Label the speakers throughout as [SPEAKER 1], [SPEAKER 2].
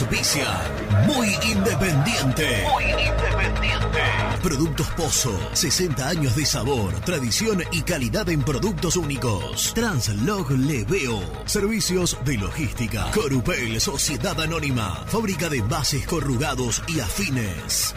[SPEAKER 1] auspicia Muy Independiente. Muy Independiente. Productos Pozo. 60 años de sabor, tradición y calidad en productos únicos. Translog Leveo. Servicios de logística. Corupel, Sociedad Anónima. Fábrica de envases corrugados y afines.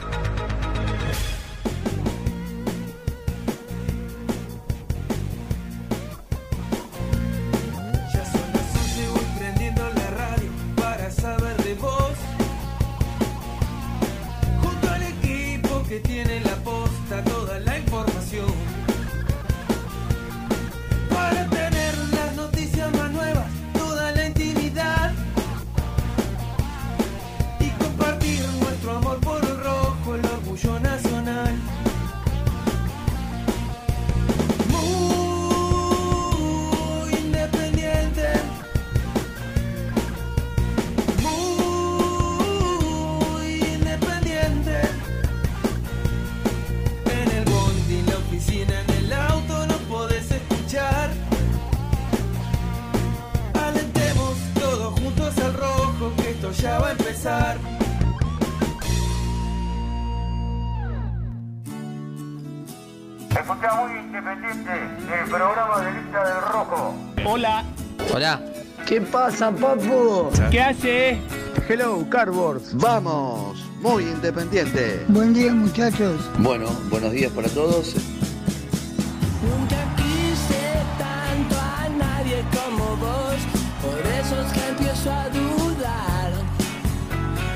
[SPEAKER 2] ¿Qué pasa, papu?
[SPEAKER 3] ¿qué hace?
[SPEAKER 2] Hello, Cardboard. Vamos, muy independiente.
[SPEAKER 4] Buen día muchachos.
[SPEAKER 5] Bueno, buenos días para todos.
[SPEAKER 6] Nunca quise tanto a nadie como vos, por eso es que empiezo a dudar.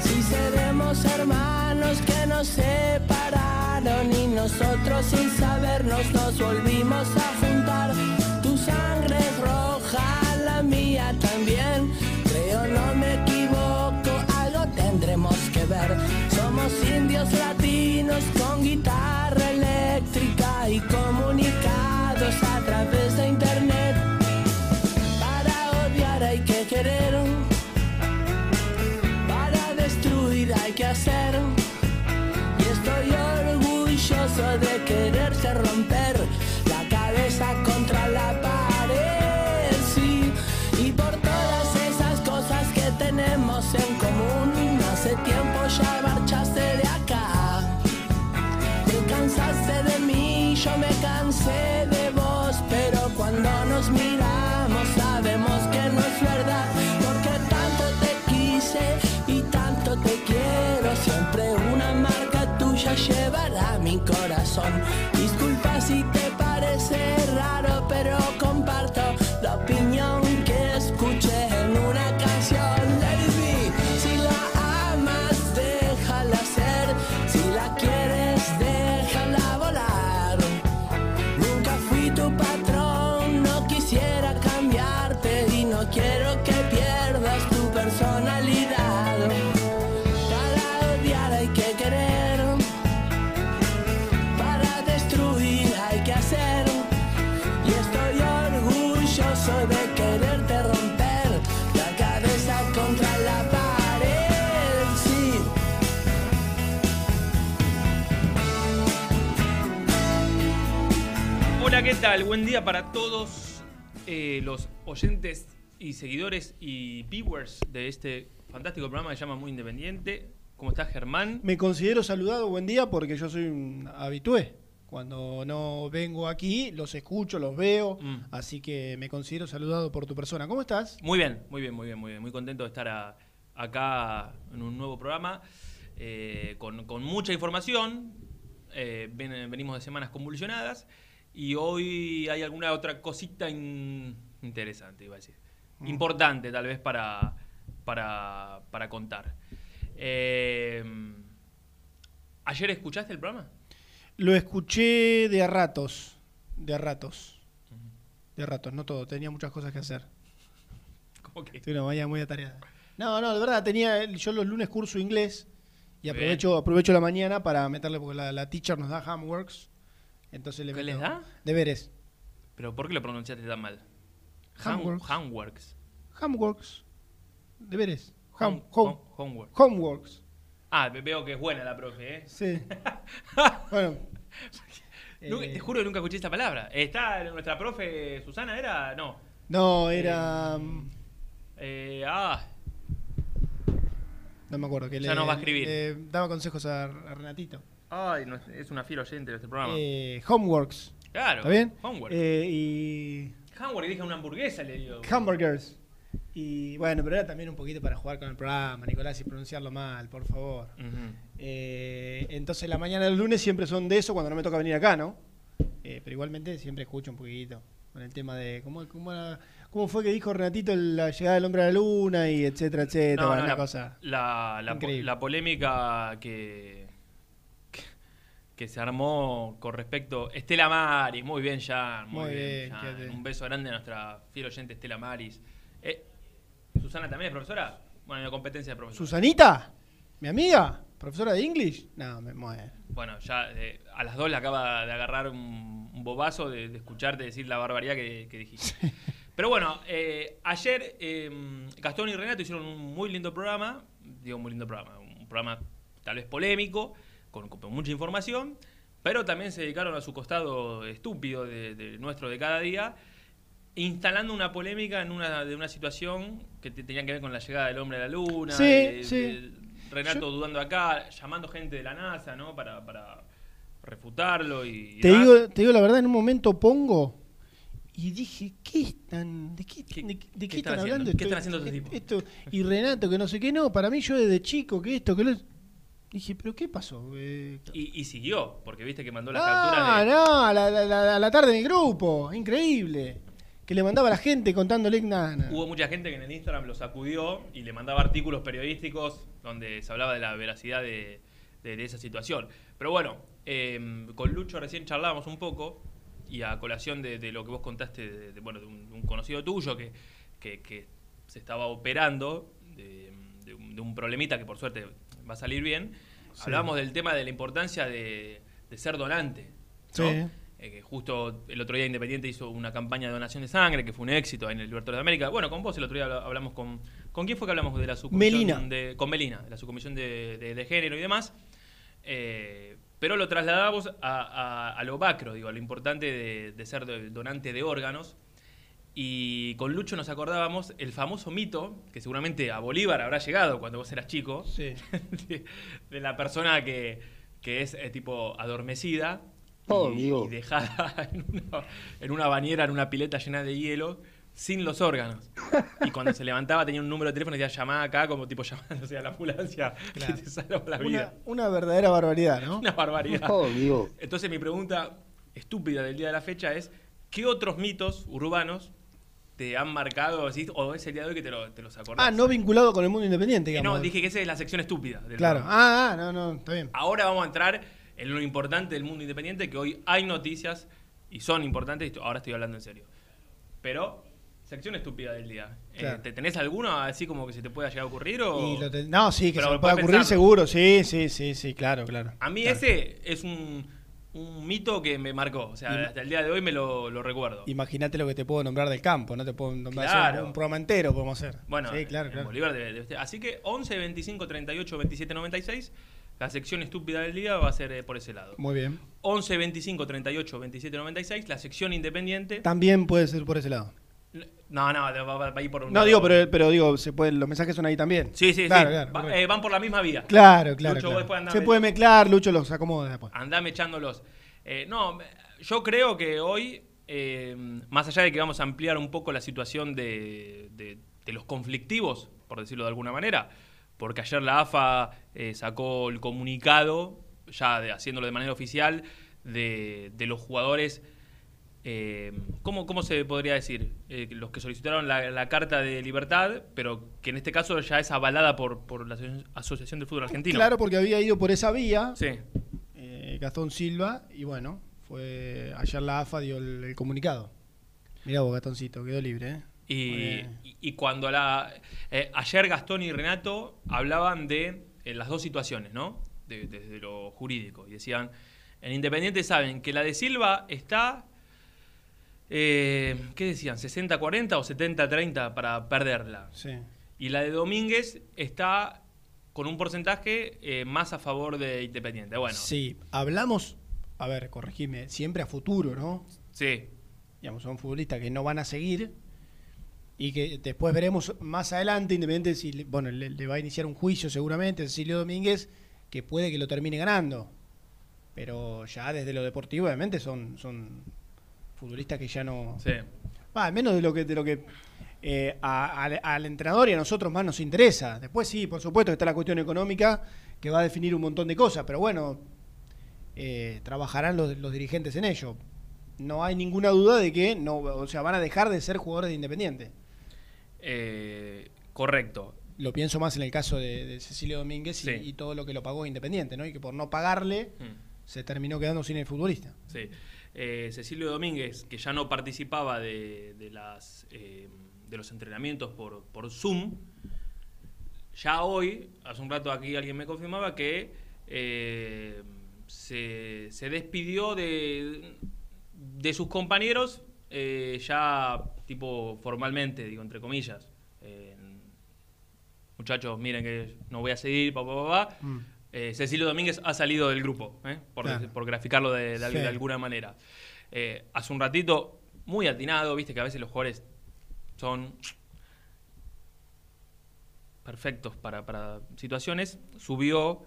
[SPEAKER 6] Si seremos hermanos que nos separaron y nosotros sin sabernos nos volvimos a juntar. También. Creo no me equivoco, algo tendremos que ver. Somos indios latinos con guitarra eléctrica y comunicados corazón.
[SPEAKER 3] Hola, ¿qué tal? Buen día para todos eh, los oyentes y seguidores y viewers de este fantástico programa que se llama Muy Independiente. ¿Cómo estás, Germán?
[SPEAKER 7] Me considero saludado buen día porque yo soy un habitué. Cuando no vengo aquí, los escucho, los veo,
[SPEAKER 3] Mm.
[SPEAKER 7] así que me considero saludado por tu persona. ¿Cómo estás?
[SPEAKER 3] Muy bien, muy bien, muy bien, muy bien. Muy contento de estar a- acá en un nuevo programa eh, con, con mucha información. Eh, ven- venimos de semanas convulsionadas y hoy hay alguna otra cosita in- interesante, iba a decir.
[SPEAKER 7] Mm.
[SPEAKER 3] Importante tal vez para, para, para contar. Eh, ¿Ayer escuchaste el programa?
[SPEAKER 7] Lo escuché de a ratos, de a ratos, de a ratos, no todo, tenía muchas cosas que hacer.
[SPEAKER 3] ¿Cómo que?
[SPEAKER 7] Tuve una mañana muy atareada. No, no, de verdad, tenía, yo los lunes curso inglés y aprovecho, aprovecho la mañana para meterle, porque la, la teacher nos da homeworks, entonces le
[SPEAKER 3] ¿Qué
[SPEAKER 7] meto
[SPEAKER 3] les da?
[SPEAKER 7] Deberes.
[SPEAKER 3] ¿Pero por qué lo pronunciaste tan mal?
[SPEAKER 7] Homeworks.
[SPEAKER 3] Homeworks.
[SPEAKER 7] Homeworks. Deberes. Home,
[SPEAKER 3] Home-
[SPEAKER 7] home,
[SPEAKER 3] homework.
[SPEAKER 7] homeworks.
[SPEAKER 3] Ah, ve- veo que es buena la profe, ¿eh?
[SPEAKER 7] Sí. bueno.
[SPEAKER 3] Nu-
[SPEAKER 7] eh,
[SPEAKER 3] Te juro que nunca escuché esta palabra. ¿Está nuestra profe Susana? ¿Era? No.
[SPEAKER 7] No, era. mm,
[SPEAKER 3] Eh, ah.
[SPEAKER 7] no me acuerdo. Que
[SPEAKER 3] Ya
[SPEAKER 7] le,
[SPEAKER 3] nos va a escribir.
[SPEAKER 7] le daba consejos a, a Renatito.
[SPEAKER 3] Ay, no, es una fiel oyente de este programa.
[SPEAKER 7] Eh, Homeworks,
[SPEAKER 3] claro.
[SPEAKER 7] ¿está bien?
[SPEAKER 3] Homework.
[SPEAKER 7] Eh, y
[SPEAKER 3] Homework dije una hamburguesa, le digo.
[SPEAKER 7] Hamburgers. Y bueno, pero era también un poquito para jugar con el programa, Nicolás, y pronunciarlo mal, por favor. Eh, entonces la mañana del lunes siempre son de eso cuando no me toca venir acá, ¿no? Eh, pero igualmente siempre escucho un poquito con el tema de cómo, cómo, era- cómo fue que dijo Renatito la llegada del hombre a la luna y etcétera, etcétera.
[SPEAKER 3] No,
[SPEAKER 7] bueno,
[SPEAKER 3] no,
[SPEAKER 7] una
[SPEAKER 3] la,
[SPEAKER 7] cosa.
[SPEAKER 3] la, la po-
[SPEAKER 7] increíble.
[SPEAKER 3] la polémica que, que se armó con respecto. Estela Maris, muy bien, Jan. Muy,
[SPEAKER 7] Muy
[SPEAKER 3] bien, Jan. Un beso grande a nuestra fiel oyente Estela Maris. Eh, ¿Susana también es profesora? Bueno, en la competencia de profesora.
[SPEAKER 7] ¿Susanita? ¿Mi amiga? ¿Profesora de English? No, me muero.
[SPEAKER 3] Bueno, ya eh, a las dos le acaba de agarrar un, un bobazo de, de escucharte decir la barbaridad que, que dijiste. Pero bueno, eh, ayer eh, Gastón y Renato hicieron un muy lindo programa, digo muy lindo programa, un programa tal vez polémico, con, con mucha información, pero también se dedicaron a su costado estúpido de, de nuestro de cada día, instalando una polémica en una, de una situación que te- tenía que ver con la llegada del hombre a la luna,
[SPEAKER 7] Sí,
[SPEAKER 3] de-
[SPEAKER 7] sí.
[SPEAKER 3] de Renato dudando acá, llamando gente de la NASA, ¿no? Para, para refutarlo y... y
[SPEAKER 7] Te digo, te digo la verdad, en un momento pongo y dije, ¿qué están, de qué,
[SPEAKER 3] ¿Qué-
[SPEAKER 7] de, de
[SPEAKER 3] qué
[SPEAKER 7] qué
[SPEAKER 3] están
[SPEAKER 7] hablando?
[SPEAKER 3] ¿Qué están haciendo estos tipos?
[SPEAKER 7] Esto, y Renato, que no sé qué, no, para mí yo desde chico, que esto, que lo... Dije, ¿pero qué pasó? Eh,
[SPEAKER 3] Y, y siguió, porque viste que mandó las
[SPEAKER 7] Ah,
[SPEAKER 3] capturas de...
[SPEAKER 7] no, a la, la- la- tarde en el grupo, increíble. Que le mandaba a la gente contándole nada.
[SPEAKER 3] Hubo mucha gente que en el Instagram lo sacudió y le mandaba artículos periodísticos donde se hablaba de la veracidad de, de- de esa situación. Pero bueno, eh, con Lucho recién charlábamos un poco y a colación de, de lo que vos contaste de, bueno, de un, un conocido tuyo que, que- que se estaba operando de un problemita que por suerte va a salir bien. Hablábamos del tema de la importancia de, de ser donante. ¿no?
[SPEAKER 7] Sí.
[SPEAKER 3] Eh, que justo el otro día Independiente hizo una campaña de donación de sangre, que fue un éxito en el Libertadores de América. Bueno, con vos el otro día habla- hablamos con... ¿Con quién fue que hablamos de la subcomisión?
[SPEAKER 7] Melina.
[SPEAKER 3] De, con Melina, de la subcomisión de, de- de género y demás. Eh, pero lo trasladamos a, a- a lo macro, digo, a lo importante de, de ser donante de órganos. Y con Lucho nos acordábamos el famoso mito, que seguramente a Bolívar habrá llegado cuando vos eras chico,
[SPEAKER 7] Sí.
[SPEAKER 3] de, de la persona que, que es eh, tipo adormecida
[SPEAKER 2] Oh,
[SPEAKER 3] y, dejada en una, en una bañera, en una pileta llena de hielo, sin los órganos. Y cuando se levantaba tenía un número de teléfono y decía llamá acá, como tipo llamándose a la ambulancia
[SPEAKER 7] Claro.
[SPEAKER 3] que te salva la
[SPEAKER 7] Una,
[SPEAKER 3] vida.
[SPEAKER 7] una verdadera barbaridad, ¿no?
[SPEAKER 3] Una barbaridad.
[SPEAKER 2] Oh.
[SPEAKER 3] Entonces mi pregunta estúpida del día de la fecha es, ¿qué otros mitos urbanos te han marcado decís, o es el día de hoy que te, lo- te los acordás?
[SPEAKER 7] Ah, no vinculado con el mundo independiente,
[SPEAKER 3] Eh,
[SPEAKER 7] digamos.
[SPEAKER 3] no, dije que esa es la sección estúpida. del
[SPEAKER 7] Claro. Ah, ah, no, no, está bien.
[SPEAKER 3] Ahora vamos a entrar en lo importante del mundo independiente, que hoy hay noticias y son importantes, y ahora estoy hablando en serio. Pero, sección estúpida del día. Eh,
[SPEAKER 7] Claro.
[SPEAKER 3] ¿te ¿Tenés alguno así como que se te pueda llegar a ocurrir? O...
[SPEAKER 7] Lo te- No, sí, que
[SPEAKER 3] Pero
[SPEAKER 7] se me puede ocurrir
[SPEAKER 3] pensarlo.
[SPEAKER 7] seguro. Sí, sí, sí, sí, claro, claro.
[SPEAKER 3] A mí
[SPEAKER 7] Claro.
[SPEAKER 3] ese es un, un mito que me marcó. O sea, hasta el día de hoy me lo, lo recuerdo.
[SPEAKER 7] Imagínate lo que te puedo nombrar del campo, no te puedo nombrar
[SPEAKER 3] Claro.
[SPEAKER 7] un, un programa entero, podemos hacer.
[SPEAKER 3] Bueno,
[SPEAKER 7] sí, claro, claro.
[SPEAKER 3] Bolívar debe- debe. Así que 11, 25, 38, 27, 96. La sección estúpida del día va a ser eh, por ese lado.
[SPEAKER 7] Muy bien.
[SPEAKER 3] 11, 25, 38, 27, 96. La sección independiente.
[SPEAKER 7] También puede ser por ese lado.
[SPEAKER 3] No, no, va, a ir por un
[SPEAKER 7] No digo, pero, pero digo, se pueden, los mensajes son ahí también.
[SPEAKER 3] Sí, sí,
[SPEAKER 7] Claro,
[SPEAKER 3] sí.
[SPEAKER 7] claro,
[SPEAKER 3] Va-
[SPEAKER 7] correcto.
[SPEAKER 3] eh, van por la misma vía.
[SPEAKER 7] Claro, claro.
[SPEAKER 3] Lucho, vos
[SPEAKER 7] claro.
[SPEAKER 3] después andame-
[SPEAKER 7] Se puede mezclar, Lucho los acomoda después.
[SPEAKER 3] Andame echándolos. Eh, no, yo creo que hoy, eh, más allá de que vamos a ampliar un poco la situación de, de- de los conflictivos, por decirlo de alguna manera, porque ayer la AFA sacó el comunicado, ya de- haciéndolo de manera oficial, de, de los jugadores. Eh, ¿cómo, ¿Cómo se podría decir? Eh, los que solicitaron la, la carta de libertad, pero que en este caso ya es avalada por, por la Aso- Asociación del Fútbol Argentino.
[SPEAKER 7] Claro, porque había ido por esa vía
[SPEAKER 3] Sí.
[SPEAKER 7] eh, Gastón Silva y bueno, fue ayer la AFA dio el, el comunicado. Mirá vos, Gastoncito, quedó libre,
[SPEAKER 3] Y, y- y cuando la. ayer Gastón y Renato hablaban de las dos situaciones, ¿no? De- desde lo jurídico. Y decían: en Independiente saben que la de Silva está. Eh, ¿Qué decían? ¿60-40 o 70-30 para perderla?
[SPEAKER 7] Sí.
[SPEAKER 3] Y la de Domínguez está con un porcentaje eh, más a favor de Independiente. Bueno,
[SPEAKER 7] Sí, hablamos, a ver, corregime, siempre a futuro, ¿no?
[SPEAKER 3] sí.
[SPEAKER 7] Digamos, son futbolistas que no van a seguir, y que después veremos más adelante, independiente si le- bueno, le, le va a iniciar un juicio seguramente a Cecilio Domínguez, que puede que lo termine ganando. Pero ya desde lo deportivo, obviamente, son, son futbolistas que ya no.
[SPEAKER 3] Sí.
[SPEAKER 7] Va, al menos de lo que, de lo que eh, a- al, al entrenador y a nosotros más nos interesa. Después sí, por supuesto está la cuestión económica que va a definir un montón de cosas, pero bueno, eh, trabajarán los, los dirigentes en ello. No hay ninguna duda de que no, o sea, van a dejar de ser jugadores de Independiente.
[SPEAKER 3] Eh, correcto.
[SPEAKER 7] Lo pienso más en el caso de, de Cecilio Domínguez y todo lo que lo pagó Independiente, ¿no? Y que por no pagarle
[SPEAKER 3] Mm.
[SPEAKER 7] se terminó quedando sin el futbolista.
[SPEAKER 3] Sí. Eh, Cecilio Domínguez, que ya no participaba de, eh, los entrenamientos por, Zoom, ya hoy, hace un rato aquí alguien me confirmaba que eh, se, despidió de, sus compañeros ya tipo formalmente, digo, entre comillas. Muchachos, miren que no voy a seguir, papá, papá.
[SPEAKER 7] Mm.
[SPEAKER 3] Eh, Cecilio Domínguez ha salido del grupo, ¿eh? por,
[SPEAKER 7] Claro.
[SPEAKER 3] por graficarlo de, de al-
[SPEAKER 7] Sí.
[SPEAKER 3] de alguna manera. Eh, hace un ratito, muy atinado, viste que a veces los jugadores son perfectos para, para situaciones. Subió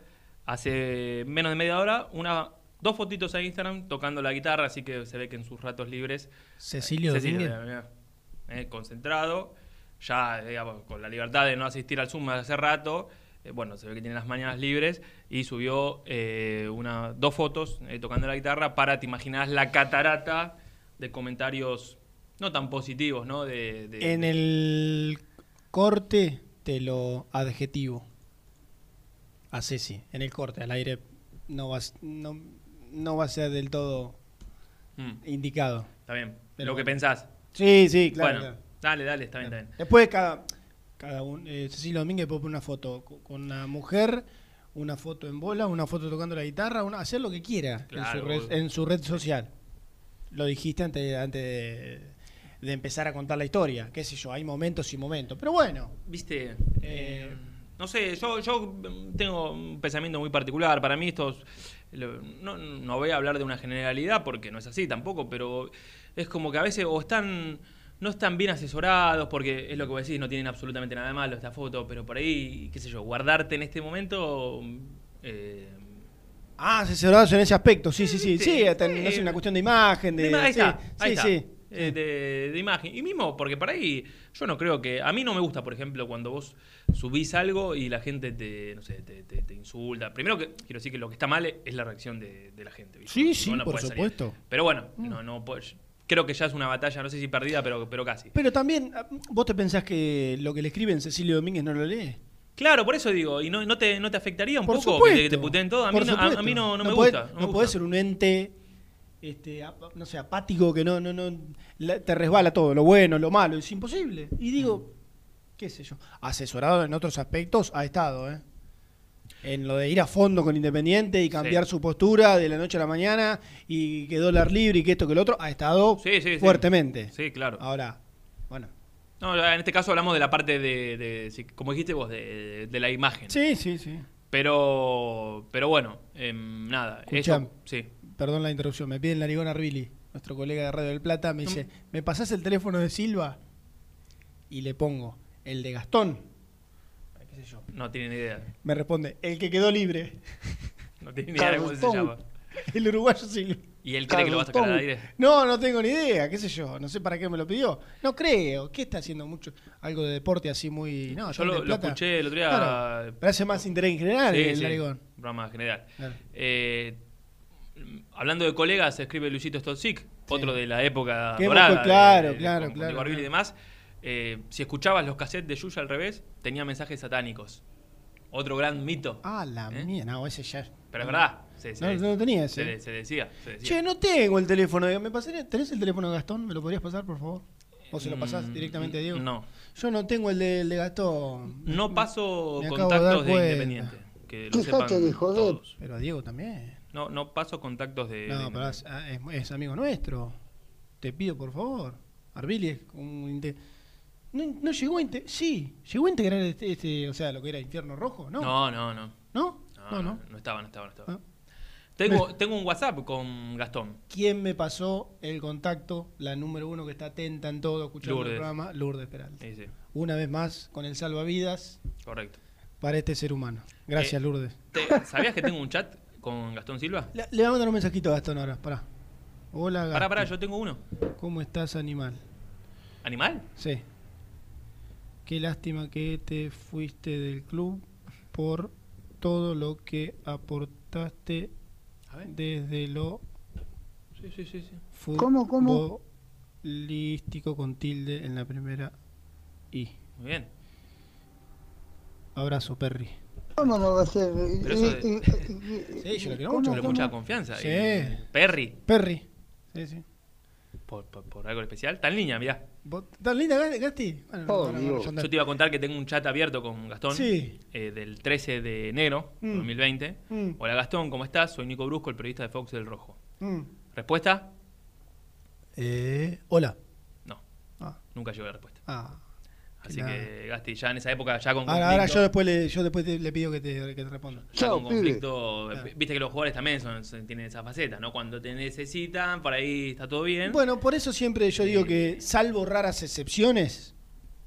[SPEAKER 3] hace menos de media hora una, dos fotitos a Instagram tocando la guitarra, así que se ve que en sus ratos libres
[SPEAKER 7] Cecilio
[SPEAKER 3] eh, concentrado, ya digamos, con la libertad de no asistir al Zoom hace rato, eh, bueno, se ve que tiene las mañanas libres y subió eh, una, dos fotos eh, tocando la guitarra para, te imaginas, la catarata de comentarios no tan positivos, ¿no? De, de-
[SPEAKER 7] En el corte te lo adjetivo. A Ceci, en el corte, al aire no va, no, no va a ser del todo
[SPEAKER 3] Mm,
[SPEAKER 7] indicado.
[SPEAKER 3] está bien,
[SPEAKER 7] Pero
[SPEAKER 3] lo que pensás.
[SPEAKER 7] Sí, sí, claro.
[SPEAKER 3] bueno,
[SPEAKER 7] claro.
[SPEAKER 3] dale, dale, está bien, está bien.
[SPEAKER 7] Después cada, cada un, eh, Cecilio Domínguez puede poner una foto co- con una mujer, una foto en bola, una foto tocando la guitarra, una, hacer lo que quiera
[SPEAKER 3] Claro,
[SPEAKER 7] en, su red, en su red social. Lo dijiste antes, antes de, de empezar a contar la historia, qué sé yo, hay momentos y momentos. Pero bueno,
[SPEAKER 3] Viste,
[SPEAKER 7] Eh,
[SPEAKER 3] eh, no sé, yo, yo tengo un pensamiento muy particular. Para mí estos, no, no voy a hablar de una generalidad porque no es así tampoco, pero es como que a veces o están, no están bien asesorados porque es lo que vos decís, no tienen absolutamente nada de malo esta foto, pero por ahí, qué sé yo, guardarte en este momento... eh,
[SPEAKER 7] Ah, asesorados en ese aspecto, sí, sí, sí.
[SPEAKER 3] Sí,
[SPEAKER 7] Sí, hasta,
[SPEAKER 3] sí.
[SPEAKER 7] no sé, una cuestión de imagen, de.
[SPEAKER 3] De
[SPEAKER 7] sí,
[SPEAKER 3] ahí
[SPEAKER 7] sí,
[SPEAKER 3] está.
[SPEAKER 7] sí.
[SPEAKER 3] Eh, de, de imagen. Y mismo, porque por ahí yo no creo que. A mí no me gusta, por ejemplo, cuando vos subís algo y la gente te, no sé, te, te- te insulta. Primero que quiero decir que lo que está mal es la reacción de, de la gente. ¿viste?
[SPEAKER 7] Sí, sí,
[SPEAKER 3] no
[SPEAKER 7] por
[SPEAKER 3] salir.
[SPEAKER 7] supuesto.
[SPEAKER 3] Pero bueno, no, no puedo- creo que ya es una batalla, no sé si perdida, pero, pero casi.
[SPEAKER 7] Pero también, ah, ¿vos te pensás que lo que le escriben Cecilio Domínguez no lo lee?
[SPEAKER 3] Claro, por eso digo, ¿y no, no, te, no te afectaría un
[SPEAKER 7] Por
[SPEAKER 3] poco
[SPEAKER 7] supuesto.
[SPEAKER 3] que te, que te puteen todo? A mí, no, a- a, mí no, no me
[SPEAKER 7] podés-
[SPEAKER 3] gusta. No, me
[SPEAKER 7] no
[SPEAKER 3] gusta.
[SPEAKER 7] podés ser un ente, este, ap- no sé, apático que no, no, no, la- te resbala todo, lo bueno, lo malo, es imposible. Y digo, qué sé yo, asesorado en otros aspectos ha estado, ¿eh? En lo de ir a fondo con Independiente y cambiar
[SPEAKER 3] Sí.
[SPEAKER 7] su postura de la noche a la mañana y que dólar libre y que esto que lo otro, ha estado
[SPEAKER 3] Sí, sí, sí.
[SPEAKER 7] fuertemente.
[SPEAKER 3] Sí, claro.
[SPEAKER 7] Ahora, bueno.
[SPEAKER 3] No, en este caso hablamos de la parte de, de- como dijiste vos, de, de la imagen.
[SPEAKER 7] Sí, sí, sí.
[SPEAKER 3] Pero, pero bueno, em, nada.
[SPEAKER 7] Escuchá.
[SPEAKER 3] Eso, sí.
[SPEAKER 7] Perdón la interrupción, me pide el narigón Arbili, nuestro colega de Radio del Plata, me dice, ¿me pasás el teléfono de Silva? Y le pongo, el de Gastón. Ay, ¿Qué sé yo?
[SPEAKER 3] No tiene ni idea.
[SPEAKER 7] Me responde, el que quedó libre.
[SPEAKER 3] No tiene ni idea de cómo se llama.
[SPEAKER 7] El uruguayo Silva.
[SPEAKER 3] ¿Y él cree que lo va a sacar al aire?
[SPEAKER 7] No, no tengo ni idea, qué sé yo, no sé para qué me lo pidió. No creo, ¿qué está haciendo mucho? Algo de deporte así muy... No,
[SPEAKER 3] Yo lo, escuché el otro día.
[SPEAKER 7] Claro, pero hace más interés en general
[SPEAKER 3] Sí,
[SPEAKER 7] el
[SPEAKER 3] sí. Programa general.
[SPEAKER 7] Claro.
[SPEAKER 3] Eh, hablando de colegas, escribe Luisito Stotzik, otro de la época
[SPEAKER 7] Qué
[SPEAKER 3] dorada.
[SPEAKER 7] claro,
[SPEAKER 3] de- de-
[SPEAKER 7] claro, claro,
[SPEAKER 3] Arbil y
[SPEAKER 7] claro.
[SPEAKER 3] demás. Eh, si escuchabas los cassettes de Yuya al revés, tenía mensajes satánicos. Otro gran mito.
[SPEAKER 7] Ah, la
[SPEAKER 3] ¿Eh?
[SPEAKER 7] mía, no, ese ya...
[SPEAKER 3] Pero es verdad. Se, se-
[SPEAKER 7] No, no tenía
[SPEAKER 3] se-
[SPEAKER 7] ese.
[SPEAKER 3] se decía. se decía.
[SPEAKER 7] Che, no tengo el teléfono. de- ¿Me pasaría, ¿Tenés el teléfono de Gastón? ¿Me lo podrías pasar, por favor? ¿O se lo pasás
[SPEAKER 3] Mm,
[SPEAKER 7] directamente a Diego?
[SPEAKER 3] No.
[SPEAKER 7] Yo no tengo el de, el de Gastón.
[SPEAKER 3] No paso
[SPEAKER 7] Me de
[SPEAKER 3] contactos de,
[SPEAKER 7] cuenta.
[SPEAKER 3] Independiente. Que lo sepan
[SPEAKER 2] de joder.
[SPEAKER 3] todos.
[SPEAKER 7] Pero a Diego también.
[SPEAKER 3] No, no paso contactos de.
[SPEAKER 7] No,
[SPEAKER 3] de
[SPEAKER 7] pero es- es amigo nuestro. Te pido, por favor. Arbili es un... No, no llegó a... inte- Sí, llegó a integrar este, este, o sea, lo que era Infierno Rojo, ¿no?
[SPEAKER 3] No, no, no.
[SPEAKER 7] ¿No?
[SPEAKER 3] No, no, no estaba, no estaba, no estaba.
[SPEAKER 7] Ah.
[SPEAKER 3] Tengo, tengo un WhatsApp con Gastón.
[SPEAKER 7] ¿Quién me pasó el contacto? La número uno que está atenta en todo, escuchando
[SPEAKER 3] Lourdes.
[SPEAKER 7] el programa, Lourdes Peralta.
[SPEAKER 3] Sí, sí,
[SPEAKER 7] Una vez más, con el salvavidas
[SPEAKER 3] correcto.
[SPEAKER 7] para este ser humano. Gracias,
[SPEAKER 3] Eh,
[SPEAKER 7] Lourdes.
[SPEAKER 3] Te- ¿Sabías que tengo un chat con Gastón Silva?
[SPEAKER 7] Le, le voy a mandar un mensajito a Gastón ahora, pará. Hola, Gastón.
[SPEAKER 3] Pará, pará, yo tengo uno.
[SPEAKER 7] ¿Cómo estás, animal?
[SPEAKER 3] ¿Animal?
[SPEAKER 7] Sí. Qué lástima que te fuiste del club por todo lo que aportaste
[SPEAKER 3] A ver.
[SPEAKER 7] desde lo
[SPEAKER 3] Sí, sí, sí. sí.
[SPEAKER 2] ¿Cómo, cómo?
[SPEAKER 7] futbolístico con tilde en la primera I.
[SPEAKER 3] Muy bien.
[SPEAKER 7] Abrazo, Perry.
[SPEAKER 2] ¿Cómo no va a ser? Eh,
[SPEAKER 3] de-
[SPEAKER 2] eh, eh,
[SPEAKER 7] Sí, yo lo quiero
[SPEAKER 2] ¿cómo,
[SPEAKER 7] mucho,
[SPEAKER 3] Pero mucha confianza.
[SPEAKER 7] Sí.
[SPEAKER 3] Y Perry,
[SPEAKER 7] Perry. Sí, sí.
[SPEAKER 3] por, por- por algo especial. Está en línea, mirá.
[SPEAKER 7] ¿Vos- ¿Tan linda, Ga- Gasti? Bueno,
[SPEAKER 2] Oh,
[SPEAKER 7] no, no,
[SPEAKER 2] Dios.
[SPEAKER 7] yo
[SPEAKER 3] te iba a contar que tengo un chat abierto con Gastón.
[SPEAKER 7] Sí.
[SPEAKER 3] eh, del 13 de enero de
[SPEAKER 7] Mm.
[SPEAKER 3] 2020.
[SPEAKER 7] Mm.
[SPEAKER 3] Hola Gastón, ¿cómo estás? Soy Nico Brusco, el periodista de Fox del Rojo.
[SPEAKER 7] Mm.
[SPEAKER 3] ¿Respuesta?
[SPEAKER 7] Eh, hola.
[SPEAKER 3] No,
[SPEAKER 7] Ah,
[SPEAKER 3] nunca llegó la respuesta.
[SPEAKER 7] ah.
[SPEAKER 3] Así
[SPEAKER 7] nada.
[SPEAKER 3] que Gasti, ya en esa época, ya con
[SPEAKER 7] Ahora, ahora
[SPEAKER 3] conflicto,
[SPEAKER 7] yo después le, yo después te- le pido que te, que te responda.
[SPEAKER 3] ya
[SPEAKER 2] Chao,
[SPEAKER 3] con
[SPEAKER 2] pibe.
[SPEAKER 3] conflicto,
[SPEAKER 7] Claro.
[SPEAKER 3] viste que los jugadores también son, son- tienen esa faceta, ¿no? Cuando te necesitan, por ahí está todo bien.
[SPEAKER 7] Bueno, por eso siempre yo digo que, salvo raras excepciones,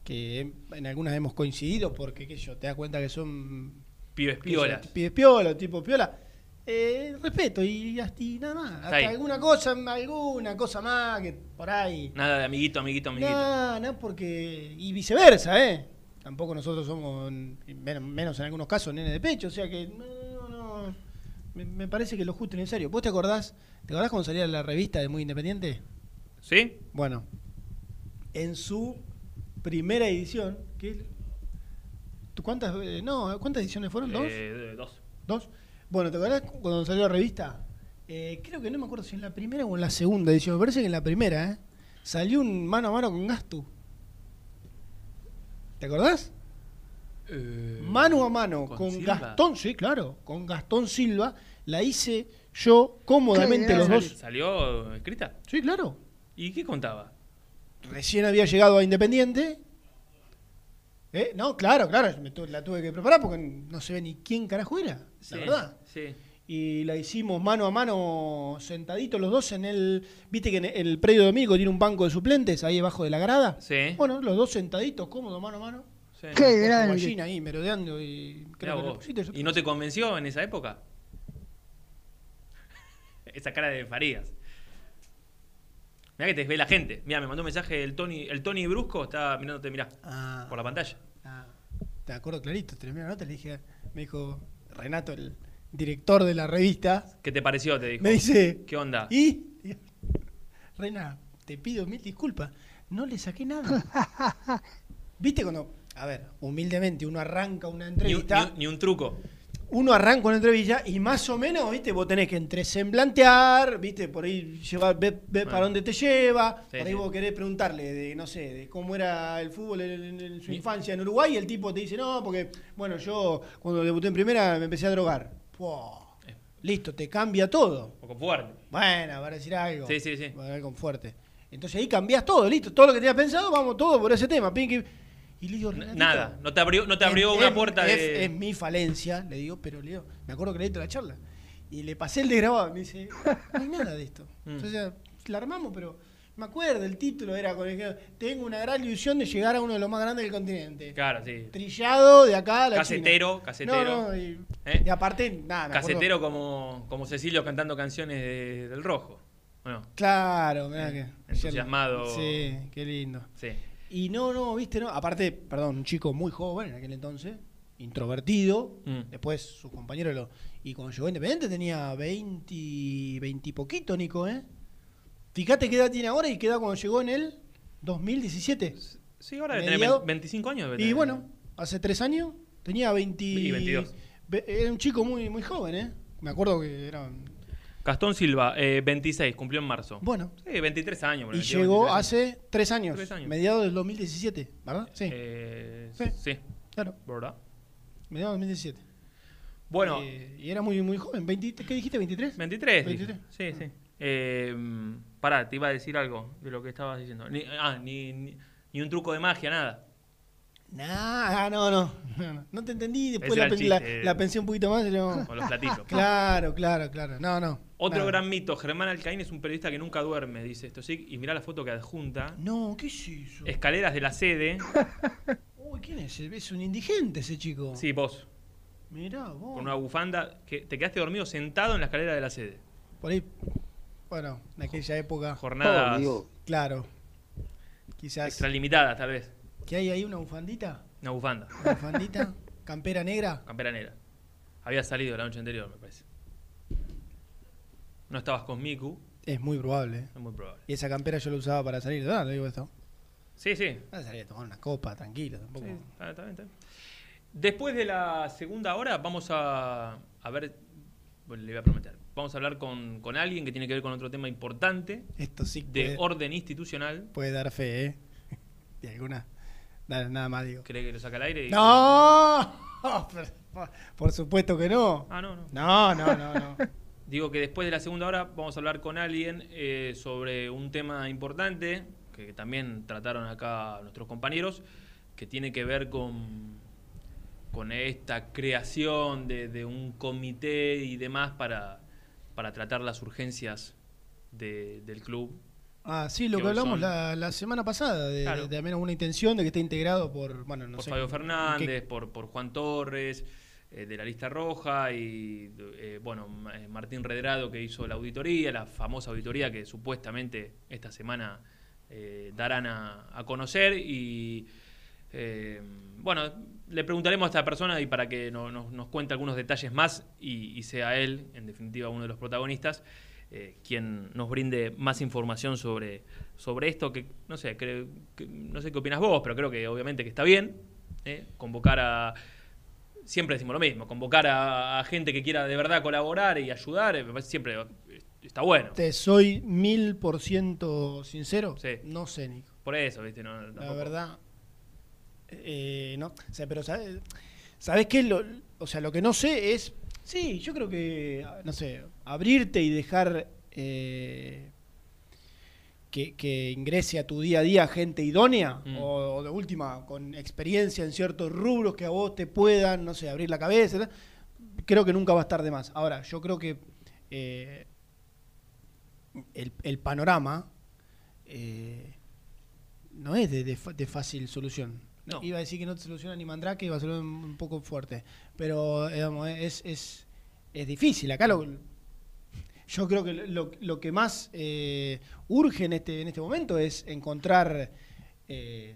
[SPEAKER 7] que en algunas hemos coincidido, porque qué sé yo, te das cuenta que son
[SPEAKER 3] Pibes piolas.
[SPEAKER 7] pibes piola, tipo piola. Eh, respeto y, y nada más. Hasta alguna cosa, alguna cosa más que por ahí.
[SPEAKER 3] Nada de amiguito, amiguito, amiguito.
[SPEAKER 7] No, no, porque. Y viceversa, ¿eh? Tampoco nosotros somos, menos, en algunos casos, nene de pecho, o sea que. No, no, no. Me, me parece que lo justo y necesario. ¿Vos te acordás? ¿Te acordás cuando salía la revista de Muy Independiente?
[SPEAKER 3] ¿Sí?
[SPEAKER 7] Bueno, en su primera edición, que ¿tú ¿cuántas eh, no, cuántas ediciones fueron? ¿Dos?
[SPEAKER 3] Eh, dos.
[SPEAKER 7] ¿Dos? Bueno, ¿te acordás cuando salió la revista? Eh, creo que no me acuerdo si en la primera o en la segunda edición, me parece que en la primera, ¿eh? Salió un mano a mano con Gastu. ¿Te acordás? Mano a mano
[SPEAKER 3] ¿con?
[SPEAKER 7] Gastón, sí, claro, con Gastón Silva. La hice yo cómodamente los dos.
[SPEAKER 3] ¿Salió escrita?
[SPEAKER 7] Sí, claro.
[SPEAKER 3] ¿Y qué contaba?
[SPEAKER 7] recién había llegado a Independiente. ¿Eh? No, claro, claro, me tu- la tuve que preparar porque no se ve ni quién carajo era,
[SPEAKER 3] Sí,
[SPEAKER 7] la verdad.
[SPEAKER 3] Sí.
[SPEAKER 7] Y la hicimos mano a mano, sentaditos los dos en el. ¿Viste que en el predio Domingo tiene un banco de suplentes ahí debajo de la grada?
[SPEAKER 3] Sí.
[SPEAKER 7] Bueno, los dos sentaditos, cómodos, mano a mano.
[SPEAKER 3] sí.
[SPEAKER 2] Qué grande.
[SPEAKER 7] gallina ahí merodeando y
[SPEAKER 3] Mirá
[SPEAKER 7] creo que le
[SPEAKER 3] vos.
[SPEAKER 7] pusiste eso.
[SPEAKER 3] ¿Y no te convenció en esa época? Esa cara de Farías. Mirá que te ve la gente. Mira, me mandó un mensaje el Tony, el Tony Brusco, está mirándote, mirá,
[SPEAKER 7] Ah,
[SPEAKER 3] por la pantalla.
[SPEAKER 7] ah, te acuerdo clarito, terminé la nota, le dije, me dijo Renato, el director de la revista,
[SPEAKER 3] ¿Qué te pareció? Te dijo.
[SPEAKER 7] me dice,
[SPEAKER 3] ¿Qué onda?
[SPEAKER 7] ¿Y? Reina, te pido mil disculpas. No le saqué nada. ¿Viste cuando, a ver, humildemente uno arranca una entrevista,
[SPEAKER 3] ni un- ni un truco.
[SPEAKER 7] uno arranca una entrevista y más o menos, ¿viste? Vos tenés que entresemblantear, ¿viste? Por ahí llevar, ver, ver
[SPEAKER 3] Bueno.
[SPEAKER 7] para dónde te lleva.
[SPEAKER 3] Sí,
[SPEAKER 7] por ahí
[SPEAKER 3] sí.
[SPEAKER 7] vos querés preguntarle de, no sé, de cómo era el fútbol en, en- en su
[SPEAKER 3] Ni-
[SPEAKER 7] infancia en Uruguay y el tipo te dice, no, porque, bueno, yo cuando debuté en primera me empecé a drogar.
[SPEAKER 3] Eh.
[SPEAKER 7] Listo, te cambia todo.
[SPEAKER 3] Un poco fuerte.
[SPEAKER 7] Bueno, para decir algo.
[SPEAKER 3] Sí, sí, sí.
[SPEAKER 7] Bueno, algo fuerte. Entonces ahí cambiás todo, listo. Todo lo que tenías pensado, vamos todo por ese tema. Pinky. Y le digo,
[SPEAKER 3] Nada. No te abrió, no te abrió
[SPEAKER 7] es-
[SPEAKER 3] una
[SPEAKER 7] es-
[SPEAKER 3] puerta
[SPEAKER 7] es,
[SPEAKER 3] de.
[SPEAKER 7] es mi falencia, le digo, pero le digo, me acuerdo que le la charla. Y le pasé el desgrabado. Me dice, no hay nada de esto.
[SPEAKER 3] Mm.
[SPEAKER 7] Entonces la armamos, pero me acuerdo, el título era con el que tengo una gran ilusión de llegar a uno de los más grandes del continente.
[SPEAKER 3] Claro, sí.
[SPEAKER 7] Trillado de acá a la
[SPEAKER 3] Casetero,
[SPEAKER 7] China.
[SPEAKER 3] casetero.
[SPEAKER 7] No, no, y,
[SPEAKER 3] ¿Eh?
[SPEAKER 7] y aparte, nada, me acuerdo-
[SPEAKER 3] Casetero como, como Cecilio cantando canciones de- del rojo. Bueno,
[SPEAKER 7] Claro, mirá que.
[SPEAKER 3] Entusiasmado.
[SPEAKER 7] Sí, qué lindo.
[SPEAKER 3] sí.
[SPEAKER 7] Y no, no, viste, no. Aparte, perdón, un chico muy joven en aquel entonces, introvertido.
[SPEAKER 3] Mm.
[SPEAKER 7] Después sus compañeros lo. Y cuando llegó Independiente tenía 20, 20 y poquito, Nico, ¿eh? Fíjate qué edad tiene ahora y qué edad cuando llegó en el 2017.
[SPEAKER 3] Sí, ahora debe tener
[SPEAKER 7] Mediado-
[SPEAKER 3] 25 años. debe
[SPEAKER 7] Y
[SPEAKER 3] tener.
[SPEAKER 7] bueno, hace tres años tenía 20.
[SPEAKER 3] Y 22.
[SPEAKER 7] ve- Era un chico muy, muy joven, ¿eh? Me acuerdo que era.
[SPEAKER 3] Gastón Silva, eh, 26, cumplió en marzo.
[SPEAKER 7] Bueno.
[SPEAKER 3] Sí, 23 años.
[SPEAKER 7] Y
[SPEAKER 3] el 22,
[SPEAKER 7] llegó
[SPEAKER 3] 23 años.
[SPEAKER 7] hace tres años,
[SPEAKER 3] Tres años.
[SPEAKER 7] mediados del 2017, ¿verdad? Sí,
[SPEAKER 3] Eh,
[SPEAKER 7] Sí.
[SPEAKER 3] sí.
[SPEAKER 7] claro,
[SPEAKER 3] ¿verdad?
[SPEAKER 7] mediados del 2017.
[SPEAKER 3] Bueno,
[SPEAKER 7] Eh, y era muy, muy joven. 20 ¿Qué dijiste? ¿23?
[SPEAKER 3] 23. dije.
[SPEAKER 7] 23.
[SPEAKER 3] Sí, sí. Eh, pará, te iba a decir algo de lo que estabas diciendo. Ni, ah, ni, ni, ni un truco de magia, nada.
[SPEAKER 7] Nah, no, no, no, te entendí. Después la, la- pensé un poquito más. y no.
[SPEAKER 3] Con los platillos.
[SPEAKER 7] Claro, claro, claro. No, no.
[SPEAKER 3] Otro
[SPEAKER 7] nada.
[SPEAKER 3] gran mito, Germán Alcaín es un periodista que nunca duerme, dice esto sí, y mirá la foto que adjunta.
[SPEAKER 7] No, ¿qué es eso?
[SPEAKER 3] Escaleras de la sede.
[SPEAKER 7] Uy, ¿quién es? Es un indigente ese chico.
[SPEAKER 3] Sí, vos,
[SPEAKER 7] Mirá, vos.
[SPEAKER 3] con una bufanda, que te quedaste dormido sentado en la escalera de la sede.
[SPEAKER 7] Por ahí, bueno, en aquella época,
[SPEAKER 3] Jornadas
[SPEAKER 5] Oh, digo,
[SPEAKER 7] claro. Quizás.
[SPEAKER 3] extralimitadas, tal vez.
[SPEAKER 7] ¿Qué hay ahí? ¿Una bufandita?
[SPEAKER 3] Una bufanda,
[SPEAKER 7] ¿Una bufandita? ¿Campera negra?
[SPEAKER 3] campera negra. Había salido la noche anterior, me parece. No estabas con Miku,
[SPEAKER 7] Es muy probable.
[SPEAKER 3] es muy probable.
[SPEAKER 7] Y esa campera yo la usaba para salir. ¿verdad? Le digo esto.
[SPEAKER 3] Sí, sí.
[SPEAKER 7] Para salir a tomar una copa, tranquilo. Tampoco.
[SPEAKER 3] Sí, está- está bien, está bien. Después de la segunda hora vamos a, a ver, bueno, le voy a prometer, vamos a hablar con, con alguien que tiene que ver con otro tema importante
[SPEAKER 7] Esto sí
[SPEAKER 3] de
[SPEAKER 7] puede,
[SPEAKER 3] orden institucional.
[SPEAKER 7] puede dar fe, ¿eh? De alguna. Nada, nada más digo.
[SPEAKER 3] ¿Cree que lo saca al aire? y-
[SPEAKER 7] ¡No! Por- Por supuesto que no.
[SPEAKER 3] Ah, no, no.
[SPEAKER 7] No, no, no, no.
[SPEAKER 3] Digo que después de la segunda hora vamos a hablar con alguien eh, sobre un tema importante que también trataron acá nuestros compañeros, que tiene que ver con, con esta creación de, de un comité y demás para, para tratar las urgencias de- del club.
[SPEAKER 7] Ah, sí, lo
[SPEAKER 3] Que
[SPEAKER 7] que hablamos
[SPEAKER 3] son-
[SPEAKER 7] la, la semana pasada, de,
[SPEAKER 3] Claro.
[SPEAKER 7] de al menos una intención de que esté integrado por, bueno, no
[SPEAKER 3] por
[SPEAKER 7] sé.
[SPEAKER 3] Fabio
[SPEAKER 7] ¿qué-
[SPEAKER 3] Fernández, por, por Juan Torres, eh, de la lista roja, y eh, bueno, eh, Martín Redrado que hizo la auditoría, la famosa auditoría que supuestamente esta semana eh, darán a, a conocer. Y bueno, le preguntaremos a esta persona y para que no- no- nos cuente algunos detalles más y, y sea él, en definitiva, uno de los protagonistas. eh, quien nos brinde más información sobre, sobre esto, que no sé, creo, que- no sé qué opinas vos, pero creo que obviamente que está bien, ¿eh? convocar a, siempre decimos lo mismo, convocar a, a gente que quiera de verdad colaborar y ayudar, eh, me parece siempre está bueno.
[SPEAKER 7] Te soy mil por ciento sincero.
[SPEAKER 3] Sí.
[SPEAKER 7] No sé, Nico.
[SPEAKER 3] Por eso, ¿viste? No,
[SPEAKER 7] La verdad. Eh, no. O sea, pero ¿sabes, ¿sabes qué? Lo, o sea, lo que no sé es. Sí, yo creo que. No sé. Abrirte y dejar. eh, que, que ingrese a tu día a día gente idónea,
[SPEAKER 3] Mm.
[SPEAKER 7] o, o de última, con experiencia en ciertos rubros que a vos te puedan, no sé, abrir la cabeza, creo que nunca va a estar de más. Ahora, yo creo que eh, el, el panorama eh, no es de, de de fácil solución.
[SPEAKER 3] No.
[SPEAKER 7] Iba a decir que no te soluciona ni Mandrake, iba a ser un, poco fuerte. Pero digamos, es, es, es difícil. Acá lo, yo creo que lo, lo que más eh, urge en este, en este momento es encontrar, eh,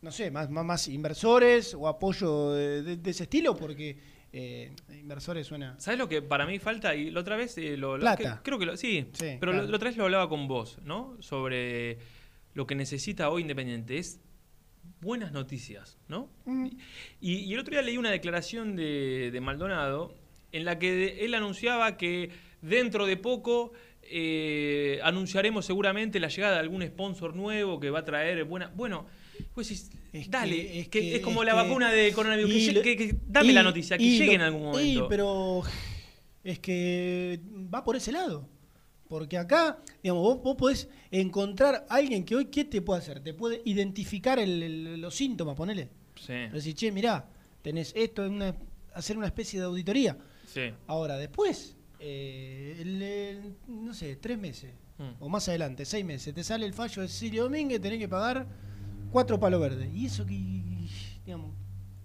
[SPEAKER 7] no sé, más, más, más inversores o apoyo de, de- de ese estilo, porque eh, inversores suena...
[SPEAKER 3] ¿Sabes lo que para mí falta? Y la otra vez eh, lo, lo-
[SPEAKER 7] Plata.
[SPEAKER 3] que- creo que lo, sí,
[SPEAKER 7] Sí,
[SPEAKER 3] pero
[SPEAKER 7] claro.
[SPEAKER 3] la otra vez lo hablaba con vos, ¿no? Sobre lo que necesita hoy Independiente es buenas noticias, ¿no?
[SPEAKER 7] Mm.
[SPEAKER 3] Y, y el otro día leí una declaración de, de Maldonado en la que de- él anunciaba que dentro de poco eh, anunciaremos seguramente la llegada de algún sponsor nuevo que va a traer buena. Bueno, pues
[SPEAKER 7] Es
[SPEAKER 3] dale,
[SPEAKER 7] que-
[SPEAKER 3] es, que,
[SPEAKER 7] que-
[SPEAKER 3] es como
[SPEAKER 7] es
[SPEAKER 3] la vacuna de coronavirus. Que,
[SPEAKER 7] y
[SPEAKER 3] que- que- dame
[SPEAKER 7] y-
[SPEAKER 3] la noticia, que llegue
[SPEAKER 7] lo-
[SPEAKER 3] en algún momento.
[SPEAKER 7] pero es que va por ese lado. Porque acá, digamos, vos, vos podés encontrar a alguien que hoy, ¿qué te puede hacer? Te puede identificar el- el- los síntomas, ponele.
[SPEAKER 3] Sí,
[SPEAKER 7] Decir, che, mirá, tenés esto, una, hacer una especie de auditoría.
[SPEAKER 3] sí.
[SPEAKER 7] Ahora, después, eh, el- el- no sé, tres meses,
[SPEAKER 3] Mm.
[SPEAKER 7] o más adelante, seis meses, te sale el fallo de Cecilio Domínguez, tenés que pagar cuatro palos verdes. Y eso que, digamos,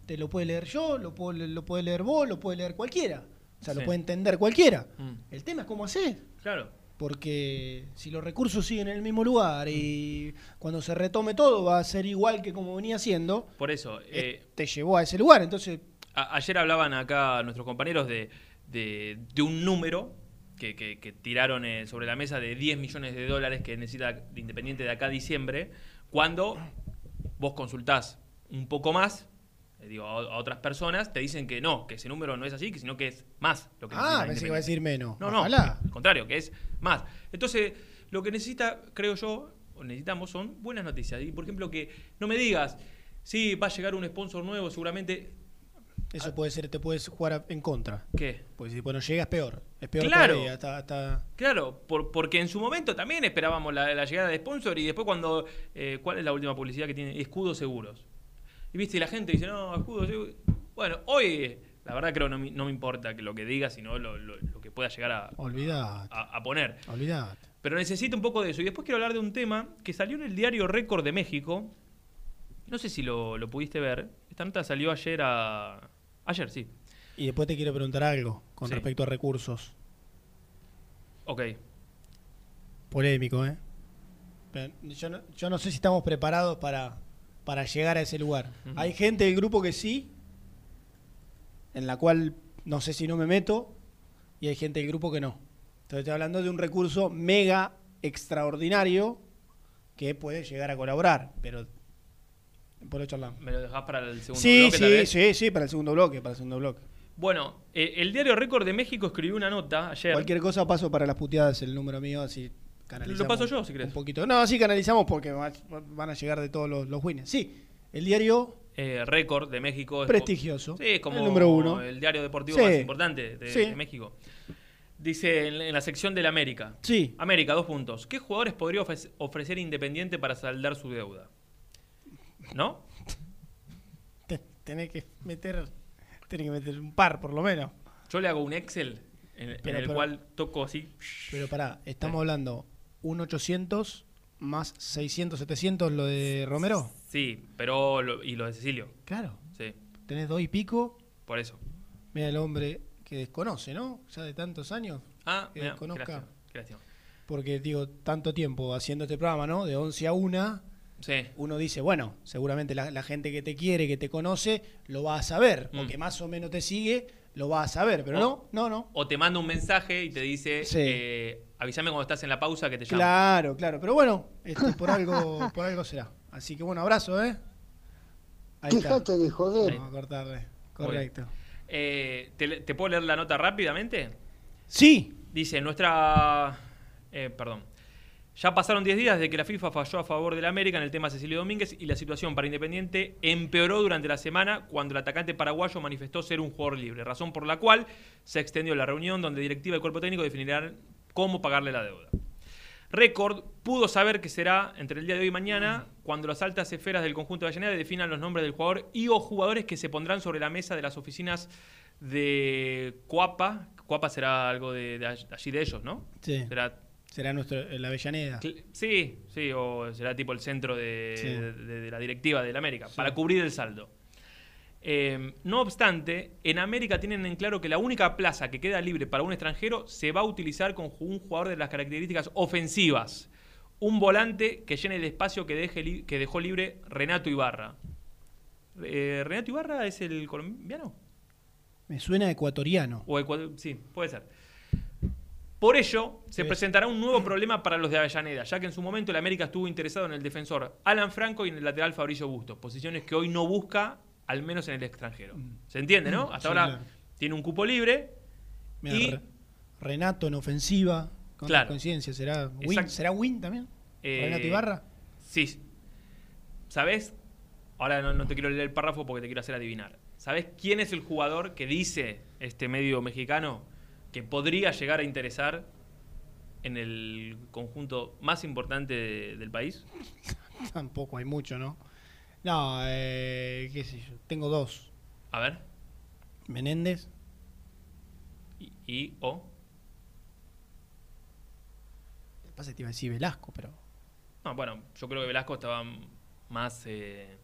[SPEAKER 7] te lo puede leer yo, lo puedo, lo puede leer vos, lo puede leer cualquiera. O sea,
[SPEAKER 3] Sí.
[SPEAKER 7] lo puede entender cualquiera.
[SPEAKER 3] Mm.
[SPEAKER 7] El tema es cómo hacer.
[SPEAKER 3] Claro.
[SPEAKER 7] Porque si los recursos siguen en el mismo lugar y cuando se retome todo va a ser igual que como venía siendo,
[SPEAKER 3] Por eso, eh,
[SPEAKER 7] te llevó a ese lugar. Entonces,
[SPEAKER 3] a- ayer hablaban acá nuestros compañeros de, de- de un número que, que- que tiraron eh, sobre la mesa de 10 millones de dólares que necesita Independiente de acá a diciembre, cuando vos consultás un poco más, eh, digo, a, a otras personas, te dicen que no, que ese número no es así, que sino que es más lo que
[SPEAKER 7] ah, pensé que iba a decir menos.
[SPEAKER 3] No, no, al contrario, que es más. Entonces, lo que necesita, creo yo, o necesitamos son buenas noticias. Y, por ejemplo, que no me digas, sí, va a llegar un sponsor nuevo, seguramente...
[SPEAKER 7] Eso puede ser, te puedes jugar a- en contra.
[SPEAKER 3] ¿Qué?
[SPEAKER 7] Pues si bueno, llega es peor. Es peor
[SPEAKER 3] Claro.
[SPEAKER 7] todavía. Hasta, hasta-
[SPEAKER 3] Claro, por- porque en su momento también esperábamos la, la llegada de sponsor y después cuando... eh, ¿Cuál es la última publicidad que tiene? Escudos seguros. Y viste, y la gente dice, no, escudo. sí". Bueno, hoy, la verdad creo no, me- no me importa que lo que diga, sino lo, lo- lo que pueda llegar a,
[SPEAKER 7] Olvidate,
[SPEAKER 3] a- a poner.
[SPEAKER 7] olvidate.
[SPEAKER 3] Pero necesito un poco de eso. Y después quiero hablar de un tema que salió en el diario Récord de México. No sé si lo, lo pudiste ver. Esta nota salió ayer a... Ayer, sí.
[SPEAKER 7] Y después te quiero preguntar algo con
[SPEAKER 3] Sí.
[SPEAKER 7] respecto a recursos.
[SPEAKER 3] Ok.
[SPEAKER 7] Polémico, ¿eh? Yo, no, yo no sé si estamos preparados para, para llegar a ese lugar. Hay gente del grupo que sí, en la cual no sé si no me meto, y hay gente del grupo que no. Entonces estoy hablando de un recurso mega extraordinario que puede llegar a colaborar, pero por lo charlamos.
[SPEAKER 3] ¿Me lo dejás para el segundo
[SPEAKER 7] Sí,
[SPEAKER 3] bloque, tal
[SPEAKER 7] sí,
[SPEAKER 3] vez?
[SPEAKER 7] sí, sí, para el segundo bloque, para el segundo bloque.
[SPEAKER 3] Bueno, eh, el diario Récord de México escribió una nota ayer.
[SPEAKER 7] Cualquier cosa paso para las puteadas el número mío, así canalizamos.
[SPEAKER 3] Lo paso yo, si querés.
[SPEAKER 7] Un poquito. No, así canalizamos porque va- van a llegar de todos los, los wins. Sí, el diario
[SPEAKER 3] eh, Récord de México. es
[SPEAKER 7] prestigioso.
[SPEAKER 3] Sí, es como
[SPEAKER 7] el número uno.
[SPEAKER 3] el diario deportivo
[SPEAKER 7] Sí.
[SPEAKER 3] más importante de,
[SPEAKER 7] Sí.
[SPEAKER 3] de México. Dice en, en la sección del América.
[SPEAKER 7] Sí.
[SPEAKER 3] América, dos puntos. ¿Qué jugadores podría ofre- ofrecer Independiente para saldar su deuda? ¿No?
[SPEAKER 7] Te- tenés que meter tenés que meter un par por lo menos.
[SPEAKER 3] Yo le hago un Excel en, en
[SPEAKER 7] Pero-
[SPEAKER 3] el
[SPEAKER 7] pero-
[SPEAKER 3] cual toco así.
[SPEAKER 7] Pero pará, estamos hablando un 800 más 600, 700 lo de Romero.
[SPEAKER 3] Sí, pero. lo- y lo de Cecilio.
[SPEAKER 7] Claro.
[SPEAKER 3] Sí,
[SPEAKER 7] Tenés dos y pico.
[SPEAKER 3] por eso.
[SPEAKER 7] Mira el hombre que desconoce, ¿no? Ya de tantos años.
[SPEAKER 3] Ah,
[SPEAKER 7] Que
[SPEAKER 3] mirá,
[SPEAKER 7] desconozca.
[SPEAKER 3] qué lástima.
[SPEAKER 7] Porque digo, tanto tiempo haciendo este programa, ¿no? De 11 a 1.
[SPEAKER 3] Sí.
[SPEAKER 7] uno dice, bueno, seguramente la, la gente que te quiere, que te conoce, lo va a saber,
[SPEAKER 3] Mm.
[SPEAKER 7] porque más o menos te sigue, lo va a saber, pero
[SPEAKER 3] O-
[SPEAKER 7] no, no, no.
[SPEAKER 3] O te manda un mensaje y te dice,
[SPEAKER 7] Sí.
[SPEAKER 3] eh, avísame cuando estás en la pausa que te llamo.
[SPEAKER 7] Claro, claro, pero bueno, este, por algo, por algo será. Así que bueno, abrazo, ¿eh? Ahí está.
[SPEAKER 2] Dejate de joder.
[SPEAKER 7] Vamos a cortarle. Correcto.
[SPEAKER 3] Eh, ¿te, te puedo leer la nota rápidamente?
[SPEAKER 7] Sí,
[SPEAKER 3] Dice, nuestra... eh, perdón. Ya pasaron 10 días desde que la FIFA falló a favor del América en el tema Cecilio Domínguez y la situación para Independiente empeoró durante la semana cuando el atacante paraguayo manifestó ser un jugador libre, razón por la cual se extendió la reunión donde directiva y cuerpo técnico definirán cómo pagarle la deuda. Récord pudo saber que será entre el día de hoy y mañana cuando las altas esferas del conjunto de Avellaneda definan los nombres del jugador y o jugadores que se pondrán sobre la mesa de las oficinas de Coapa. Coapa será algo de, de allí de ellos, ¿no?
[SPEAKER 7] sí.
[SPEAKER 3] Será
[SPEAKER 7] Será nuestro, la Avellaneda.
[SPEAKER 3] Sí, sí, o será tipo el centro de,
[SPEAKER 7] Sí.
[SPEAKER 3] de- de la directiva del América, para cubrir el saldo. Eh, no obstante, en América tienen en claro que la única plaza que queda libre para un extranjero se va a utilizar con un jugador de las características ofensivas. Un volante que llene el espacio que, deje li- que dejó libre Renato Ibarra. Eh, ¿Renato Ibarra es el colombiano?
[SPEAKER 7] Me suena ecuatoriano.
[SPEAKER 3] O Ecuador- sí, puede ser. Por ello, se
[SPEAKER 7] Sí.
[SPEAKER 3] presentará un nuevo problema para los de Avellaneda, ya que en su momento el América estuvo interesado en el defensor Alan Franco y en el lateral Fabricio Bustos, posiciones que hoy no busca, al menos en el extranjero. ¿Se entiende, no? Hasta
[SPEAKER 7] Sí,
[SPEAKER 3] ahora
[SPEAKER 7] claro.
[SPEAKER 3] tiene un cupo libre. Y-
[SPEAKER 7] Re- Renato en ofensiva. Con
[SPEAKER 3] Claro.
[SPEAKER 7] coincidencia, ¿será Win? ¿Será Win también?
[SPEAKER 3] eh,
[SPEAKER 7] ¿Renato Ibarra?
[SPEAKER 3] Sí. ¿Sabes? Ahora no, no te quiero leer el párrafo porque te quiero hacer adivinar. ¿Sabes quién es el jugador que dice este medio mexicano que podría llegar a interesar en el conjunto más importante de- del país?
[SPEAKER 7] Tampoco hay mucho, ¿no? No, eh, qué sé yo. Tengo dos.
[SPEAKER 3] A ver.
[SPEAKER 7] Menéndez.
[SPEAKER 3] Y, y- o.
[SPEAKER 7] Pasa que te iba a decir Velasco, pero.
[SPEAKER 3] No, bueno, yo creo que Velasco estaba más, eh,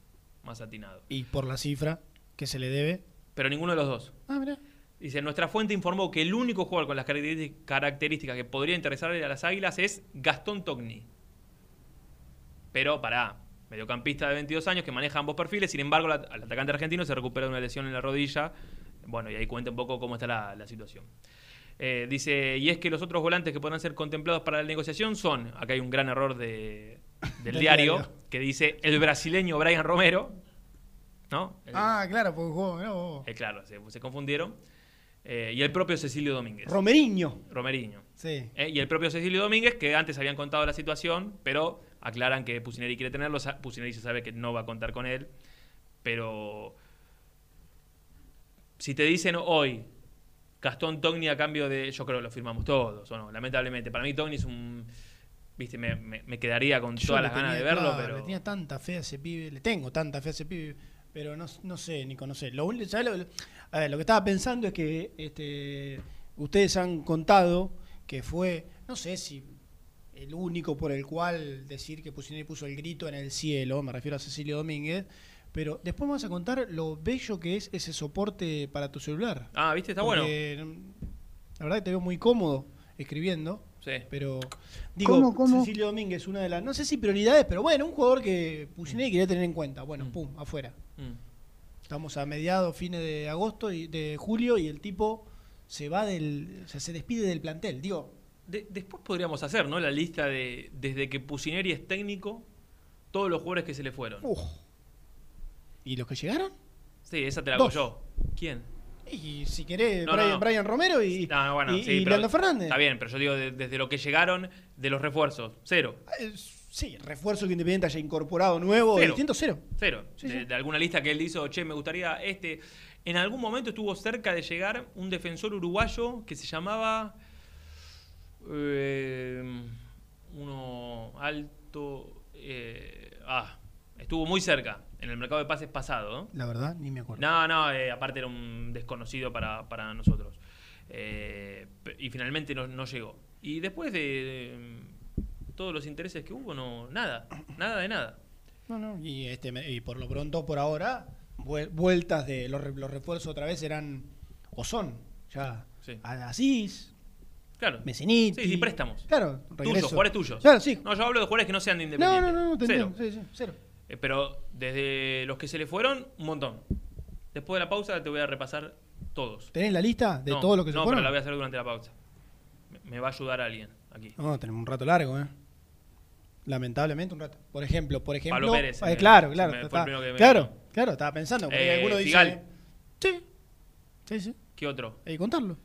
[SPEAKER 3] más atinado.
[SPEAKER 7] Y por la cifra que se le debe.
[SPEAKER 3] Pero ninguno de los dos.
[SPEAKER 7] Ah, mira.
[SPEAKER 3] Dice, nuestra fuente informó que el único jugador con las característic- características que podría interesarle a las Águilas es Gastón Togni. Pero pará, mediocampista de 22 años que maneja ambos perfiles, sin embargo la- el atacante argentino se recupera de una lesión en la rodilla. Bueno, y ahí cuenta un poco cómo está la, la situación. Eh, dice, y es que los otros volantes que podrán ser contemplados para la negociación son, acá hay un gran error de- del diario,
[SPEAKER 7] diario.
[SPEAKER 3] que dice el brasileño Brian Romero, ¿no? El-
[SPEAKER 7] Ah, claro, porque jugó. vos.
[SPEAKER 3] eh, claro, se, se confundieron. Eh, y el propio Cecilio Domínguez.
[SPEAKER 7] Romeriño.
[SPEAKER 3] Romeriño.
[SPEAKER 7] Sí.
[SPEAKER 3] Eh, y el propio Cecilio Domínguez, que antes habían contado la situación, pero aclaran que Pusineri quiere tenerlo. Pusineri se sabe que no va a contar con él. Pero si te dicen hoy Gastón Togni a cambio de. Yo creo que lo firmamos todos, ¿o no? Lamentablemente. Para mí, Togni es un. Viste, me, me- me quedaría con
[SPEAKER 7] Yo
[SPEAKER 3] todas las ganas de verlo,
[SPEAKER 7] claro,
[SPEAKER 3] pero.
[SPEAKER 7] Le tenía tanta fe a ese pibe. Le tengo tanta fe a ese pibe. Pero no, no sé, Nico, no sé. Lo, uni- ¿sabes lo, a ver, lo que estaba pensando es que este, ustedes han contado que fue, no sé si el único por el cual decir que Pusineri puso el grito en el cielo, me refiero a Cecilio Domínguez, pero después me vas a contar lo bello que es ese soporte para tu celular.
[SPEAKER 3] Ah, ¿viste? Está bueno.
[SPEAKER 7] Porque, mm, La verdad que te veo muy cómodo escribiendo.
[SPEAKER 3] Sí.
[SPEAKER 7] Pero digo,
[SPEAKER 2] ¿Cómo, cómo?
[SPEAKER 7] Cecilio Domínguez, una de las, no sé si prioridades, pero bueno, un jugador que Pusineri quería tener en cuenta. Bueno, pum, afuera.
[SPEAKER 3] Mm.
[SPEAKER 7] Estamos a mediados, fines de agosto y de julio y el tipo se va del, o sea, se despide del plantel. Digo,
[SPEAKER 3] De- después podríamos hacer, ¿no? La lista de desde que Pusineri es técnico, todos los jugadores que se le fueron.
[SPEAKER 7] uf. ¿Y los que llegaron?
[SPEAKER 3] Sí, esa te la hago
[SPEAKER 7] Dos.
[SPEAKER 3] yo. ¿Quién?
[SPEAKER 7] Y si querés,
[SPEAKER 3] No,
[SPEAKER 7] Brian,
[SPEAKER 3] no, no.
[SPEAKER 7] Brian Romero y,
[SPEAKER 3] No, no, bueno,
[SPEAKER 7] y,
[SPEAKER 3] sí,
[SPEAKER 7] y
[SPEAKER 3] pero-
[SPEAKER 7] Leandro Fernández.
[SPEAKER 3] Está bien, pero yo digo de- desde lo que llegaron de los refuerzos. Cero.
[SPEAKER 7] Sí, refuerzo que Independiente haya incorporado nuevo,
[SPEAKER 3] Cero.
[SPEAKER 7] distinto cero.
[SPEAKER 3] Cero.
[SPEAKER 7] Sí,
[SPEAKER 3] de,
[SPEAKER 7] sí.
[SPEAKER 3] de alguna lista que él hizo, che, me gustaría este. En algún momento estuvo cerca de llegar un defensor uruguayo que se llamaba. eh, uno alto. eh, ah, estuvo muy cerca en el mercado de pases pasado. ¿no?
[SPEAKER 7] La verdad, ni me acuerdo.
[SPEAKER 3] No, no, eh, aparte era un desconocido para, para nosotros. Eh, y finalmente no, no llegó. Y después de, de, todos los intereses que hubo, no, nada, nada de nada.
[SPEAKER 7] No, no, y, este, me- y por lo pronto, por ahora, vuel- vueltas de los, los refuerzos otra vez eran, o son, ya,
[SPEAKER 3] Sí.
[SPEAKER 7] a- Asís,
[SPEAKER 3] Claro.
[SPEAKER 7] Messiniti.
[SPEAKER 3] Sí, sí, préstamos.
[SPEAKER 7] Claro,
[SPEAKER 3] Tuyos,
[SPEAKER 7] regreso.
[SPEAKER 3] jugadores tuyos.
[SPEAKER 7] Claro, sí.
[SPEAKER 3] No, yo hablo de jugadores que no sean de
[SPEAKER 7] No,
[SPEAKER 3] Independiente.
[SPEAKER 7] no, no, no, te
[SPEAKER 3] Cero.
[SPEAKER 7] entiendo, sí, sí, cero.
[SPEAKER 3] Eh, pero desde los que se le fueron, un montón. Después de la pausa te voy a repasar todos.
[SPEAKER 7] ¿Tenés la lista de
[SPEAKER 3] no,
[SPEAKER 7] todo lo que se
[SPEAKER 3] No,
[SPEAKER 7] fueron?
[SPEAKER 3] pero la voy a hacer durante la pausa. Me, me va a ayudar alguien aquí.
[SPEAKER 7] No, tenemos un rato largo, ¿eh? Lamentablemente un rato. Por ejemplo, por ejemplo.
[SPEAKER 3] Pablo Pérez,
[SPEAKER 7] eh,
[SPEAKER 3] me-
[SPEAKER 7] claro, claro. está-
[SPEAKER 3] me-
[SPEAKER 7] claro, claro, estaba pensando. Porque
[SPEAKER 3] Eh,
[SPEAKER 7] alguno dice. Sí. Sí, sí.
[SPEAKER 3] ¿Qué otro?
[SPEAKER 7] Hay que contarlo.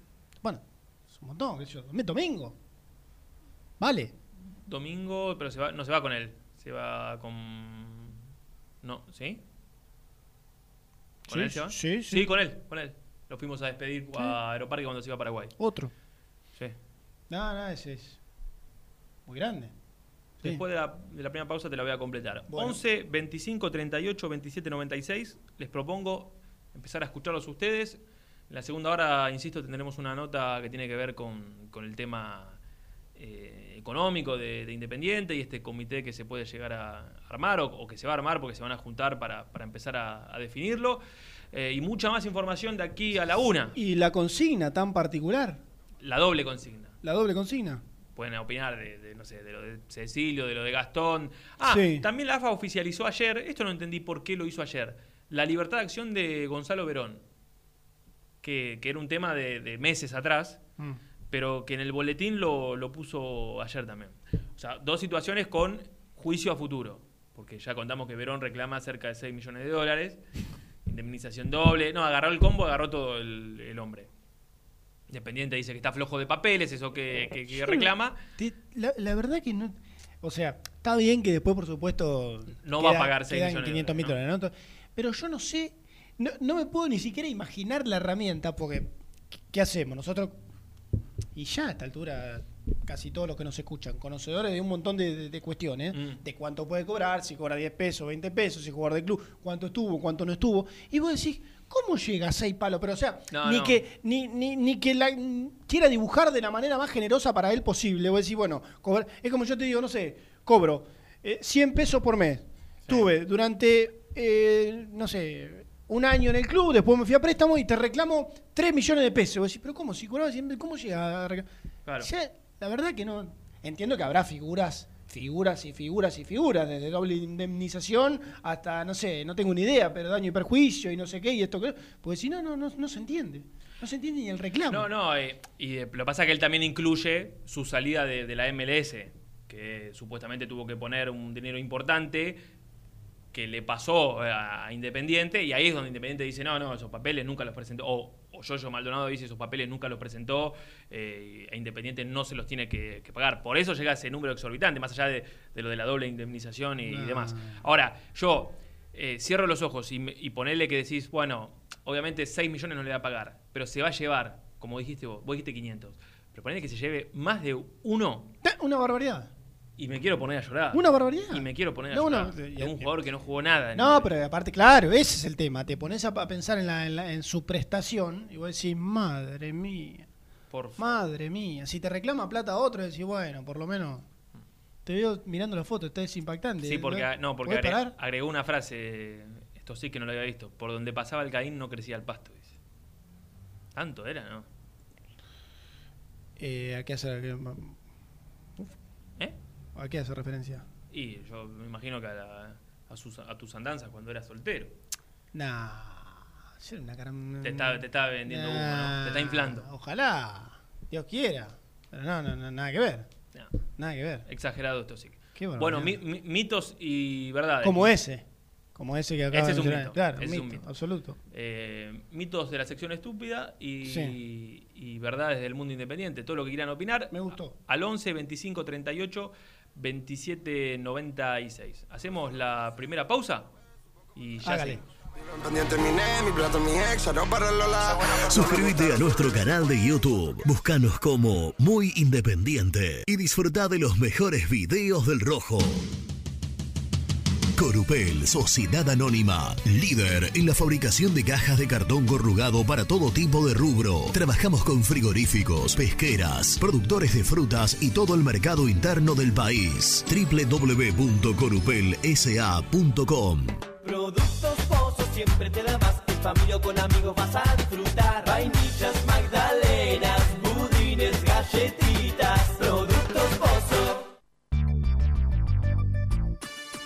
[SPEAKER 7] Bueno, es un montón, qué sé yo. Domingo. Vale.
[SPEAKER 3] Domingo, pero se va, no se va con él. Se va con. No, ¿sí? ¿Con
[SPEAKER 7] Sí,
[SPEAKER 3] él se va?
[SPEAKER 7] sí, sí.
[SPEAKER 3] Sí, con él, con él. Lo fuimos a despedir a Aeroparque cuando se iba a Paraguay.
[SPEAKER 7] Otro.
[SPEAKER 3] Sí.
[SPEAKER 7] No, no, ese es. Muy grande. Sí.
[SPEAKER 3] Después de la, de la primera pausa te la voy a completar.
[SPEAKER 7] Bueno.
[SPEAKER 3] 11 25 38 27 96. Les propongo empezar a escucharlos ustedes. En la segunda hora, insisto, tendremos una nota que tiene que ver con, con el tema eh, económico de, de Independiente y este comité que se puede llegar a armar o, o que se va a armar porque se van a juntar para, para empezar a, a definirlo. Eh, y mucha más información de aquí a la una.
[SPEAKER 7] Y la consigna tan particular,
[SPEAKER 3] La doble consigna.
[SPEAKER 7] la doble consigna.
[SPEAKER 3] Pueden opinar de, de, no sé, de lo de Cecilio, de lo de Gastón. Ah,
[SPEAKER 7] Sí.
[SPEAKER 3] también la AFA oficializó ayer, esto no entendí por qué lo hizo ayer, la libertad de acción de Gonzalo Verón, que, que era un tema de, de meses atrás,
[SPEAKER 7] Mm.
[SPEAKER 3] pero que en el boletín lo, lo puso ayer también. O sea, dos situaciones con juicio a futuro, porque ya contamos que Verón reclama cerca de 6 millones de dólares, indemnización doble, no, agarró el combo, agarró todo el, el hombre. Independiente dice que está flojo de papeles, eso que, que- que
[SPEAKER 7] Yo
[SPEAKER 3] reclama.
[SPEAKER 7] Te- la, la verdad que no. O sea, está bien que después, por supuesto.
[SPEAKER 3] No va a pagar seis
[SPEAKER 7] quedan
[SPEAKER 3] millones de
[SPEAKER 7] 500 mil
[SPEAKER 3] dólares.
[SPEAKER 7] Pero yo no sé. No, no me puedo ni siquiera imaginar la herramienta, porque. ¿qué- ¿Qué hacemos? Nosotros. Y ya a esta altura, casi todos los que nos escuchan, conocedores de un montón de, de- de cuestiones,
[SPEAKER 3] Mm.
[SPEAKER 7] de cuánto puede cobrar, si cobra 10 pesos, 20 pesos, si jugador de club, cuánto estuvo, cuánto no estuvo. Y vos decís, ¿cómo llega a 6 palos? Pero o sea,
[SPEAKER 3] No,
[SPEAKER 7] ni
[SPEAKER 3] no.
[SPEAKER 7] que ni, ni, ni que la quiera dibujar de la manera más generosa para él posible. Vos decís, bueno, cobrar- es como yo te digo, no sé, cobro eh, 100 pesos por mes. Tuve durante, eh, no sé, un año en el club, después me fui a préstamo y te reclamo 3 millones de pesos. Vos decís, pero ¿cómo? Si cobraba 100 ¿cómo llega a recla-?"
[SPEAKER 3] Claro.
[SPEAKER 7] La verdad que no. Entiendo que habrá figuras, figuras y figuras y figuras, desde doble indemnización hasta, no sé, no tengo ni idea, pero daño y perjuicio y no sé qué, y esto que. Porque si no, no, no, no se entiende. No se entiende ni el reclamo.
[SPEAKER 3] No, no, eh, y lo pasa que él también incluye su salida de, la MLS, que supuestamente tuvo que poner un dinero importante que le pasó a Independiente, y ahí es donde Independiente dice, no, no, esos papeles nunca los presentó, Yoyo Maldonado dice, esos papeles nunca los presentó, eh, e Independiente no se los tiene que, que pagar. Por eso llega ese número exorbitante, más allá de, de lo de la doble indemnización y, demás. Ahora, yo eh, cierro los ojos y, y ponerle que decís, bueno, obviamente 6 millones no le va a pagar, pero se va a llevar, como dijiste vos, vos dijiste 500, pero ponele que se lleve más de uno,
[SPEAKER 7] Una barbaridad.
[SPEAKER 3] Y me quiero poner a llorar.
[SPEAKER 7] Una barbaridad.
[SPEAKER 3] Y me quiero poner a
[SPEAKER 7] No,
[SPEAKER 3] llorar.
[SPEAKER 7] no,
[SPEAKER 3] de un jugador que no jugó nada.
[SPEAKER 7] No, pero aparte, claro, ese es el tema. Te pones a, pensar en, la- en la- en su prestación y vos decís, madre mía,
[SPEAKER 3] Por
[SPEAKER 7] madre mía. Si te reclama plata a otro, decís, bueno, por lo menos te veo mirando la foto, esto es impactante.
[SPEAKER 3] Sí, porque, no, porque agregó una frase, esto sí que no lo había visto, por donde pasaba el Caín no crecía el pasto, dice. Tanto era, ¿no?
[SPEAKER 7] Eh, ¿a, qué hace,
[SPEAKER 3] ¿Eh?
[SPEAKER 7] ¿A qué hace referencia?
[SPEAKER 3] Y yo me imagino que a, la- a, sus, a tus andanzas cuando eras soltero.
[SPEAKER 7] Nah, yo era una cara...
[SPEAKER 3] Te está, te está vendiendo humo, ¿no? Te está inflando.
[SPEAKER 7] Ojalá, Dios quiera. Pero no, no, no, nada que ver. Nada que ver.
[SPEAKER 3] exagerado esto sí.
[SPEAKER 7] Qué
[SPEAKER 3] Bueno, mi- mi- mitos y verdades.
[SPEAKER 7] Como ese. Como ese que acaba
[SPEAKER 3] Ese
[SPEAKER 7] de
[SPEAKER 3] es un mito,
[SPEAKER 7] Claro,
[SPEAKER 3] ese es un
[SPEAKER 7] mito, absoluto.
[SPEAKER 3] Eh, mitos de la sección estúpida y,
[SPEAKER 7] Sí.
[SPEAKER 3] y verdades del mundo independiente. Todo lo que quieran opinar.
[SPEAKER 7] Me gustó.
[SPEAKER 3] Al 11 25 38 27 96. Hacemos la primera pausa y ya
[SPEAKER 7] Hágale.
[SPEAKER 3] seguimos.
[SPEAKER 1] Suscríbete a nuestro canal de YouTube. Búscanos como Muy Independiente y disfruta de los mejores videos del Rojo. Corupel, Sociedad Anónima, líder en la fabricación de cajas de cartón corrugado para todo tipo de rubro. Trabajamos con frigoríficos, pesqueras, productores de frutas y todo el mercado interno del país. www.corupelsa.com
[SPEAKER 6] Productos Pozos siempre te da más. En familia o con amigos vas a disfrutar. Vainillas, magdalenas, budines.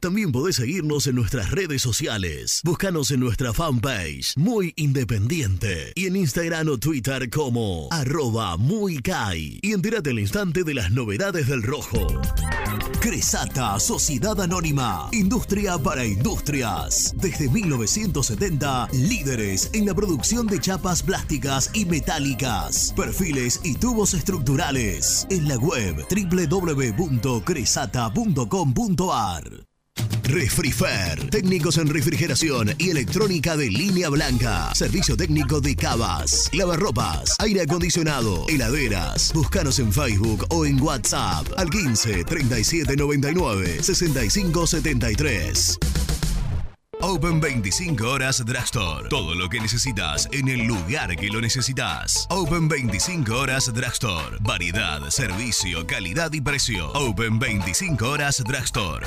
[SPEAKER 1] También podés seguirnos en nuestras redes sociales. Búscanos en nuestra fanpage, Muy Independiente, y en Instagram o Twitter como arroba muy. Y entérate al instante de las novedades del rojo. Cresata, Sociedad Anónima, Industria para Industrias. Desde 1970, líderes en la producción de chapas plásticas y metálicas, perfiles y tubos estructurales. En la web www.cresata.com.ar. Refrifer, técnicos en refrigeración y electrónica de línea blanca. Servicio técnico de cavas, lavarropas, aire acondicionado, heladeras. Búscanos en Facebook o en WhatsApp al 15 37 99 65 73. Open 25 horas Drugstore. Todo lo que necesitas en el lugar que lo necesitas. Open 25 horas Drugstore. Variedad, servicio, calidad y precio. Open 25 horas Drugstore.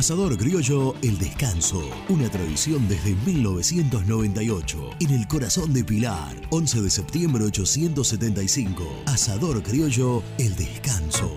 [SPEAKER 1] Asador Criollo El Descanso, una tradición desde 1998, en el corazón de Pilar, 11 de septiembre 875. Asador Criollo El Descanso.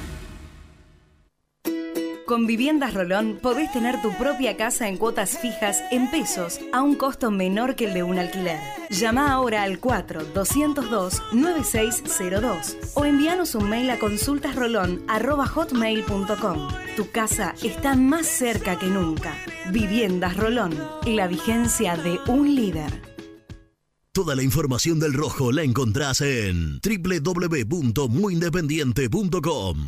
[SPEAKER 8] Con Viviendas Rolón podés tener tu propia casa en cuotas fijas en pesos a un costo menor que el de un alquiler. Llama ahora al 4-202-9602 o envíanos un mail a consultasrolón.hotmail.com. Tu casa está más cerca que nunca. Viviendas Rolón, la vigencia de un líder.
[SPEAKER 1] Toda la información del rojo la encontrás en www.muyindependiente.com.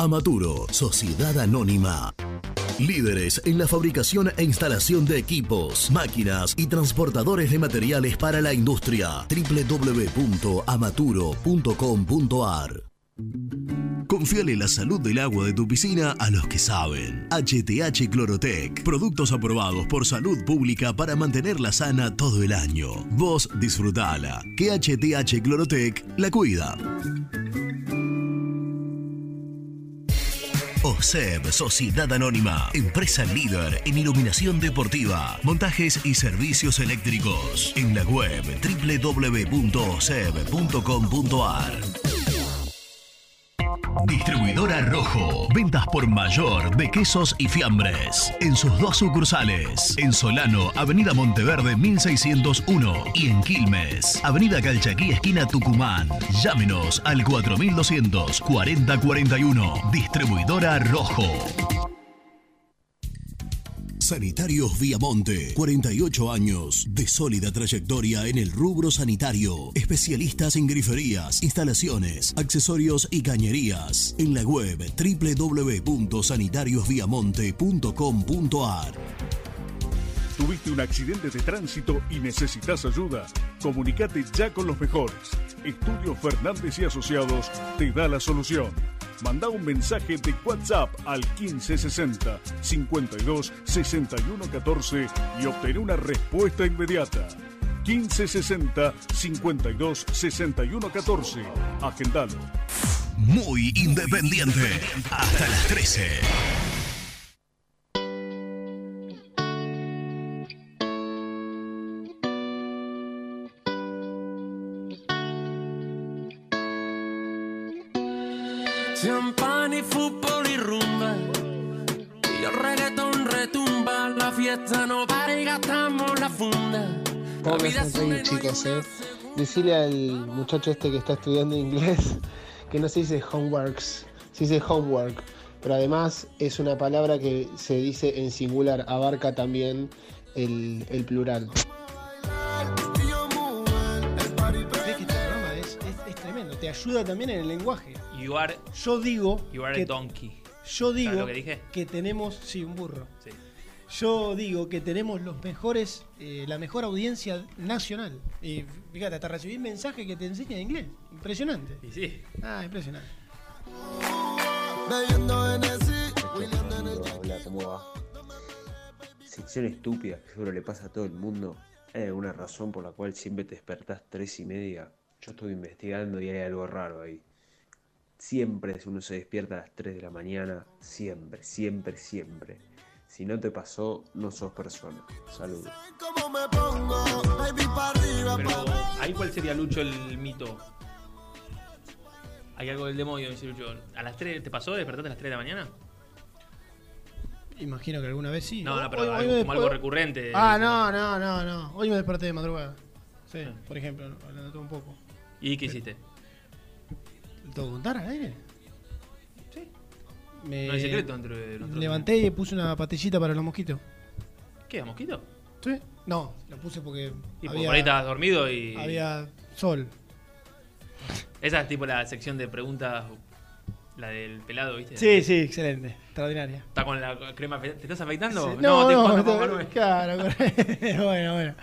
[SPEAKER 1] Amaturo, Sociedad Anónima. Líderes en la fabricación e instalación de equipos, máquinas y transportadores de materiales para la industria. www.amaturo.com.ar Confiale la salud del agua de tu piscina a los que saben. HTH Clorotec. Productos aprobados por salud pública para mantenerla sana todo el año. Vos disfrutala. Que HTH Clorotec la cuida. OSEB, Sociedad Anónima, empresa líder en iluminación deportiva, montajes y servicios eléctricos. En la web www.oseb.com.ar. Distribuidora Rojo. Ventas por mayor de quesos y fiambres. En sus dos sucursales. En Solano, Avenida Monteverde 1601. Y en Quilmes, Avenida Calchaquí, esquina Tucumán. Llámenos al 4200 4041. Distribuidora Rojo. Sanitarios Viamonte, 48 años de sólida trayectoria en el rubro sanitario. Especialistas en griferías, instalaciones, accesorios y cañerías. En la web www.sanitariosviamonte.com.ar.
[SPEAKER 9] ¿Tuviste un accidente de tránsito y necesitas ayuda? Comunicate ya con los mejores. Estudio Fernández y Asociados te da la solución. Manda un mensaje de WhatsApp al 1560 52 61 14 y obtén una respuesta inmediata. 1560 52 61 14. Agendalo.
[SPEAKER 1] Muy independiente. Hasta las 13.
[SPEAKER 6] Champán y fútbol y rumba. Y el reggaetón retumba. La fiesta no para y gastamos la funda.
[SPEAKER 10] ¿Cómo me reír, chicos, eh? Decirle al muchacho este que está estudiando inglés que no se dice homeworks, se dice homework. Pero además es una palabra que se dice en singular, abarca también el, el plural.
[SPEAKER 7] Ves que este programa es, es- es tremendo, te ayuda también en el lenguaje.
[SPEAKER 3] You are,
[SPEAKER 7] Yo digo
[SPEAKER 3] you are
[SPEAKER 7] que,
[SPEAKER 3] a donkey.
[SPEAKER 7] yo
[SPEAKER 3] ¿Sabes
[SPEAKER 7] digo
[SPEAKER 3] lo que dije?
[SPEAKER 7] que tenemos, sí, un burro.
[SPEAKER 3] Sí.
[SPEAKER 7] Yo digo que tenemos los mejores, eh, la mejor audiencia nacional. Y fíjate, hasta recibí mensajes que te enseñan inglés. Impresionante.
[SPEAKER 3] Y sí.
[SPEAKER 7] Ah, impresionante.
[SPEAKER 11] Hola, ¿cómo va? Sección estúpida que seguro le pasa a todo el mundo. ¿Hay alguna razón por la cual siempre te despertás tres y media? Yo estuve investigando y hay algo raro ahí. Siempre si uno se despierta a las 3 de la mañana, siempre, siempre, siempre. Si no te pasó, no sos persona. Saludos.
[SPEAKER 3] Pero ahí cuál sería Lucho el mito. Hay algo del demonio, dice Lucho. ¿A las 3 te pasó? ¿Despertaste a las 3 de la mañana?
[SPEAKER 7] Imagino que alguna vez sí.
[SPEAKER 3] No, no, pero
[SPEAKER 7] hoy
[SPEAKER 3] algo- como algo recurrente.
[SPEAKER 7] Ah, no, no, no, no. Hoy me desperté de madrugada. Sí, por ejemplo, hablando todo un poco.
[SPEAKER 3] ¿Y qué hiciste?
[SPEAKER 7] ¿Lo tengo que contar al aire? Sí. Me
[SPEAKER 3] No hay secreto entre nosotros.
[SPEAKER 7] Levanté y puse una patillita para los mosquitos.
[SPEAKER 3] ¿Qué? ¿A mosquito?
[SPEAKER 7] Sí. No, lo puse porque.
[SPEAKER 3] Y por
[SPEAKER 7] había,
[SPEAKER 3] ahí estabas dormido y.
[SPEAKER 7] había sol.
[SPEAKER 3] Esa es tipo la sección de preguntas. La del pelado, ¿viste?
[SPEAKER 7] Sí, sí, excelente. Extraordinaria.
[SPEAKER 3] ¿Está con la crema? ¿Te estás afeitando?
[SPEAKER 7] Sí, No,
[SPEAKER 3] te
[SPEAKER 7] no,
[SPEAKER 3] pasa
[SPEAKER 7] no,
[SPEAKER 3] por Manuel.
[SPEAKER 7] claro, bueno, bueno,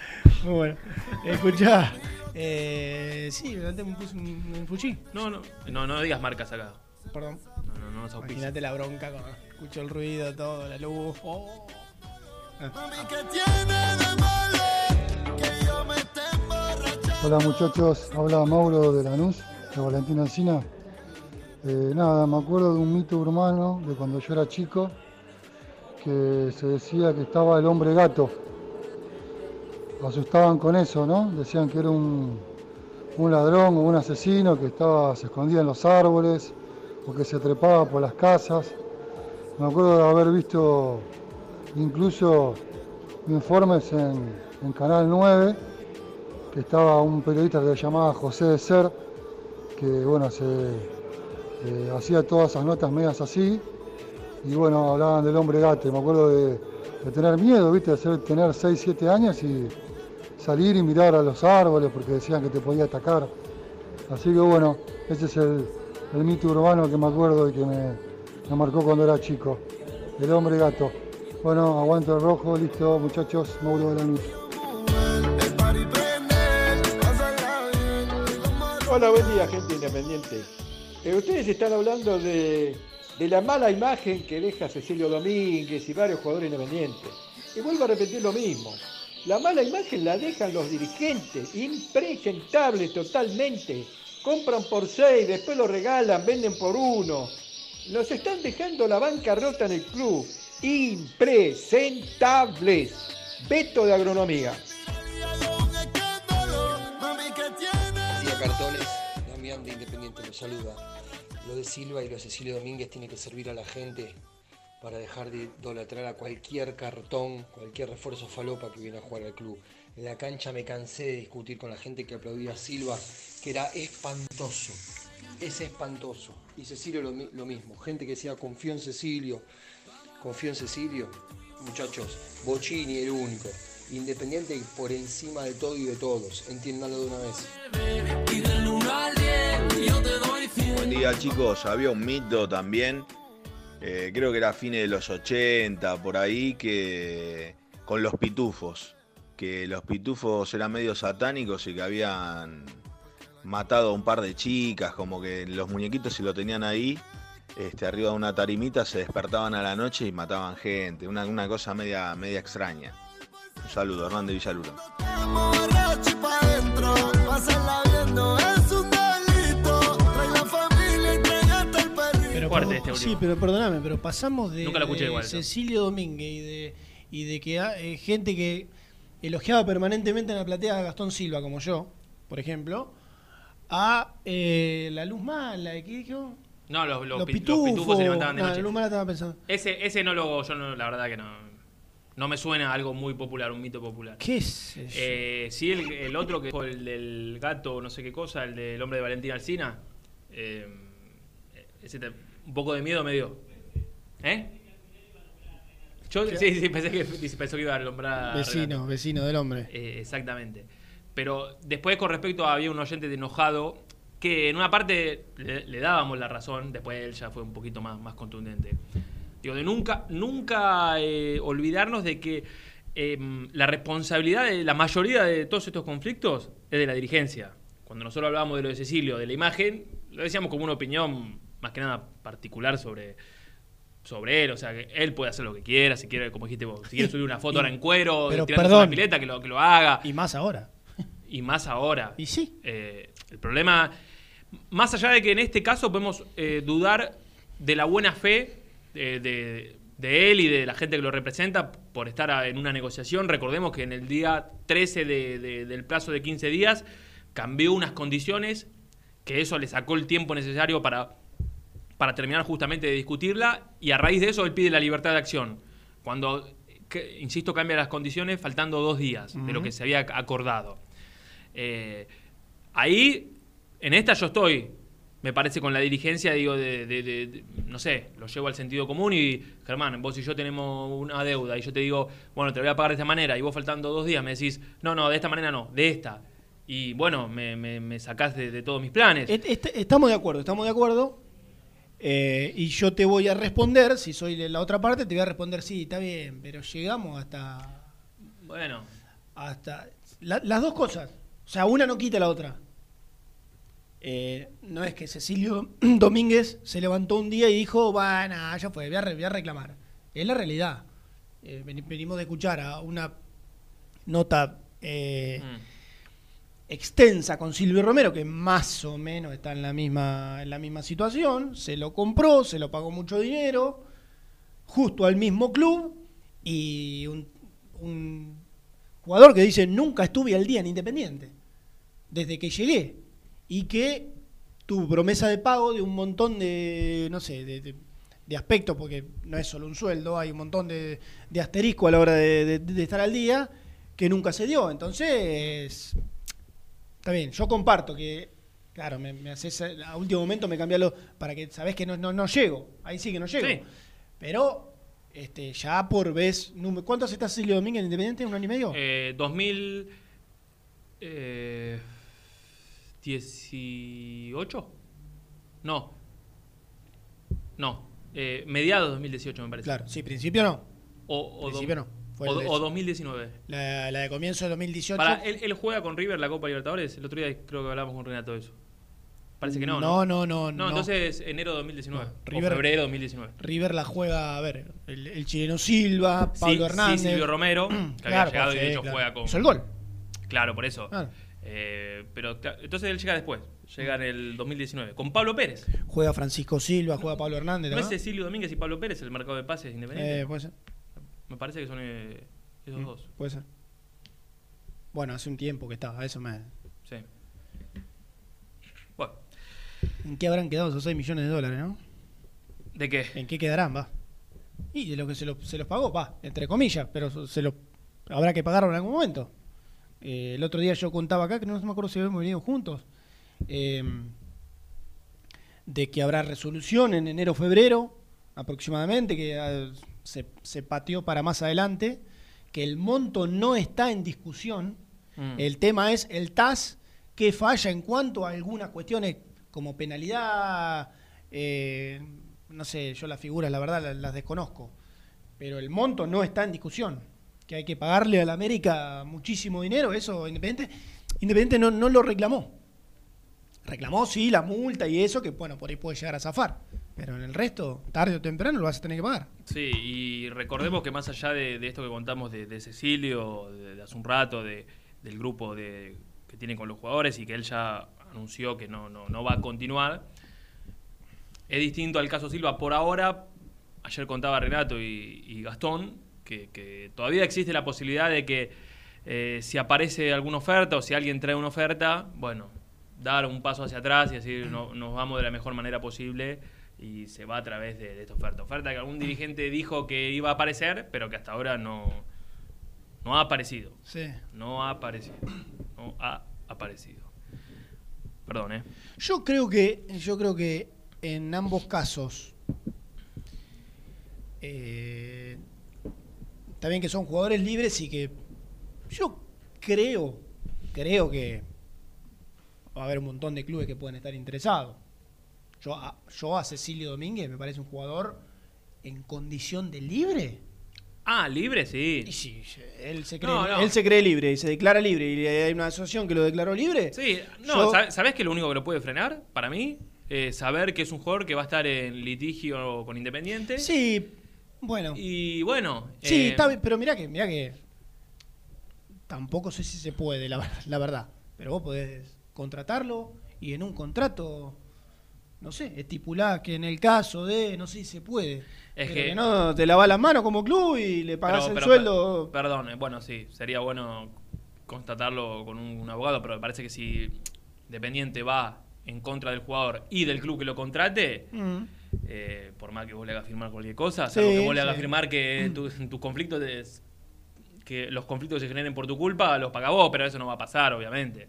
[SPEAKER 7] muy bueno. Escuchá, eh, sí, me levanté, me puse un, un fuchi.
[SPEAKER 3] No, no, no, no digas marcas acá.
[SPEAKER 7] Perdón.
[SPEAKER 3] No, no, no nos.
[SPEAKER 7] Imagínate la bronca cuando escucho el ruido, todo, la luz. Oh. Ah.
[SPEAKER 2] Hola muchachos, habla Mauro de Lanús, de Valentina Encina. Eh, nada, me acuerdo de un mito urbano de cuando yo era chico, que se decía que estaba el hombre gato. Asustaban con eso, ¿no? Decían que era un, un ladrón o un asesino que estaba, se escondía en los árboles o que se trepaba por las casas. Me acuerdo de haber visto incluso informes en, en Canal 9, que estaba un periodista que se llamaba José de Ser, que bueno, se eh, hacía todas esas notas medias así, y bueno, hablaban del hombre gato. Me acuerdo de, de tener miedo, ¿viste? De ser- tener 6, 7 años y salir y mirar a los árboles porque decían que te podía atacar. Así que bueno, ese es el, el mito urbano que me acuerdo y que me, marcó cuando era chico. El hombre gato. Bueno, aguanto el rojo, listo, muchachos, Mauro de la Nuz.
[SPEAKER 12] Hola, buen día, gente independiente. Eh, ustedes están hablando de, de la mala imagen que deja Cecilio Domínguez y varios jugadores independientes. Y vuelvo a repetir lo mismo. La mala imagen la dejan los dirigentes, impresentables totalmente. Compran por seis, después lo regalan, venden por uno. Nos están dejando la banca rota en el club. Impresentables. Veto de agronomía.
[SPEAKER 13] Día Cartones, Damián de Independiente los saluda. Lo de Silva y lo de Cecilio Domínguez tiene que servir a la gente para dejar de idolatrar a cualquier cartón, cualquier refuerzo falopa que viene a jugar al club. En la cancha me cansé de discutir con la gente que aplaudía a Silva, que era espantoso. Es espantoso. Y Cecilio lo, mi- lo mismo. Gente que decía confío en Cecilio, confío en Cecilio. Muchachos, Bocini el único. Independiente por encima de todo y de todos. Entiéndanlo de una vez.
[SPEAKER 14] Buen día chicos, había un mito también, eh, creo que era fines de los 80, por ahí, que con los pitufos, que los pitufos eran medio satánicos y que habían matado a un par de chicas, como que los muñequitos si lo tenían ahí, este, arriba de una tarimita, se despertaban a la noche y mataban gente, una, una cosa media, media extraña. Un saludo, Hernán de Villaluro.
[SPEAKER 7] Pero
[SPEAKER 3] Fuerte
[SPEAKER 7] por-
[SPEAKER 3] este
[SPEAKER 7] sí, pero perdóname, pero pasamos de,
[SPEAKER 3] Nunca lo escuché
[SPEAKER 7] de
[SPEAKER 3] igual, eso.
[SPEAKER 7] Cecilio Domínguez y de, y de que ha- eh, gente que elogiaba permanentemente en la platea a Gastón Silva, como yo, por ejemplo, a eh, la luz mala, ¿qué dijo?
[SPEAKER 3] No, los, los,
[SPEAKER 7] Los
[SPEAKER 3] pi- los
[SPEAKER 7] pitufos.
[SPEAKER 3] pitufos se levantaban de noche.
[SPEAKER 7] la luz mala estaba pensando.
[SPEAKER 3] Ese, ese no lo, yo no, la verdad que no, no me suena a algo muy popular, un mito popular.
[SPEAKER 7] ¿Qué es eso?
[SPEAKER 3] Eh, sí, el, el otro que fue el del gato, no sé qué cosa, el del hombre de Valentín Alcina. eh, ese te- un poco de miedo me dio. ¿Eh? Yo sí, sí, pensé que, pensé que iba a nombrar.
[SPEAKER 7] Vecino, vecino del hombre.
[SPEAKER 3] Eh, exactamente. Pero después, con respecto a había un oyente de enojado que en una parte le, le dábamos la razón, después él ya fue un poquito más, más contundente. Digo, de nunca, nunca eh, olvidarnos de que eh, la responsabilidad de la mayoría de todos estos conflictos es de la dirigencia. Cuando nosotros hablábamos de lo de Cecilio, de la imagen, lo decíamos como una opinión más que nada particular sobre, sobre él. O sea, que él puede hacer lo que quiera, si quiere, como dijiste vos, si quiere subir una foto
[SPEAKER 7] Y-
[SPEAKER 3] ahora en cuero,
[SPEAKER 7] pero perdón.
[SPEAKER 3] una pileta, que lo, que lo haga.
[SPEAKER 7] Y más ahora.
[SPEAKER 3] Y más ahora.
[SPEAKER 7] Y sí.
[SPEAKER 3] Eh, el problema, más allá de que en este caso podemos eh, dudar de la buena fe de, de- de él y de la gente que lo representa por estar a- en una negociación, recordemos que en el día 13 de- de- del plazo de 15 días cambió unas condiciones que eso le sacó el tiempo necesario para, para terminar justamente de discutirla y a raíz de eso él pide la libertad de acción. Cuando, que- insisto, cambia las condiciones faltando dos días de lo que se había acordado. Eh, ahí, en esta yo estoy, me parece, con la dirigencia, digo, de, de- de- de- no sé, lo llevo al sentido común y, Germán, vos y yo tenemos una deuda y yo te digo, bueno, te voy a pagar de esta manera y vos faltando dos días me decís, no, no, de esta manera no, de esta. Y bueno, me, me, me sacás de, de todos mis planes.
[SPEAKER 7] Est- est- estamos de acuerdo, estamos de acuerdo. Eh, y yo te voy a responder, si soy de la otra parte, te voy a responder, sí, está bien, pero llegamos hasta...
[SPEAKER 3] Bueno.
[SPEAKER 7] Hasta... la- las dos cosas. O sea, una no quita la otra. Eh, no es que Cecilio Domínguez se levantó un día y dijo, bueno, ya fue, voy a, re- voy a reclamar. Es la realidad. Eh, veni- venimos de escuchar a una nota eh, extensa con Silvio Romero, que más o menos está en la misma, en la misma situación. Se lo compró, se lo pagó mucho dinero, justo al mismo club, y un, jugador que dice, nunca estuve al día en Independiente, desde que llegué, y que tuvo promesa de pago de un montón de, no sé, de, aspectos, porque no es solo un sueldo, hay un montón de, asterisco a la hora de- de estar al día, que nunca se dio. Entonces, está bien, yo comparto que, claro, me, me haces, a último momento me cambialo para que sabés que no, no, no llego, ahí sí que no llego.
[SPEAKER 3] Sí.
[SPEAKER 7] Pero, este, ya por vez, número- ¿cuánto hace está Silvio Domínguez en Independiente? ¿Un año y medio?
[SPEAKER 3] Eh, 2000. Eh, 18? No. No. Eh, mediados de 2018, me parece.
[SPEAKER 7] Claro, sí, principio no.
[SPEAKER 3] O,
[SPEAKER 7] Principio no. Fue
[SPEAKER 3] o, o
[SPEAKER 7] de-
[SPEAKER 3] 2019.
[SPEAKER 7] La, la de comienzo de 2018.
[SPEAKER 3] Para, él, él juega con River la Copa Libertadores. El otro día creo que hablamos con Renato de eso. Parece que no.
[SPEAKER 7] No,
[SPEAKER 3] No,
[SPEAKER 7] no, no,
[SPEAKER 3] No,
[SPEAKER 7] no.
[SPEAKER 3] entonces enero de 2019.
[SPEAKER 7] No,
[SPEAKER 3] o
[SPEAKER 7] River-
[SPEAKER 3] febrero de 2019.
[SPEAKER 7] River la juega, a ver, el, el chileno Silva, Pablo
[SPEAKER 3] sí,
[SPEAKER 7] Hernández.
[SPEAKER 3] Silvio Romero, que
[SPEAKER 7] Claro,
[SPEAKER 3] había llegado y de hecho
[SPEAKER 7] claro.
[SPEAKER 3] juega con.
[SPEAKER 7] Hizo el gol.
[SPEAKER 3] Claro, por eso.
[SPEAKER 7] Claro.
[SPEAKER 3] Eh, pero entonces él llega después. Llega en el 2019. Con Pablo Pérez.
[SPEAKER 7] Juega Francisco Silva, juega Pablo Hernández.
[SPEAKER 3] ¿No es
[SPEAKER 7] ¿no?
[SPEAKER 3] Cecilio Domínguez y Pablo Pérez el mercado de pases independiente?
[SPEAKER 7] Eh, puede ser.
[SPEAKER 3] Me parece que son eh, esos
[SPEAKER 7] Mm,
[SPEAKER 3] dos.
[SPEAKER 7] Puede ser. Bueno, hace un tiempo que estaba, eso me.
[SPEAKER 3] Sí. Bueno,
[SPEAKER 7] ¿En qué habrán quedado esos 6 millones de dólares, no?
[SPEAKER 3] ¿de qué?
[SPEAKER 7] ¿En qué quedarán, va? Y de lo que se, lo- se los pagó, va, entre comillas, pero se lo habrá que pagarlo en algún momento. Eh, el otro día yo contaba acá, que no me acuerdo si habíamos venido juntos, eh, de que habrá resolución en enero febrero aproximadamente, que ah, se, se pateó para más adelante, que el monto no está en discusión.
[SPEAKER 3] Mm.
[SPEAKER 7] El tema es el TAS que falla en cuanto a algunas cuestiones como penalidad, eh, no sé, yo las figuras la verdad las, las desconozco, pero el monto no está en discusión. Que hay que pagarle a la América muchísimo dinero, eso Independiente, Independiente no, no lo reclamó. Reclamó, sí, la multa y eso, que bueno, por ahí puede llegar a zafar. Pero en el resto, tarde o temprano, lo vas a tener que pagar.
[SPEAKER 3] Sí, y recordemos que más allá de, esto que contamos de, Cecilio, de, hace un rato, de, del grupo de, que tiene con los jugadores y que él ya anunció que no, no, no va a continuar, es distinto al caso Silva. Por ahora, ayer contaba Renato y, Gastón que, que todavía existe la posibilidad de que eh, si aparece alguna oferta o si alguien trae una oferta, bueno, dar un paso hacia atrás y decir no- nos vamos de la mejor manera posible y se va a través de, de esta oferta. Oferta que algún dirigente dijo que iba a aparecer, pero que hasta ahora no, no ha aparecido.
[SPEAKER 7] Sí.
[SPEAKER 3] No ha aparecido. No ha aparecido. Perdón, ¿eh?
[SPEAKER 7] Yo creo que, yo creo que en ambos casos, eh, también que son jugadores libres y que yo creo, creo que va a haber un montón de clubes que pueden estar interesados. Yo a, yo a Cecilio Domínguez me parece un jugador en condición de libre.
[SPEAKER 3] Ah, libre, sí.
[SPEAKER 7] Y sí, él se cree,
[SPEAKER 3] No, no.
[SPEAKER 7] él se cree libre y se declara libre y hay una asociación que lo declaró libre.
[SPEAKER 3] Sí, no,
[SPEAKER 7] Yo-
[SPEAKER 3] ¿sabes, sabés que lo único que lo puede frenar, para mí, es saber que es un jugador que va a estar en litigio con Independiente.
[SPEAKER 7] Sí, bueno.
[SPEAKER 3] Y bueno.
[SPEAKER 7] Sí,
[SPEAKER 3] eh,
[SPEAKER 7] está bien, pero mirá que, mirá que tampoco sé si se puede, la verdad. Pero vos podés contratarlo y en un contrato, no sé, estipular que en el caso de, no sé si se puede.
[SPEAKER 3] Es
[SPEAKER 7] pero
[SPEAKER 3] que-
[SPEAKER 7] que no te lavas las manos como club y le pagás
[SPEAKER 3] pero-
[SPEAKER 7] el
[SPEAKER 3] pero-
[SPEAKER 7] sueldo.
[SPEAKER 3] per- Perdón, bueno, sí, sería bueno constatarlo con un, un abogado, pero me parece que si Independiente va en contra del jugador y del club que lo contrate,
[SPEAKER 7] Mm.
[SPEAKER 3] eh, por más que vos le hagas firmar cualquier cosa,
[SPEAKER 7] Sí,
[SPEAKER 3] salvo que vos le hagas firmar que tu- tus conflictos de- que los conflictos se generen por tu culpa, los paga vos, pero eso no va a pasar, obviamente.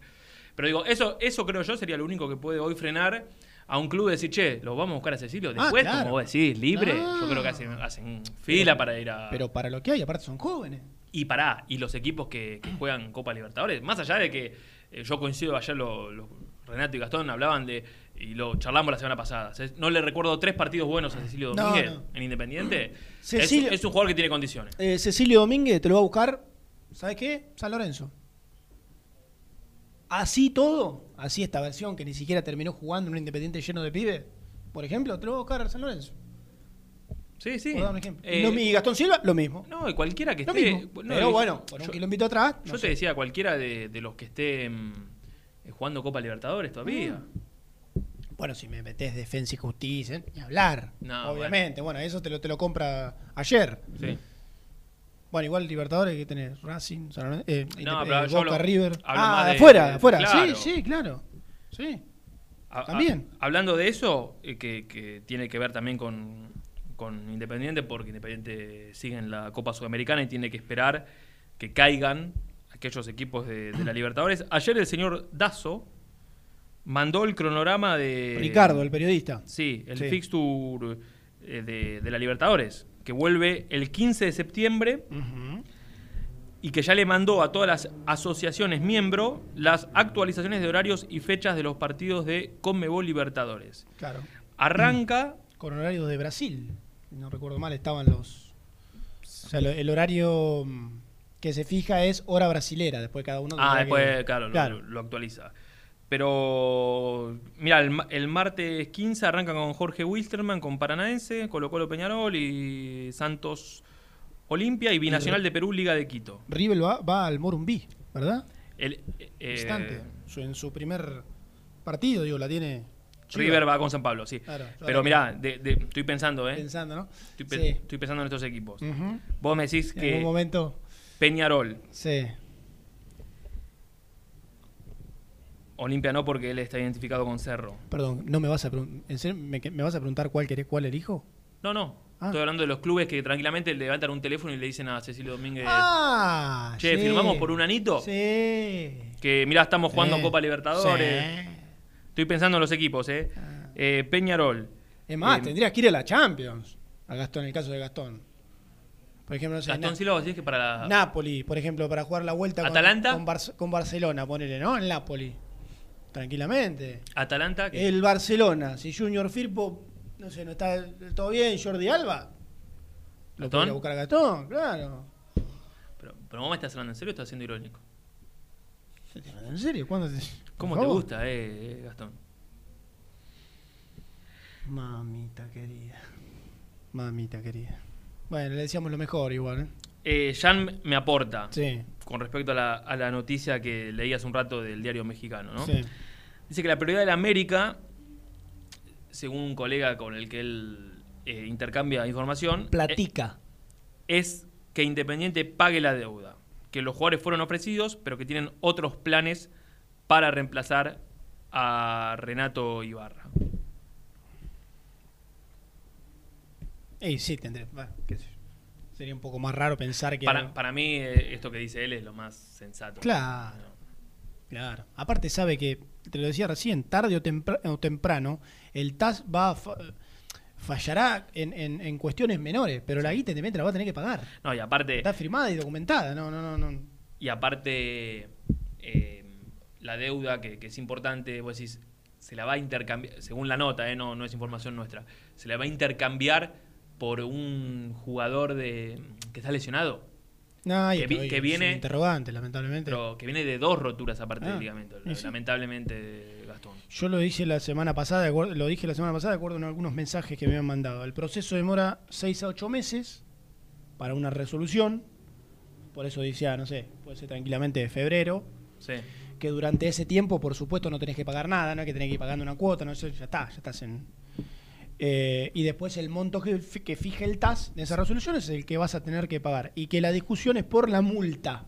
[SPEAKER 3] Pero digo, eso, eso creo yo sería lo único que puede hoy frenar a un club de decir, che, lo vamos a buscar a Cecilio.
[SPEAKER 7] Ah,
[SPEAKER 3] Después,
[SPEAKER 7] claro.
[SPEAKER 3] como vos decís, libre,
[SPEAKER 7] Ah.
[SPEAKER 3] yo creo que hacen, hacen fila para ir a.
[SPEAKER 7] Pero para lo que hay, aparte son jóvenes.
[SPEAKER 3] Y pará, y los equipos que, que juegan Copa Libertadores, más allá de que eh, yo coincido, ayer lo, lo- Renato y Gastón hablaban de, y lo charlamos la semana pasada, no le recuerdo tres partidos buenos a Cecilio
[SPEAKER 7] No,
[SPEAKER 3] Domínguez
[SPEAKER 7] no.
[SPEAKER 3] en Independiente.
[SPEAKER 7] Cecilio-
[SPEAKER 3] es, es un jugador que tiene condiciones.
[SPEAKER 7] Eh, Cecilio Domínguez te lo va a buscar, ¿sabes qué? San Lorenzo. Así todo, así esta versión que ni siquiera terminó jugando en un Independiente lleno de pibes, por ejemplo, te lo va a buscar San Lorenzo.
[SPEAKER 3] Sí, sí.
[SPEAKER 7] Un ejemplo.
[SPEAKER 3] Eh,
[SPEAKER 7] mi- y Gastón Silva, lo mismo.
[SPEAKER 3] No, y cualquiera que
[SPEAKER 7] Lo
[SPEAKER 3] esté.
[SPEAKER 7] mismo.
[SPEAKER 3] no,
[SPEAKER 7] Pero bueno, por un kilómetro atrás. no
[SPEAKER 3] Yo
[SPEAKER 7] sé.
[SPEAKER 3] te decía, cualquiera de, de los que esté mm, eh, jugando Copa Libertadores todavía.
[SPEAKER 7] Bueno, si me metes Defensa y Justicia, ni hablar.
[SPEAKER 3] No,
[SPEAKER 7] obviamente. Bueno. eso te lo, te lo compra ayer.
[SPEAKER 3] Sí.
[SPEAKER 7] Bueno, igual Libertadores que tenés Racing, San eh,
[SPEAKER 3] No,
[SPEAKER 7] Indep-
[SPEAKER 3] pero yo
[SPEAKER 7] Boca
[SPEAKER 3] hablo-
[SPEAKER 7] River.
[SPEAKER 3] hablo
[SPEAKER 7] Ah,
[SPEAKER 3] de-
[SPEAKER 7] afuera,
[SPEAKER 3] de-
[SPEAKER 7] afuera.
[SPEAKER 3] claro.
[SPEAKER 7] Sí, sí, claro. Sí.
[SPEAKER 3] A- a-
[SPEAKER 7] También.
[SPEAKER 3] hablando de eso, eh, que, que tiene que ver también con, con Independiente, porque Independiente sigue en la Copa Sudamericana y tiene que esperar que caigan aquellos equipos de, de la Libertadores. Ayer el señor Dazo mandó el cronograma de...
[SPEAKER 7] Ricardo, el periodista.
[SPEAKER 3] Sí, el
[SPEAKER 7] Sí.
[SPEAKER 3] fixture eh, de, de la Libertadores, que vuelve el 15 de septiembre y que ya le mandó a todas las asociaciones miembro las actualizaciones de horarios y fechas de los partidos de Conmebol Libertadores.
[SPEAKER 7] Claro.
[SPEAKER 3] Arranca
[SPEAKER 7] Con horario de Brasil. Si No recuerdo mal, estaban los. O sea, el horario mm, que se fija es hora brasilera. Después cada uno.
[SPEAKER 3] Ah, después,
[SPEAKER 7] que-
[SPEAKER 3] claro, lo- Lo, actualiza. Pero, mira, el, el martes 15 arrancan con Jorge Wilstermann, con Paranaense, Colo Colo Peñarol y Santos Olimpia y Binacional de Perú, Liga de Quito.
[SPEAKER 7] River va, va al Morumbí, ¿verdad?
[SPEAKER 3] El, eh,
[SPEAKER 7] Instante. En su primer partido, digo, la tiene.
[SPEAKER 3] River va con San Pablo, sí.
[SPEAKER 7] Claro,
[SPEAKER 3] Pero mirá, de- de- estoy pensando, ¿eh?
[SPEAKER 7] Pensando, ¿no?
[SPEAKER 3] Estoy, pe-
[SPEAKER 7] Sí.
[SPEAKER 3] estoy pensando en estos equipos. Vos me decís
[SPEAKER 7] En
[SPEAKER 3] que
[SPEAKER 7] algún momento.
[SPEAKER 3] Peñarol,
[SPEAKER 7] Sí.
[SPEAKER 3] Olimpia no porque él está identificado con Cerro.
[SPEAKER 7] Perdón, ¿no me vas a, ¿en serio me, me vas a preguntar cuál, querés, cuál elijo?
[SPEAKER 3] No, no.
[SPEAKER 7] Ah.
[SPEAKER 3] Estoy hablando de los clubes que tranquilamente le levantan un teléfono y le dicen a Cecilio Domínguez,
[SPEAKER 7] Ah,
[SPEAKER 3] che,
[SPEAKER 7] sí.
[SPEAKER 3] ¿firmamos por un anito?
[SPEAKER 7] Sí.
[SPEAKER 3] Que mirá, estamos jugando
[SPEAKER 7] Sí.
[SPEAKER 3] Copa Libertadores.
[SPEAKER 7] Sí.
[SPEAKER 3] Estoy pensando en los equipos, ¿eh? Eh, Peñarol.
[SPEAKER 7] Es más,
[SPEAKER 3] Eh,
[SPEAKER 7] tendrías que ir a la Champions. A Gastón, en el caso de Gastón. Por ejemplo, no sé,
[SPEAKER 3] Gastón Silva, vos decís que para la...
[SPEAKER 7] Napoli, por ejemplo, para jugar la vuelta con-
[SPEAKER 3] ¿Atalanta?
[SPEAKER 7] Con, Bar- con Barcelona, ponele, ¿no? El Napoli. Tranquilamente.
[SPEAKER 3] Atalanta. que-
[SPEAKER 7] El Barcelona, si Junior Firpo, no sé, no está todo bien, Jordi Alba. Lo puede ir a buscar a Gastón, claro.
[SPEAKER 3] Pero, pero vos me estás hablando en serio o estás siendo irónico.
[SPEAKER 7] ¿En serio? ¿Cuándo te...
[SPEAKER 3] ¿Cómo te
[SPEAKER 7] favor?
[SPEAKER 3] gusta, eh, eh, Gastón?
[SPEAKER 7] Mamita querida. Mamita querida. Bueno, le decíamos lo mejor igual, ¿eh?
[SPEAKER 3] Eh, Jan me aporta
[SPEAKER 7] Sí.
[SPEAKER 3] Con respecto a la, a la noticia que leí hace un rato del diario mexicano, ¿no?
[SPEAKER 7] Sí.
[SPEAKER 3] Dice que la prioridad de la América, según un colega con el que él eh, intercambia información,
[SPEAKER 7] Platica.
[SPEAKER 3] eh, es que Independiente pague la deuda. Que los jugadores fueron ofrecidos, pero que tienen otros planes para reemplazar a Renato Ibarra.
[SPEAKER 7] Eh, sí, tendré. bueno, qué sé yo. Sería un poco más raro pensar que.
[SPEAKER 3] Para, para mí, eh, esto que dice él es lo más sensato.
[SPEAKER 7] Claro. Claro. Aparte, sabe que, te lo decía recién, tarde o, tempra- o temprano, el TAS va a fa- fallará en, en- en cuestiones menores, pero la guita Independiente la va a tener que pagar.
[SPEAKER 3] No, y aparte,
[SPEAKER 7] Está firmada y documentada. No, no, no. no.
[SPEAKER 3] y aparte eh, la deuda, que, que es importante, vos decís, se la va a intercambiar, según la nota, eh, no, no es información nuestra, se la va a intercambiar por un jugador de que está lesionado.
[SPEAKER 7] No, y
[SPEAKER 3] que, vi- que viene
[SPEAKER 7] interrogante, lamentablemente.
[SPEAKER 3] pero que viene de dos roturas aparte
[SPEAKER 7] Ah,
[SPEAKER 3] del ligamento,
[SPEAKER 7] sí.
[SPEAKER 3] lamentablemente Gastón.
[SPEAKER 7] Yo lo dije la semana pasada, de acuerdo- lo dije la semana pasada, de acuerdo en algunos mensajes que me habían mandado. El proceso demora 6 a 8 meses para una resolución. Por eso decía, no sé, puede ser tranquilamente de febrero.
[SPEAKER 3] Sí.
[SPEAKER 7] Que durante ese tiempo, por supuesto, no tenés que pagar nada, no es que tenés que ir pagando una cuota, no sé, ya está, ya estás en. Eh, y después el monto que, fi- que fije el TAS de esa resolución es el que vas a tener que pagar. Y que la discusión es por la multa.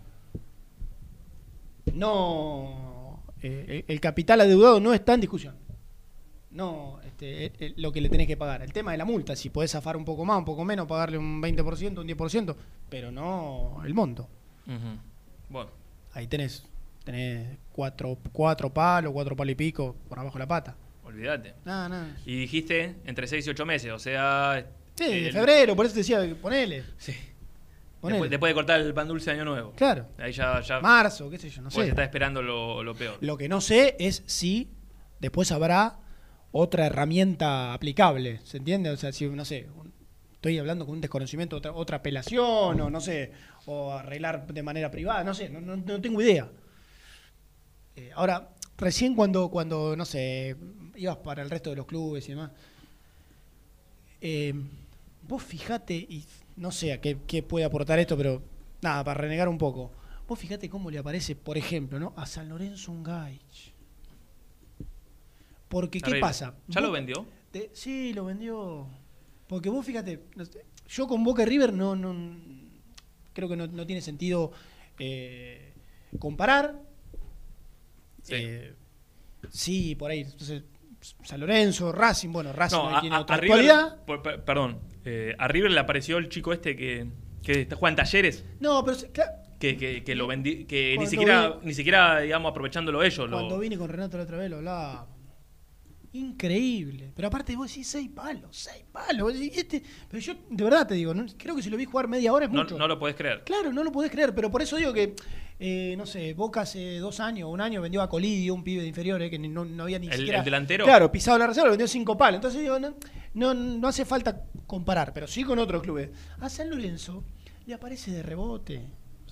[SPEAKER 7] No. eh, el, el capital adeudado no está en discusión. No este, eh, eh, lo que le tenés que pagar. El tema de la multa, si podés zafar un poco más, un poco menos, pagarle un 20%, un 10%, pero no el monto.
[SPEAKER 3] Bueno,
[SPEAKER 7] Ahí tenés, tenés cuatro, cuatro palos, cuatro palos y pico por abajo de la pata.
[SPEAKER 3] Olvídate.
[SPEAKER 7] No, no.
[SPEAKER 3] Y dijiste entre 6 y 8 meses, o sea...
[SPEAKER 7] Sí, de
[SPEAKER 3] el-
[SPEAKER 7] febrero, por eso te decía, ponele.
[SPEAKER 3] Sí.
[SPEAKER 7] Ponele.
[SPEAKER 3] Después, después de cortar el pan dulce año nuevo.
[SPEAKER 7] Claro.
[SPEAKER 3] Ahí ya... ya
[SPEAKER 7] Marzo, qué sé yo, no
[SPEAKER 3] vos
[SPEAKER 7] sé.
[SPEAKER 3] está esperando lo, lo peor.
[SPEAKER 7] Lo que no sé es si después habrá otra herramienta aplicable, ¿se entiende? O sea, si, no sé, un- estoy hablando con un desconocimiento, otra, otra apelación, o no sé, o arreglar de manera privada, no sé, no, no- no tengo idea. Eh, ahora, recién cuando, cuando, no sé, ibas para el resto de los clubes y demás, eh, vos fijate, y no sé a qué, qué puede aportar esto, pero nada, para renegar un poco, vos fijate cómo le aparece, por ejemplo, ¿no? A San Lorenzo un Gaich. Porque, ¿qué pasa?
[SPEAKER 3] ¿Ya lo vendió?
[SPEAKER 7] te- sí, lo vendió. Porque vos fíjate, yo con Boca y River no, no creo que no, no tiene sentido eh, comparar.
[SPEAKER 3] Sí.
[SPEAKER 7] Eh, sí, por ahí. Entonces, San Lorenzo, Racing, bueno, Racing
[SPEAKER 3] No, a,
[SPEAKER 7] tiene
[SPEAKER 3] a-
[SPEAKER 7] otra
[SPEAKER 3] a
[SPEAKER 7] actualidad.
[SPEAKER 3] perdón, eh, a River le apareció el chico este que, que está- juega en talleres,
[SPEAKER 7] No, pero
[SPEAKER 3] que, que, que lo vendí, que ni siquiera,
[SPEAKER 7] vi-
[SPEAKER 3] ni siquiera, digamos, aprovechándolo ellos. lo-
[SPEAKER 7] cuando vine con Renato la otra vez lo hablaba. Increíble. Pero aparte vos decís seis palos, seis palos. Este- pero yo de verdad te digo, ¿no? creo que si lo vi jugar media hora es
[SPEAKER 3] no,
[SPEAKER 7] mucho.
[SPEAKER 3] no lo podés creer.
[SPEAKER 7] Claro, no lo podés creer, pero por eso digo que, eh, no sé, Boca hace dos años, un año vendió a Colidio, un pibe de inferiores que ni- no, no había ni
[SPEAKER 3] ¿El-
[SPEAKER 7] siquiera.
[SPEAKER 3] el delantero?
[SPEAKER 7] Claro, pisado la reserva, lo vendió cinco palos. Entonces digo, no, no, no hace falta comparar, pero sí con otros clubes. A San Lorenzo le aparece de rebote,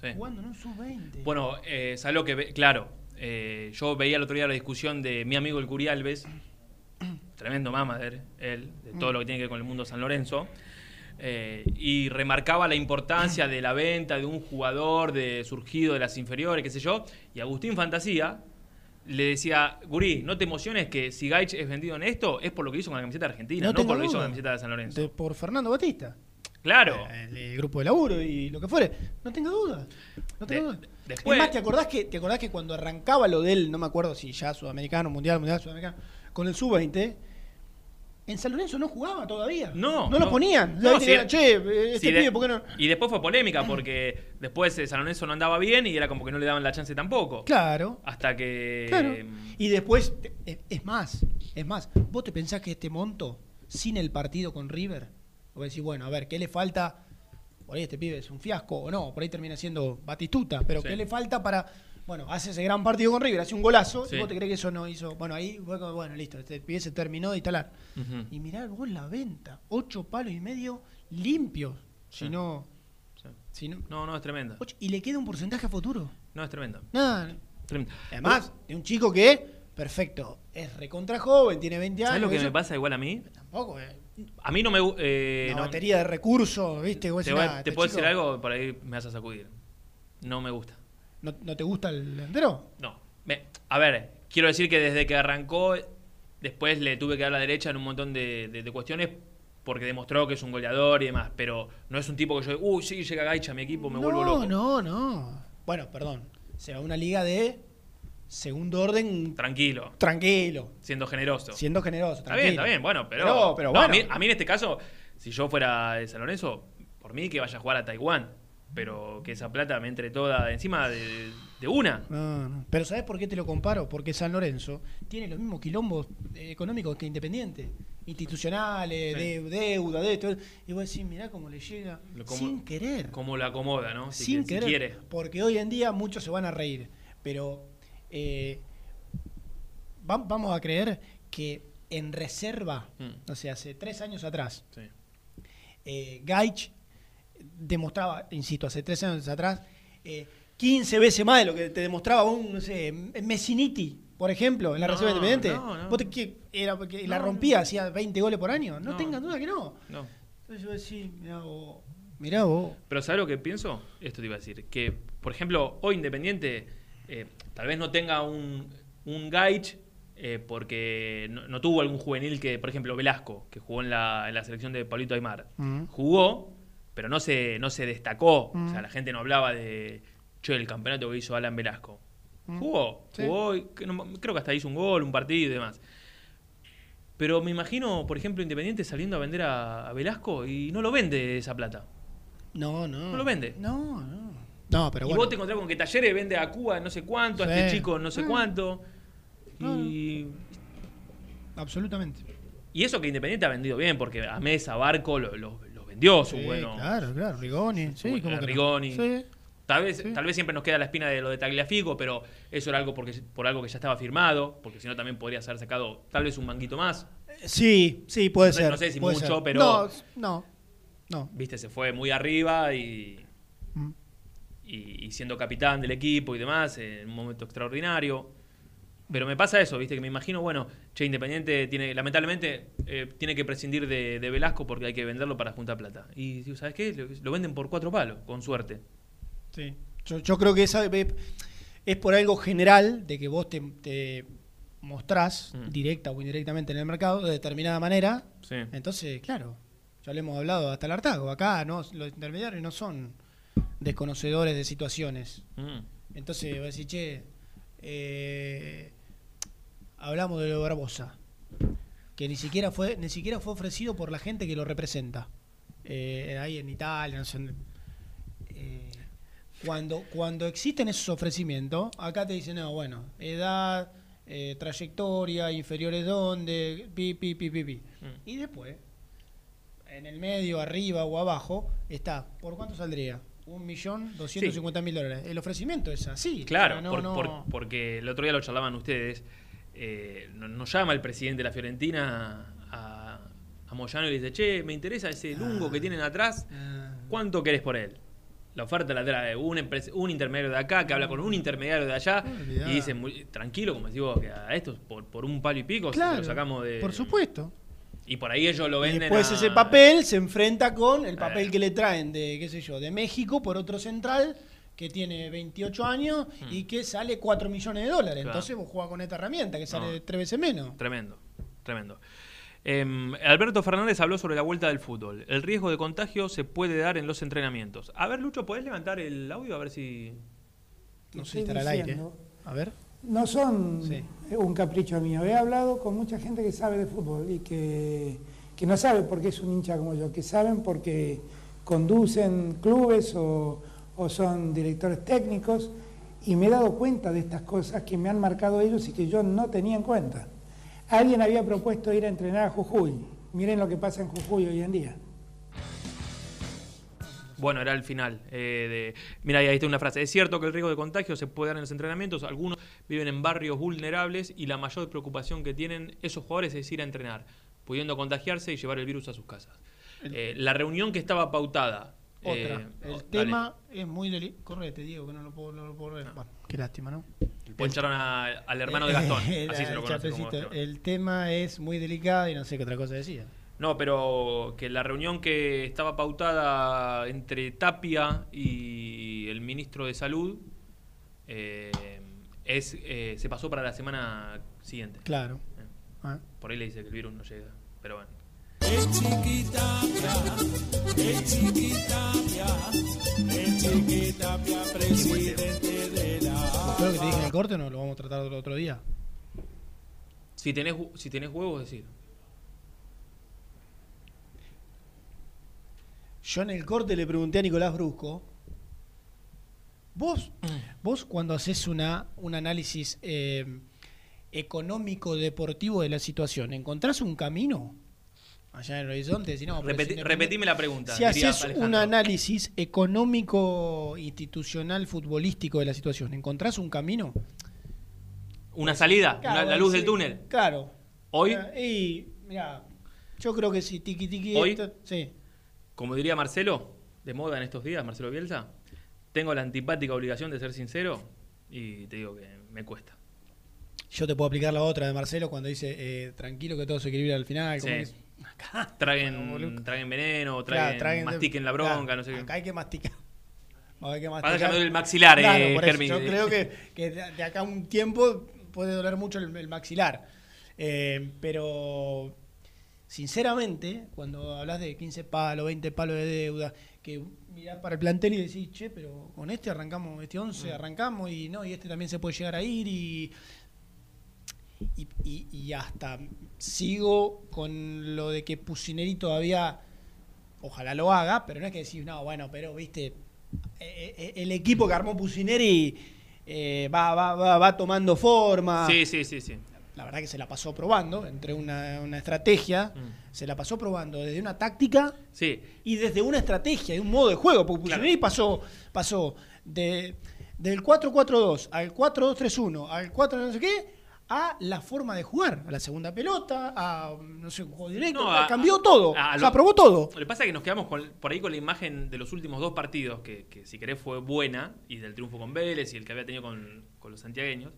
[SPEAKER 3] Sí.
[SPEAKER 7] jugando en un sub-20.
[SPEAKER 3] Bueno, eh, ¿sabes lo que ve? Claro, eh, yo veía el otro día la discusión de mi amigo el Curi Alves, tremendo mamader, él, de todo
[SPEAKER 7] Mm.
[SPEAKER 3] lo que tiene que ver con el mundo San Lorenzo, eh, y remarcaba la importancia de la venta de un jugador de surgido de las inferiores, qué sé yo, y Agustín Fantasía le decía, Gurí, no te emociones que si Gaich es vendido en esto, es por lo que hizo con la camiseta Argentina, no, por lo que hizo con la camiseta de San Lorenzo.
[SPEAKER 7] De- por Fernando Batista.
[SPEAKER 3] Claro.
[SPEAKER 7] El, el grupo de laburo y lo que fuere. No tenga duda. No tenga
[SPEAKER 3] De-
[SPEAKER 7] duda.
[SPEAKER 3] después-
[SPEAKER 7] es más, ¿te acordás, que, ¿te acordás que cuando arrancaba lo del, no me acuerdo si ya sudamericano, mundial, mundial, sudamericano, con el sub-20, en San Lorenzo no jugaba todavía?
[SPEAKER 3] No,
[SPEAKER 7] No lo ponían.
[SPEAKER 3] No,
[SPEAKER 7] che, este
[SPEAKER 3] si de-
[SPEAKER 7] pibe, ¿por qué no?
[SPEAKER 3] Y después fue polémica porque después eh, San Lorenzo no andaba bien y era como que no le daban la chance tampoco.
[SPEAKER 7] Claro.
[SPEAKER 3] Hasta que.
[SPEAKER 7] Claro. Y después, es, es más, es más, ¿vos te pensás que este monto, sin el partido con River, vos decís, bueno, a ver, ¿qué le falta? Por ahí este pibe es un fiasco o no, por ahí termina siendo Batistuta, pero
[SPEAKER 3] Sí.
[SPEAKER 7] ¿qué le falta para, bueno, hace ese gran partido con River, hace un golazo,
[SPEAKER 3] Sí.
[SPEAKER 7] y vos te crees que eso no hizo, bueno, ahí, fue como, bueno, listo, este pibe se terminó de instalar. Y mirá vos la venta, ocho palos y medio limpios, si no,
[SPEAKER 3] Sí.
[SPEAKER 7] si no,
[SPEAKER 3] No, no, es tremenda.
[SPEAKER 7] ocho- y le queda un porcentaje a futuro.
[SPEAKER 3] No, es tremenda.
[SPEAKER 7] Nada,
[SPEAKER 3] Tremenda.
[SPEAKER 7] Además, de un chico que, perfecto, es recontra joven, tiene 20 años.
[SPEAKER 3] ¿Sabes lo que
[SPEAKER 7] eso-
[SPEAKER 3] me pasa igual a mí?
[SPEAKER 7] Tampoco, eh.
[SPEAKER 3] A mí no me. gu- Eh, no-
[SPEAKER 7] batería de recursos, ¿viste? Vos
[SPEAKER 3] te voy-
[SPEAKER 7] "Nah,
[SPEAKER 3] te
[SPEAKER 7] este
[SPEAKER 3] puedo
[SPEAKER 7] chico
[SPEAKER 3] decir algo, por ahí me vas a sacudir. No me gusta.
[SPEAKER 7] ¿No, no te gusta el delantero?
[SPEAKER 3] No. Me- a ver, quiero decir que desde que arrancó, después le tuve que dar la derecha en un montón de, de- de cuestiones porque demostró que es un goleador y demás. Pero no es un tipo que yo, uy, sí, llega Gaicha mi equipo, me vuelvo
[SPEAKER 7] no,
[SPEAKER 3] loco.
[SPEAKER 7] no, no. Bueno, perdón. Se va a una liga de segundo orden
[SPEAKER 3] Tranquilo,
[SPEAKER 7] tranquilo,
[SPEAKER 3] siendo generoso.
[SPEAKER 7] siendo generoso.
[SPEAKER 3] Está bien,
[SPEAKER 7] tranquilo.
[SPEAKER 3] está bien, bueno, pero.
[SPEAKER 7] Pero, pero
[SPEAKER 3] no,
[SPEAKER 7] bueno.
[SPEAKER 3] a, mí, a mí en este caso, si yo fuera de San Lorenzo, por mí que vaya a jugar a Taiwán. Pero que esa plata me entre toda encima de, de una.
[SPEAKER 7] No, no. Pero ¿sabes por qué te lo comparo? Porque San Lorenzo tiene los mismos quilombos eh, económicos que Independiente. Institucionales,
[SPEAKER 3] Sí.
[SPEAKER 7] de deuda, de esto. Y vos decís, mirá cómo le llega
[SPEAKER 3] Lo-
[SPEAKER 7] sin querer.
[SPEAKER 3] Como lo acomoda, ¿no? Si,
[SPEAKER 7] sin
[SPEAKER 3] que- si
[SPEAKER 7] querer.
[SPEAKER 3] quiere.
[SPEAKER 7] Porque hoy en día muchos se van a reír. Pero eh, va- vamos a creer que en reserva,
[SPEAKER 3] Mm.
[SPEAKER 7] o sea, hace tres años atrás,
[SPEAKER 3] Sí.
[SPEAKER 7] eh, Gaich demostraba, insisto, hace tres años atrás, eh, 15 veces más de lo que te demostraba un, no sé, Messiniti, por ejemplo, en la
[SPEAKER 3] No,
[SPEAKER 7] Reserva Independiente.
[SPEAKER 3] no, no.
[SPEAKER 7] ¿Vos te- qué era, porque la rompía, hacía 20 goles por año. No, tengan duda que no.
[SPEAKER 3] No.
[SPEAKER 7] Entonces yo decía, mirá vos, mirá vos.
[SPEAKER 3] Pero ¿sabes lo que pienso? Esto te iba a decir. Que, por ejemplo, hoy Independiente eh, tal vez no tenga un, un Gaich eh, porque no, tuvo algún juvenil que, por ejemplo, Velasco, que jugó en la, en la selección de Pablito Aymar.
[SPEAKER 7] Mm.
[SPEAKER 3] Jugó, pero no se, no se destacó.
[SPEAKER 7] Mm.
[SPEAKER 3] O sea, la gente no hablaba de, che, el campeonato que hizo Alan Velasco.
[SPEAKER 7] Mm.
[SPEAKER 3] Jugó,
[SPEAKER 7] Sí.
[SPEAKER 3] jugó, y que no- creo que hasta hizo un gol, un partido y demás. Pero me imagino, por ejemplo, Independiente saliendo a vender a, a Velasco y no lo vende esa plata.
[SPEAKER 7] No, no.
[SPEAKER 3] No lo vende.
[SPEAKER 7] No, no. No, pero
[SPEAKER 3] y
[SPEAKER 7] bueno.
[SPEAKER 3] vos te encontrás con que Talleres vende a Cuba no sé cuánto, a este chico no sé
[SPEAKER 7] Ah.
[SPEAKER 3] cuánto.
[SPEAKER 7] No,
[SPEAKER 3] Y,
[SPEAKER 7] Absolutamente.
[SPEAKER 3] y eso que Independiente ha vendido bien, porque a Mesa, Barco los lo, los vendió, su
[SPEAKER 7] Sí,
[SPEAKER 3] bueno.
[SPEAKER 7] Claro, claro. Rigoni. Sí, como que no.
[SPEAKER 3] Rigoni.
[SPEAKER 7] Sí.
[SPEAKER 3] Tal vez, tal vez siempre nos queda la espina de lo de Tagliafico, pero eso era algo porque, por algo que ya estaba firmado, porque si no también podrías haber sacado tal vez un manguito más.
[SPEAKER 7] Sí, sí, puede
[SPEAKER 3] No sé-
[SPEAKER 7] ser.
[SPEAKER 3] no sé si mucho,
[SPEAKER 7] ser.
[SPEAKER 3] pero-
[SPEAKER 7] No, no. No.
[SPEAKER 3] Viste, se fue muy arriba y,
[SPEAKER 7] Mm.
[SPEAKER 3] y, y siendo capitán del equipo y demás, en un momento extraordinario. Pero me pasa eso, viste, que me imagino, bueno, Che Independiente tiene, lamentablemente, eh, tiene que prescindir de, de Velasco porque hay que venderlo para juntar plata. Y ¿sabes qué? Lo, lo venden por cuatro palos, con suerte.
[SPEAKER 7] Sí. Yo, yo creo que esa es, por algo general de que vos te, te- mostrás
[SPEAKER 3] Mm.
[SPEAKER 7] directa o indirectamente en el mercado de determinada manera,
[SPEAKER 3] Sí.
[SPEAKER 7] entonces, claro, ya lo hemos hablado hasta el hartazgo. Acá no, los intermediarios no son desconocedores de situaciones.
[SPEAKER 3] Mm.
[SPEAKER 7] Entonces, voy a decir, che, eh, hablamos de lo Barbosa, que ni siquiera fue ni siquiera fue ofrecido por la gente que lo representa. Eh, ahí en Italia, no sé. dónde. Eh, cuando, cuando existen esos ofrecimientos, acá te dicen, no, bueno, edad, eh, trayectoria, inferiores dónde, pi, pi, pi, pi, pi.
[SPEAKER 3] Mm.
[SPEAKER 7] Y después, en el medio, arriba o abajo, está, ¿por cuánto saldría? Un millón doscientos cincuenta mil dólares. El ofrecimiento es así.
[SPEAKER 3] Claro,
[SPEAKER 7] no-
[SPEAKER 3] por-
[SPEAKER 7] no-
[SPEAKER 3] por- porque el otro día lo charlaban ustedes. Eh, no- nos llama el presidente de la Fiorentina a, a Moyano y le dice, che, me interesa ese lungo que tienen atrás,
[SPEAKER 7] Ah.
[SPEAKER 3] ¿cuánto querés por él? La oferta la trae un, un intermediario de acá que habla con un intermediario de allá
[SPEAKER 7] Olvidá.
[SPEAKER 3] y dice, muy, tranquilo, como digo, que a estos por, por un palo y pico se lo sacamos de...
[SPEAKER 7] por supuesto.
[SPEAKER 3] Y por ahí ellos lo
[SPEAKER 7] Y
[SPEAKER 3] venden
[SPEAKER 7] después
[SPEAKER 3] a-
[SPEAKER 7] ese papel se enfrenta con el papel
[SPEAKER 3] Eh.
[SPEAKER 7] que le traen de, qué sé yo, de México por otro central que tiene 28 años y que sale 4 millones de dólares.
[SPEAKER 3] Claro.
[SPEAKER 7] Entonces vos jugás con esta herramienta que sale
[SPEAKER 3] No.
[SPEAKER 7] tres veces menos.
[SPEAKER 3] Tremendo, tremendo. Em, Alberto Fernández habló sobre la vuelta del fútbol. El riesgo de contagio se puede dar en los entrenamientos. A ver, Lucho, ¿podés levantar el audio? A ver si...
[SPEAKER 7] No sé, estará al aire. A ver.
[SPEAKER 15] No son
[SPEAKER 7] Sí.
[SPEAKER 15] un capricho mío. He hablado con mucha gente que sabe de fútbol y que, que no sabe porque es un hincha como yo, que saben porque conducen clubes o, o son directores técnicos y me he dado cuenta de estas cosas que me han marcado ellos y que yo no tenía en cuenta. Alguien había propuesto ir a entrenar a Jujuy. Miren lo que pasa en Jujuy hoy en día.
[SPEAKER 3] Bueno, era el final. eh, de... Mira, ahí está una frase. Es cierto que el riesgo de contagio se puede dar en los entrenamientos. Algunos viven en barrios vulnerables y la mayor preocupación que tienen esos jugadores es ir a entrenar, pudiendo contagiarse y llevar el virus a sus casas. Eh, la reunión que estaba pautada.
[SPEAKER 7] Otra.
[SPEAKER 3] eh,
[SPEAKER 7] el
[SPEAKER 3] dale.
[SPEAKER 7] tema es muy delicado. Correte, Diego, que no lo puedo, no lo puedo ver. Bueno, qué lástima, ¿no?
[SPEAKER 3] Poncharon a- al hermano de Gastón.
[SPEAKER 7] Era
[SPEAKER 3] así se lo
[SPEAKER 7] el
[SPEAKER 3] conoce como
[SPEAKER 7] chapecito.
[SPEAKER 3] Gastón.
[SPEAKER 7] El tema es muy delicado y no sé qué otra cosa decía.
[SPEAKER 3] No, pero que la reunión que estaba pautada entre Tapia y el ministro de Salud eh, es, eh, se pasó para la semana siguiente.
[SPEAKER 7] Claro.
[SPEAKER 3] Eh,
[SPEAKER 7] Ah.
[SPEAKER 3] Por ahí le dice que el virus no llega. Pero bueno.
[SPEAKER 6] Es chiquita, es chiquita, es chiquita, presidente de la.
[SPEAKER 7] ¿Fue lo que te dije en el corte o no? Lo vamos a tratar el otro día.
[SPEAKER 3] Si tenés, si tenés huevos, decir.
[SPEAKER 7] Yo en el corte le pregunté a Nicolás Brusco, vos, vos cuando haces una, un análisis eh, económico-deportivo de la situación, ¿encontrás un camino? Allá en el horizonte, decís, no, pero
[SPEAKER 3] Repeti-
[SPEAKER 7] si
[SPEAKER 3] repetime la pregunta,
[SPEAKER 7] Si haces un análisis económico, institucional, futbolístico de la situación, ¿encontrás un camino?
[SPEAKER 3] Una salida,
[SPEAKER 7] Claro,
[SPEAKER 3] una- la luz
[SPEAKER 7] sí,
[SPEAKER 3] del túnel.
[SPEAKER 7] Claro.
[SPEAKER 3] Hoy,
[SPEAKER 7] Y, mira, yo creo que sí, tiki tiki.
[SPEAKER 3] Hoy.
[SPEAKER 7] esto- sí.
[SPEAKER 3] como diría Marcelo, de moda en estos días, Marcelo Bielsa, tengo la antipática obligación de ser sincero y te digo que me cuesta.
[SPEAKER 7] Yo te puedo aplicar la otra de Marcelo cuando dice eh, tranquilo que todo se equilibra al final. como
[SPEAKER 3] Sí.
[SPEAKER 7] Que-
[SPEAKER 3] Traguen, traguen veneno,
[SPEAKER 7] Claro,
[SPEAKER 3] traguen,
[SPEAKER 7] traguen-
[SPEAKER 3] mastiquen la bronca,
[SPEAKER 7] claro,
[SPEAKER 3] no sé qué.
[SPEAKER 7] Acá hay que masticar. Que
[SPEAKER 3] Vas a llamar el maxilar,
[SPEAKER 7] Claro,
[SPEAKER 3] eh,
[SPEAKER 7] eso,
[SPEAKER 3] Germi.
[SPEAKER 7] Yo creo que, que de acá a un tiempo puede doler mucho el, el maxilar. Eh, pero, sinceramente, cuando hablas de 15 palos, 20 palos de deuda, que mirás para el plantel y decís, che, pero con este arrancamos, este 11
[SPEAKER 3] Mm.
[SPEAKER 7] arrancamos y no, y este también se puede llegar a ir y y, y- y hasta sigo con lo de que Pusineri todavía, ojalá lo haga, pero no es que decís, no, bueno, pero viste, eh, eh, el equipo que armó Pusineri eh, va, va, va, va tomando forma.
[SPEAKER 3] Sí, sí, sí, sí.
[SPEAKER 7] La verdad que se la pasó probando, entre una, una estrategia,
[SPEAKER 3] Mm.
[SPEAKER 7] se la pasó probando desde una táctica
[SPEAKER 3] Sí.
[SPEAKER 7] y desde una estrategia y un modo de juego, porque Pusineri pasó, pasó de, del 4-4-2 al 4-2-3-1 al 4 no sé qué, a la forma de jugar, a la segunda pelota, a no sé, un juego directo,
[SPEAKER 3] No, a-
[SPEAKER 7] cambió todo,
[SPEAKER 3] a- a
[SPEAKER 7] o
[SPEAKER 3] lo-
[SPEAKER 7] sea, probó todo.
[SPEAKER 3] Lo que pasa es que nos quedamos con- por ahí con la imagen de los últimos dos partidos, que, que si querés fue buena, y del triunfo con Vélez y el que había tenido con, con los santiagueños.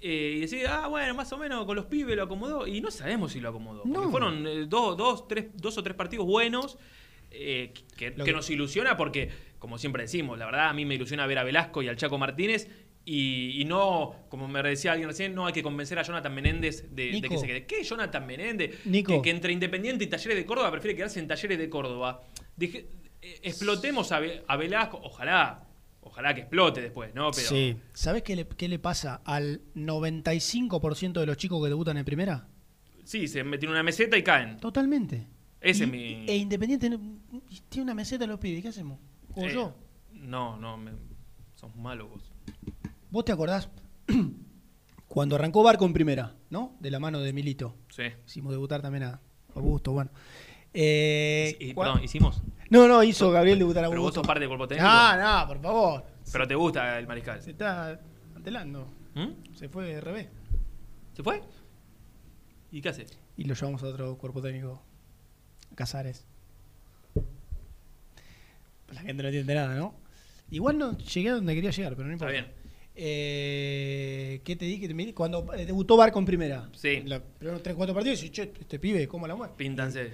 [SPEAKER 3] Eh, y decir, ah, bueno, más o menos con los pibes lo acomodó. Y no sabemos si lo acomodó. Porque fueron eh, dos, dos, tres, dos o tres partidos buenos eh, que,
[SPEAKER 7] Lo
[SPEAKER 3] que
[SPEAKER 7] que-
[SPEAKER 3] nos ilusiona porque, como siempre decimos, la verdad a mí me ilusiona ver a Velasco y al Chaco Martínez Y, y no, como me decía alguien recién, no hay que convencer a Jonathan Menéndez de, que se quede. ¿Qué Jonathan Menéndez?
[SPEAKER 7] Nico.
[SPEAKER 3] Que, que entre Independiente y Talleres de Córdoba prefiere quedarse en Talleres de Córdoba. Dije, eh, explotemos a, a Velasco. Ojalá, ojalá que explote después, ¿no? Pero
[SPEAKER 7] Sí. ¿Sabés qué le, qué le pasa al 95% de los chicos que debutan en primera?
[SPEAKER 3] sí, se meten en una meseta y caen.
[SPEAKER 7] Totalmente.
[SPEAKER 3] Ese
[SPEAKER 7] Y-
[SPEAKER 3] es mi.
[SPEAKER 7] E Independiente tiene una meseta los pibes. ¿Qué hacemos? Como
[SPEAKER 3] Eh,
[SPEAKER 7] yo.
[SPEAKER 3] No, no, me, sos malos vos.
[SPEAKER 7] ¿Vos te acordás cuando arrancó Barco en primera, ¿no? De la mano de Milito.
[SPEAKER 3] Sí.
[SPEAKER 7] Hicimos debutar también a Augusto, bueno. Eh,
[SPEAKER 3] Y- perdón, hicimos.
[SPEAKER 7] No, no, hizo Gabriel debutar a
[SPEAKER 3] Pero vos
[SPEAKER 7] Augusto.
[SPEAKER 3] sos parte del cuerpo técnico.
[SPEAKER 7] No, no, por favor.
[SPEAKER 3] Pero te gusta el mariscal.
[SPEAKER 7] Se está antelando.
[SPEAKER 3] ¿Mm?
[SPEAKER 7] Se fue de revés.
[SPEAKER 3] ¿Se fue? ¿Y qué hace?
[SPEAKER 7] Y lo llevamos a otro cuerpo técnico. a Casares. La gente no entiende nada, ¿no? Igual no llegué a donde quería llegar, pero no importa.
[SPEAKER 3] Está bien.
[SPEAKER 7] Eh, ¿Qué te dije? Cuando eh, debutó Barco en primera.
[SPEAKER 3] Sí.
[SPEAKER 7] Los primeros 3, 4 partidos, y che, este pibe, ¿cómo la mueve?
[SPEAKER 3] Píntanse.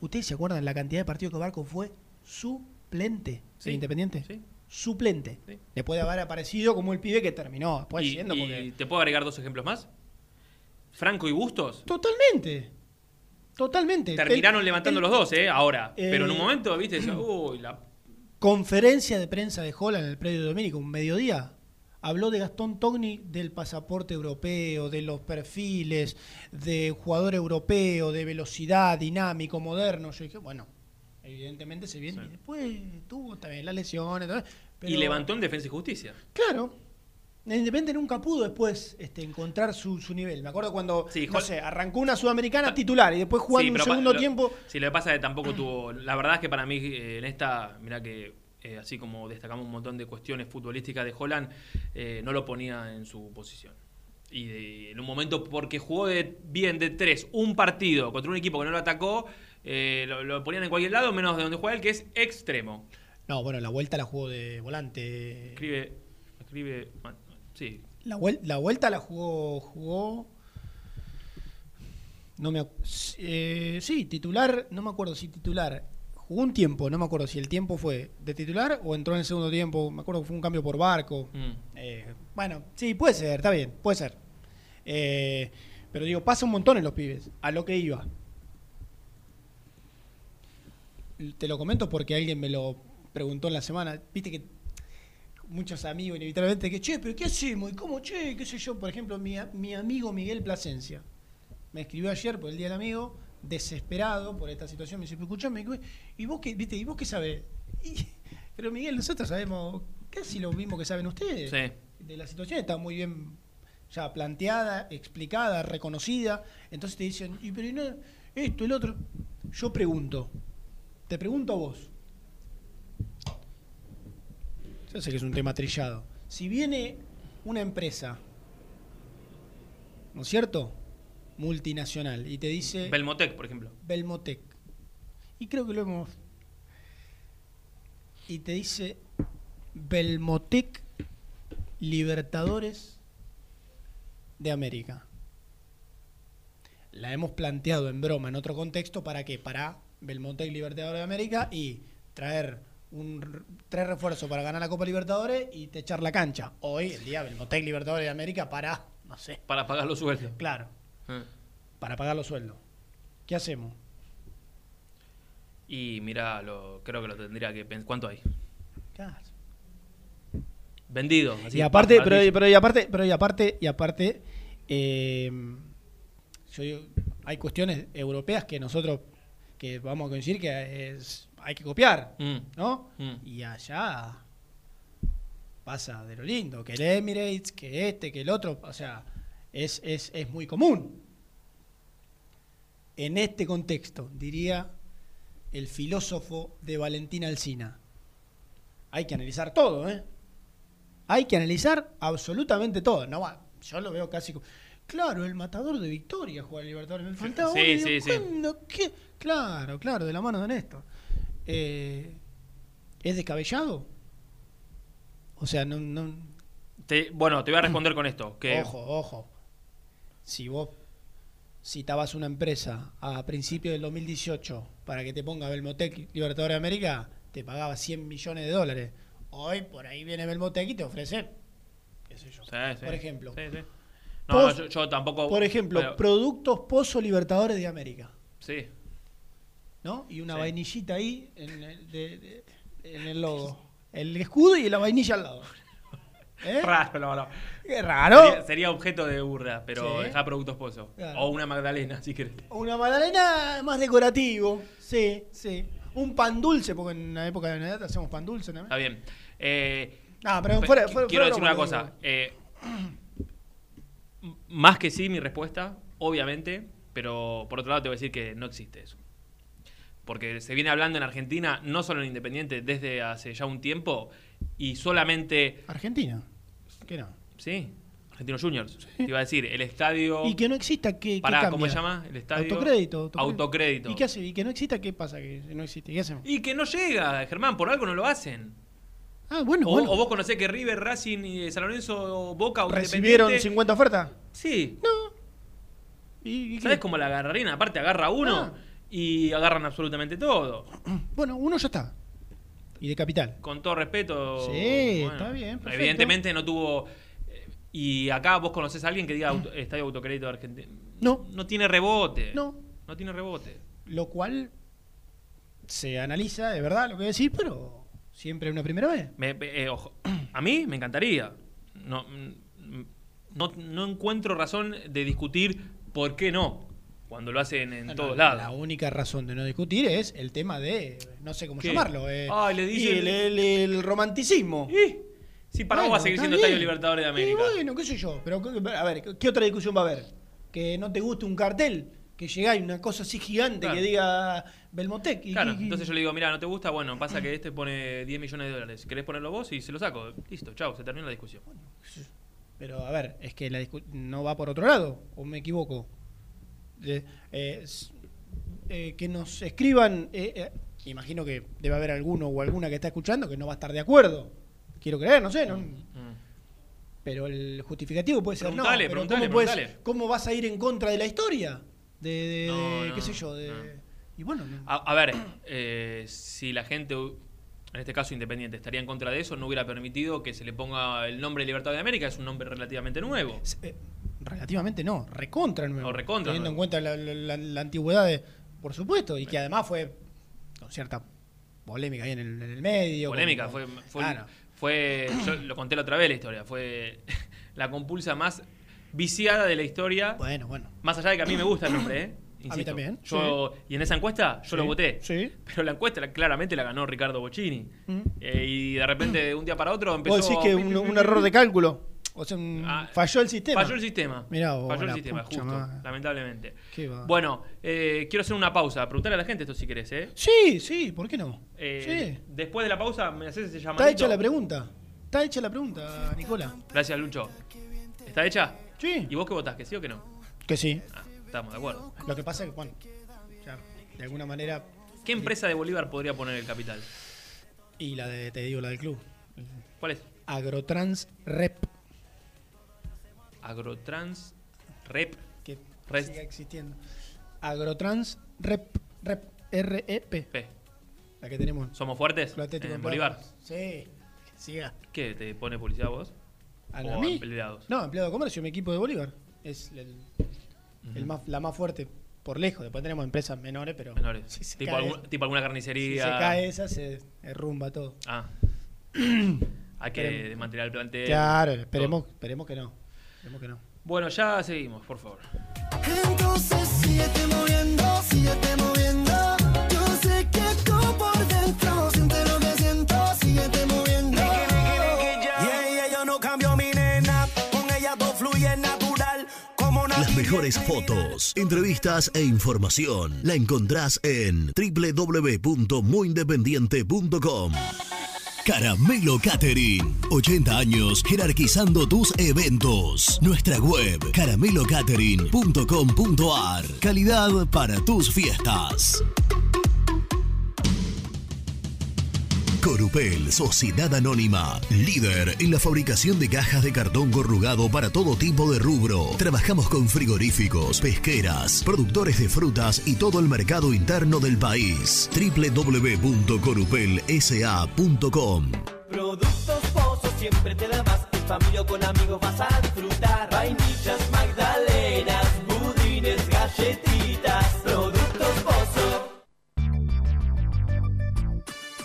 [SPEAKER 7] ¿Ustedes se acuerdan la cantidad de partidos que Barco fue suplente
[SPEAKER 3] Sí,
[SPEAKER 7] en Independiente?
[SPEAKER 3] sí.
[SPEAKER 7] Suplente. Después de haber aparecido como el pibe que terminó. Después
[SPEAKER 3] y,
[SPEAKER 7] siendo
[SPEAKER 3] y ¿Te puedo agregar dos ejemplos más? Franco y Bustos
[SPEAKER 7] Totalmente. Totalmente.
[SPEAKER 3] terminaron
[SPEAKER 7] El-
[SPEAKER 3] levantando
[SPEAKER 7] el-
[SPEAKER 3] los dos, ¿eh? Ahora.
[SPEAKER 7] Eh,
[SPEAKER 3] Pero en un momento, viste, uy, la
[SPEAKER 7] Conferencia de prensa de Holland en el predio de Domínico, un mediodía. Habló de Gastón Togni, del pasaporte europeo, de los perfiles, de jugador europeo, de velocidad, dinámico, moderno. Yo dije, bueno, evidentemente se viene. Y después tuvo también las lesiones. pero-
[SPEAKER 3] Y levantó en Defensa y Justicia.
[SPEAKER 7] Claro. Independiente nunca pudo después este, encontrar su, su nivel. Me acuerdo cuando,
[SPEAKER 3] Sí,
[SPEAKER 7] no
[SPEAKER 3] Hol-
[SPEAKER 7] sé, arrancó una sudamericana titular y después jugando
[SPEAKER 3] Sí,
[SPEAKER 7] un segundo
[SPEAKER 3] lo-
[SPEAKER 7] tiempo.
[SPEAKER 3] Sí, lo que pasa es que tampoco tuvo. La verdad es que para mí, eh, en esta, mira que eh, así como destacamos un montón de cuestiones futbolísticas de Holland, eh, no lo ponía en su posición. Y de- en un momento, porque jugó de, bien de tres, un partido contra un equipo que no lo atacó, eh, lo, lo ponían en cualquier lado, menos de donde juega él, que es extremo.
[SPEAKER 7] No, bueno, la vuelta la jugó de volante.
[SPEAKER 3] Escribe. Escribe. man, Sí.
[SPEAKER 7] La, vuel- la vuelta la jugó. jugó no me eh, sí, titular, no me acuerdo si titular. Jugó un tiempo, no me acuerdo si el tiempo fue de titular o entró en el segundo tiempo. Me acuerdo que fue un cambio por barco.
[SPEAKER 3] Mm.
[SPEAKER 7] Eh, bueno, sí, puede ser, está bien, puede ser. Eh, pero digo, pasa un montón en los pibes, a lo que iba. Te lo comento porque alguien me lo preguntó en la semana. Viste que muchos amigos inevitablemente que, che, pero ¿qué hacemos? ¿Y cómo, che? ¿Qué sé yo? Por ejemplo, mi, mi amigo Miguel Plasencia me escribió ayer por el Día del Amigo, desesperado por esta situación. Me dice, pero escuchame, ¿qué- ¿y vos qué, viste, ¿y vos qué sabés? Y- pero Miguel, nosotros sabemos casi lo mismo que saben ustedes.
[SPEAKER 3] Sí.
[SPEAKER 7] De la situación está muy bien ya planteada, explicada, reconocida. Entonces te dicen, y pero y no, esto, el otro. Yo pregunto, te pregunto a vos. Yo sé que es un tema trillado. Si viene una empresa, ¿no es cierto? Multinacional, y te dice.
[SPEAKER 3] Belmotec, por ejemplo.
[SPEAKER 7] Belmotec. Y creo que lo hemos. Y te dice Belmotec Libertadores de América. La hemos planteado en broma en otro contexto para qué? Para Belmotec Libertadores de América y traer un tres refuerzos para ganar la Copa Libertadores y te echar la cancha. Hoy el día Belmotec Libertadores de América para, no sé,
[SPEAKER 3] Para pagar los sueldos.
[SPEAKER 7] claro,
[SPEAKER 3] Eh.
[SPEAKER 7] para pagar los sueldos. ¿Qué hacemos?
[SPEAKER 3] Y mira, lo, creo que lo tendría que pensar. ¿Cuánto hay?
[SPEAKER 7] Claro.
[SPEAKER 3] Vendido. así,
[SPEAKER 7] y aparte,
[SPEAKER 3] pa-
[SPEAKER 7] pero, pero y aparte, pero y aparte, y aparte, eh, yo digo, hay cuestiones europeas que nosotros que vamos a coincidir que es, hay que copiar,
[SPEAKER 3] Mm.
[SPEAKER 7] ¿no?
[SPEAKER 3] Mm.
[SPEAKER 7] Y allá pasa de lo lindo, que el Emirates, que este, que el otro, o sea, es, es, es muy común. En este contexto, diría el filósofo de Valentín Alsina, hay que analizar todo, ¿eh? Hay que analizar absolutamente todo. No yo lo veo casi como. Claro, el matador de Victoria juega el Libertadores. Me faltaba
[SPEAKER 3] Sí, sí,
[SPEAKER 7] digo,
[SPEAKER 3] sí.
[SPEAKER 7] ¿Qué? Claro, claro, de la mano de Néstor. Eh, ¿Es descabellado? O sea, no, no,
[SPEAKER 3] Te- bueno, te voy a responder con esto. Que
[SPEAKER 7] Ojo, ojo. Si vos citabas una empresa a principios del 2018 para que te ponga Belmotec Libertadores de América, te pagaba 100 millones de dólares. Hoy por ahí viene Belmotec y te ofrece, qué sé yo.
[SPEAKER 3] Sí, sí.
[SPEAKER 7] Por ejemplo.
[SPEAKER 3] Sí. No, no,
[SPEAKER 7] Pos-
[SPEAKER 3] yo, yo tampoco.
[SPEAKER 7] Por ejemplo, productos Pozo Libertadores de América.
[SPEAKER 3] sí.
[SPEAKER 7] ¿No? Y una
[SPEAKER 3] Sí.
[SPEAKER 7] vainillita ahí en el, de- de- en el logo. El escudo y la vainilla al lado. ¿Eh?
[SPEAKER 3] Raro, no, no.
[SPEAKER 7] Qué raro.
[SPEAKER 3] Sería, sería objeto de burla, pero
[SPEAKER 7] Sí.
[SPEAKER 3] deja productos pozo.
[SPEAKER 7] Claro.
[SPEAKER 3] O una magdalena, si querés.
[SPEAKER 7] Una magdalena más decorativo. Sí, sí. Un pan dulce, porque en la época de Navidad hacemos pan dulce también.
[SPEAKER 3] Está bien. Eh,
[SPEAKER 7] No, pero
[SPEAKER 3] pe-
[SPEAKER 7] fuera-
[SPEAKER 3] qui-
[SPEAKER 7] fuera-
[SPEAKER 3] quiero decir una cosa. eh, más que sí, mi respuesta, obviamente, pero por otro lado te voy a decir que no existe eso. Porque se viene hablando en Argentina, no solo en Independiente, desde hace ya un tiempo, y solamente.
[SPEAKER 7] Argentina. ¿Qué no?
[SPEAKER 3] Sí, Argentinos Juniors. Te iba a decir, el estadio.
[SPEAKER 7] Y que no exista, ¿qué,
[SPEAKER 3] Pará? ¿cómo se llama? El estadio.
[SPEAKER 7] Autocrédito. Autocrédito.
[SPEAKER 3] Autocrédito.
[SPEAKER 7] ¿Y qué hace? ¿Y que no exista? ¿Qué pasa? Que no existe. ¿Qué hacemos?
[SPEAKER 3] Y que no llega, Germán, por algo no lo hacen.
[SPEAKER 7] Ah, bueno,
[SPEAKER 3] o,
[SPEAKER 7] bueno.
[SPEAKER 3] o vos conocés que River, Racing y San Lorenzo, Boca o
[SPEAKER 7] ¿Recibieron
[SPEAKER 3] Independiente-
[SPEAKER 7] 50 ofertas?
[SPEAKER 3] Sí.
[SPEAKER 7] No. ¿Y, y
[SPEAKER 3] ¿Sabes cómo la agarrarían? Aparte agarra uno
[SPEAKER 7] Ah.
[SPEAKER 3] y agarran absolutamente todo.
[SPEAKER 7] Bueno, uno ya está. Y de capital.
[SPEAKER 3] Con todo respeto.
[SPEAKER 7] Sí, está bien, perfecto.
[SPEAKER 3] Evidentemente no tuvo. eh, Y acá vos conocés a alguien que diga auto- Estadio Autocrédito de Argentina.
[SPEAKER 7] No.
[SPEAKER 3] No tiene rebote.
[SPEAKER 7] No.
[SPEAKER 3] No tiene rebote.
[SPEAKER 7] Lo cual se analiza, de verdad, lo que decir, pero siempre una primera vez.
[SPEAKER 3] Me- eh, ojo, a mí me encantaría. No, mm, no, no encuentro razón de discutir por qué no. Cuando lo hacen en
[SPEAKER 7] No,
[SPEAKER 3] todos
[SPEAKER 7] no,
[SPEAKER 3] lados.
[SPEAKER 7] La única razón de no discutir es el tema de, no sé cómo
[SPEAKER 3] ¿Qué?
[SPEAKER 7] llamarlo. eh,
[SPEAKER 3] Ay, le
[SPEAKER 7] y
[SPEAKER 3] dicen-
[SPEAKER 7] el, el- el romanticismo.
[SPEAKER 3] Sí, para vos
[SPEAKER 7] Bueno,
[SPEAKER 3] va a seguir siendo. Estadio Libertadores de América.
[SPEAKER 7] Y bueno, qué sé yo. Pero, a ver, ¿qué otra discusión va a haber? Que no te guste un cartel, que llegáis una cosa así gigante
[SPEAKER 3] Claro.
[SPEAKER 7] que diga Belmotec. Y,
[SPEAKER 3] Claro,
[SPEAKER 7] y-
[SPEAKER 3] entonces yo le digo, mira, ¿no te gusta? Bueno, pasa que este pone 10 millones de dólares. ¿Querés ponerlo vos? Y se lo saco. Listo, chao, se termina la discusión.
[SPEAKER 7] Pero a ver, es que la no va por otro lado, o me equivoco. Eh, eh, que nos escriban, eh, imagino que debe haber alguno o alguna que está escuchando que no va a estar de acuerdo. Quiero creer, no sé, ¿no? Pero el justificativo puede ser
[SPEAKER 3] Preguntale,
[SPEAKER 7] no. Pero
[SPEAKER 3] preguntale,
[SPEAKER 7] ¿cómo, puedes-
[SPEAKER 3] preguntale.
[SPEAKER 7] ¿Cómo vas a ir en contra de la historia? De, de-
[SPEAKER 3] No,
[SPEAKER 7] de-
[SPEAKER 3] no,
[SPEAKER 7] qué sé yo, de, y bueno, no-
[SPEAKER 3] A, a ver, eh, si la gente, en este caso Independiente, estaría en contra de eso, no hubiera permitido que se le ponga el nombre Libertad de América, es un nombre relativamente nuevo.
[SPEAKER 7] eh, relativamente no, recontra nuevo.
[SPEAKER 3] O recontra
[SPEAKER 7] Teniendo en cuenta la, la- antigüedad, de, por supuesto, y que además fue con cierta polémica ahí en el, en el medio.
[SPEAKER 3] Polémica,
[SPEAKER 7] como-
[SPEAKER 3] fue, fue,
[SPEAKER 7] Claro.
[SPEAKER 3] fue- yo lo conté la otra vez la historia, fue la compulsa más viciada de la historia.
[SPEAKER 7] Bueno, bueno.
[SPEAKER 3] Más allá de que a mí me gusta el nombre, ¿eh? Insisto.
[SPEAKER 7] también,
[SPEAKER 3] Yo, Y en esa encuesta yo lo voté.
[SPEAKER 7] sí.
[SPEAKER 3] Pero la encuesta la- claramente la ganó Ricardo Bocchini.
[SPEAKER 7] Mm.
[SPEAKER 3] Eh, y de repente, de un día para otro, empezó.
[SPEAKER 7] Vos decís que un, un error de cálculo. O sea, un-
[SPEAKER 3] Ah,
[SPEAKER 7] falló el sistema.
[SPEAKER 3] Falló el sistema.
[SPEAKER 7] Mirá vos,
[SPEAKER 3] Falló el sistema, justo.
[SPEAKER 7] madre.
[SPEAKER 3] Lamentablemente.
[SPEAKER 7] Qué va.
[SPEAKER 3] Bueno, eh, quiero hacer una pausa. Preguntarle a la gente esto si querés, ¿eh?
[SPEAKER 7] Sí, sí, ¿por qué no?
[SPEAKER 3] Eh,
[SPEAKER 7] Sí.
[SPEAKER 3] Después de la pausa, me haces ese
[SPEAKER 7] Está
[SPEAKER 3] llamadito.
[SPEAKER 7] hecha la pregunta. Está hecha la pregunta, Nicola.
[SPEAKER 3] Gracias, Lucho. ¿Está hecha?
[SPEAKER 7] Sí.
[SPEAKER 3] ¿Y vos qué votás? ¿Que sí o que no?
[SPEAKER 7] Que sí.
[SPEAKER 3] Ah, estamos de acuerdo.
[SPEAKER 7] Lo que pasa es que, bueno, ya, de alguna manera.
[SPEAKER 3] ¿Qué empresa de Bolívar podría poner el capital?
[SPEAKER 7] Y la de, te digo, la del club.
[SPEAKER 3] ¿Cuál es?
[SPEAKER 7] Agrotrans Rep.
[SPEAKER 3] Agrotrans Rep.
[SPEAKER 7] Que
[SPEAKER 3] Red.
[SPEAKER 7] siga existiendo. Agrotrans Rep. Rep. R-E-P.
[SPEAKER 3] P.
[SPEAKER 7] La que tenemos.
[SPEAKER 3] ¿Somos fuertes?
[SPEAKER 7] Atlético
[SPEAKER 3] ¿En. Bolívar?
[SPEAKER 7] Sí. Que siga.
[SPEAKER 3] ¿Qué? ¿Te pone publicidad vos?
[SPEAKER 7] ¿A
[SPEAKER 3] ¿O
[SPEAKER 7] mí?
[SPEAKER 3] empleados?
[SPEAKER 7] No, empleado de comercio, mi equipo de Bolívar. Es el, el
[SPEAKER 3] Ujú.
[SPEAKER 7] más, la más fuerte por lejos. Después tenemos empresas menores, pero.
[SPEAKER 3] Menores.
[SPEAKER 7] si
[SPEAKER 3] tipo,
[SPEAKER 7] cae-
[SPEAKER 3] algún- tipo alguna
[SPEAKER 7] Si
[SPEAKER 3] carnicería.
[SPEAKER 7] se cae esa, se derrumba todo.
[SPEAKER 3] Ah. Hay que desmantelar el plantel.
[SPEAKER 7] Claro,
[SPEAKER 3] todo.
[SPEAKER 7] esperemos, esperemos que no. Esperemos que no.
[SPEAKER 3] Bueno, ya seguimos, por favor.
[SPEAKER 16] Entonces síguete moviendo, síguete moviendo. Yo sé que tú por dentro sientes lo que siento, síguete moviendo. Yeah, yeah, yo no cambio mi nena, con ella todo fluye natural. Como una
[SPEAKER 1] Las mejores fotos, entrevistas e información la encontrás en www.muyindependiente.com. Caramelo Catering. 80 años jerarquizando tus eventos. Nuestra web caramelocatering.com.ar. Calidad para tus fiestas. Corupel, Sociedad Anónima, líder en la fabricación de cajas de cartón corrugado para todo tipo de rubro. Trabajamos con frigoríficos, pesqueras, productores de frutas y todo el mercado interno del país. www.corupelsa.com
[SPEAKER 16] Productos Pozos siempre te da
[SPEAKER 6] en familia o con amigos vas a disfrutar. Vainillas, magdalenas, budines, galletitas,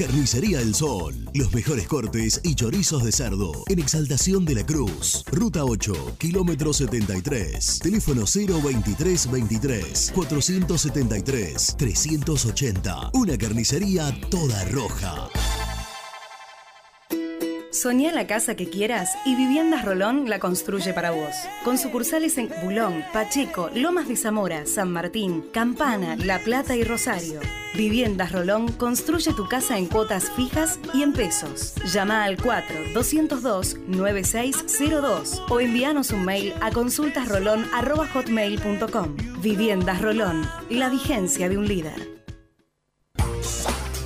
[SPEAKER 1] Carnicería El Sol. Los mejores cortes y chorizos de cerdo. En Exaltación de la Cruz. Ruta 8, kilómetro 73. Teléfono 023 23 473 380. Una carnicería toda roja.
[SPEAKER 8] Soñá la casa que quieras y Viviendas Rolón la construye para vos. Con sucursales en Bulón, Pacheco, Lomas de Zamora, San Martín, Campana, La Plata y Rosario. Viviendas Rolón construye tu casa en cuotas fijas y en pesos. Llama al 4-202-9602 o envíanos un mail a consultasrolón.hotmail.com. Viviendas Rolón, la vigencia de un líder.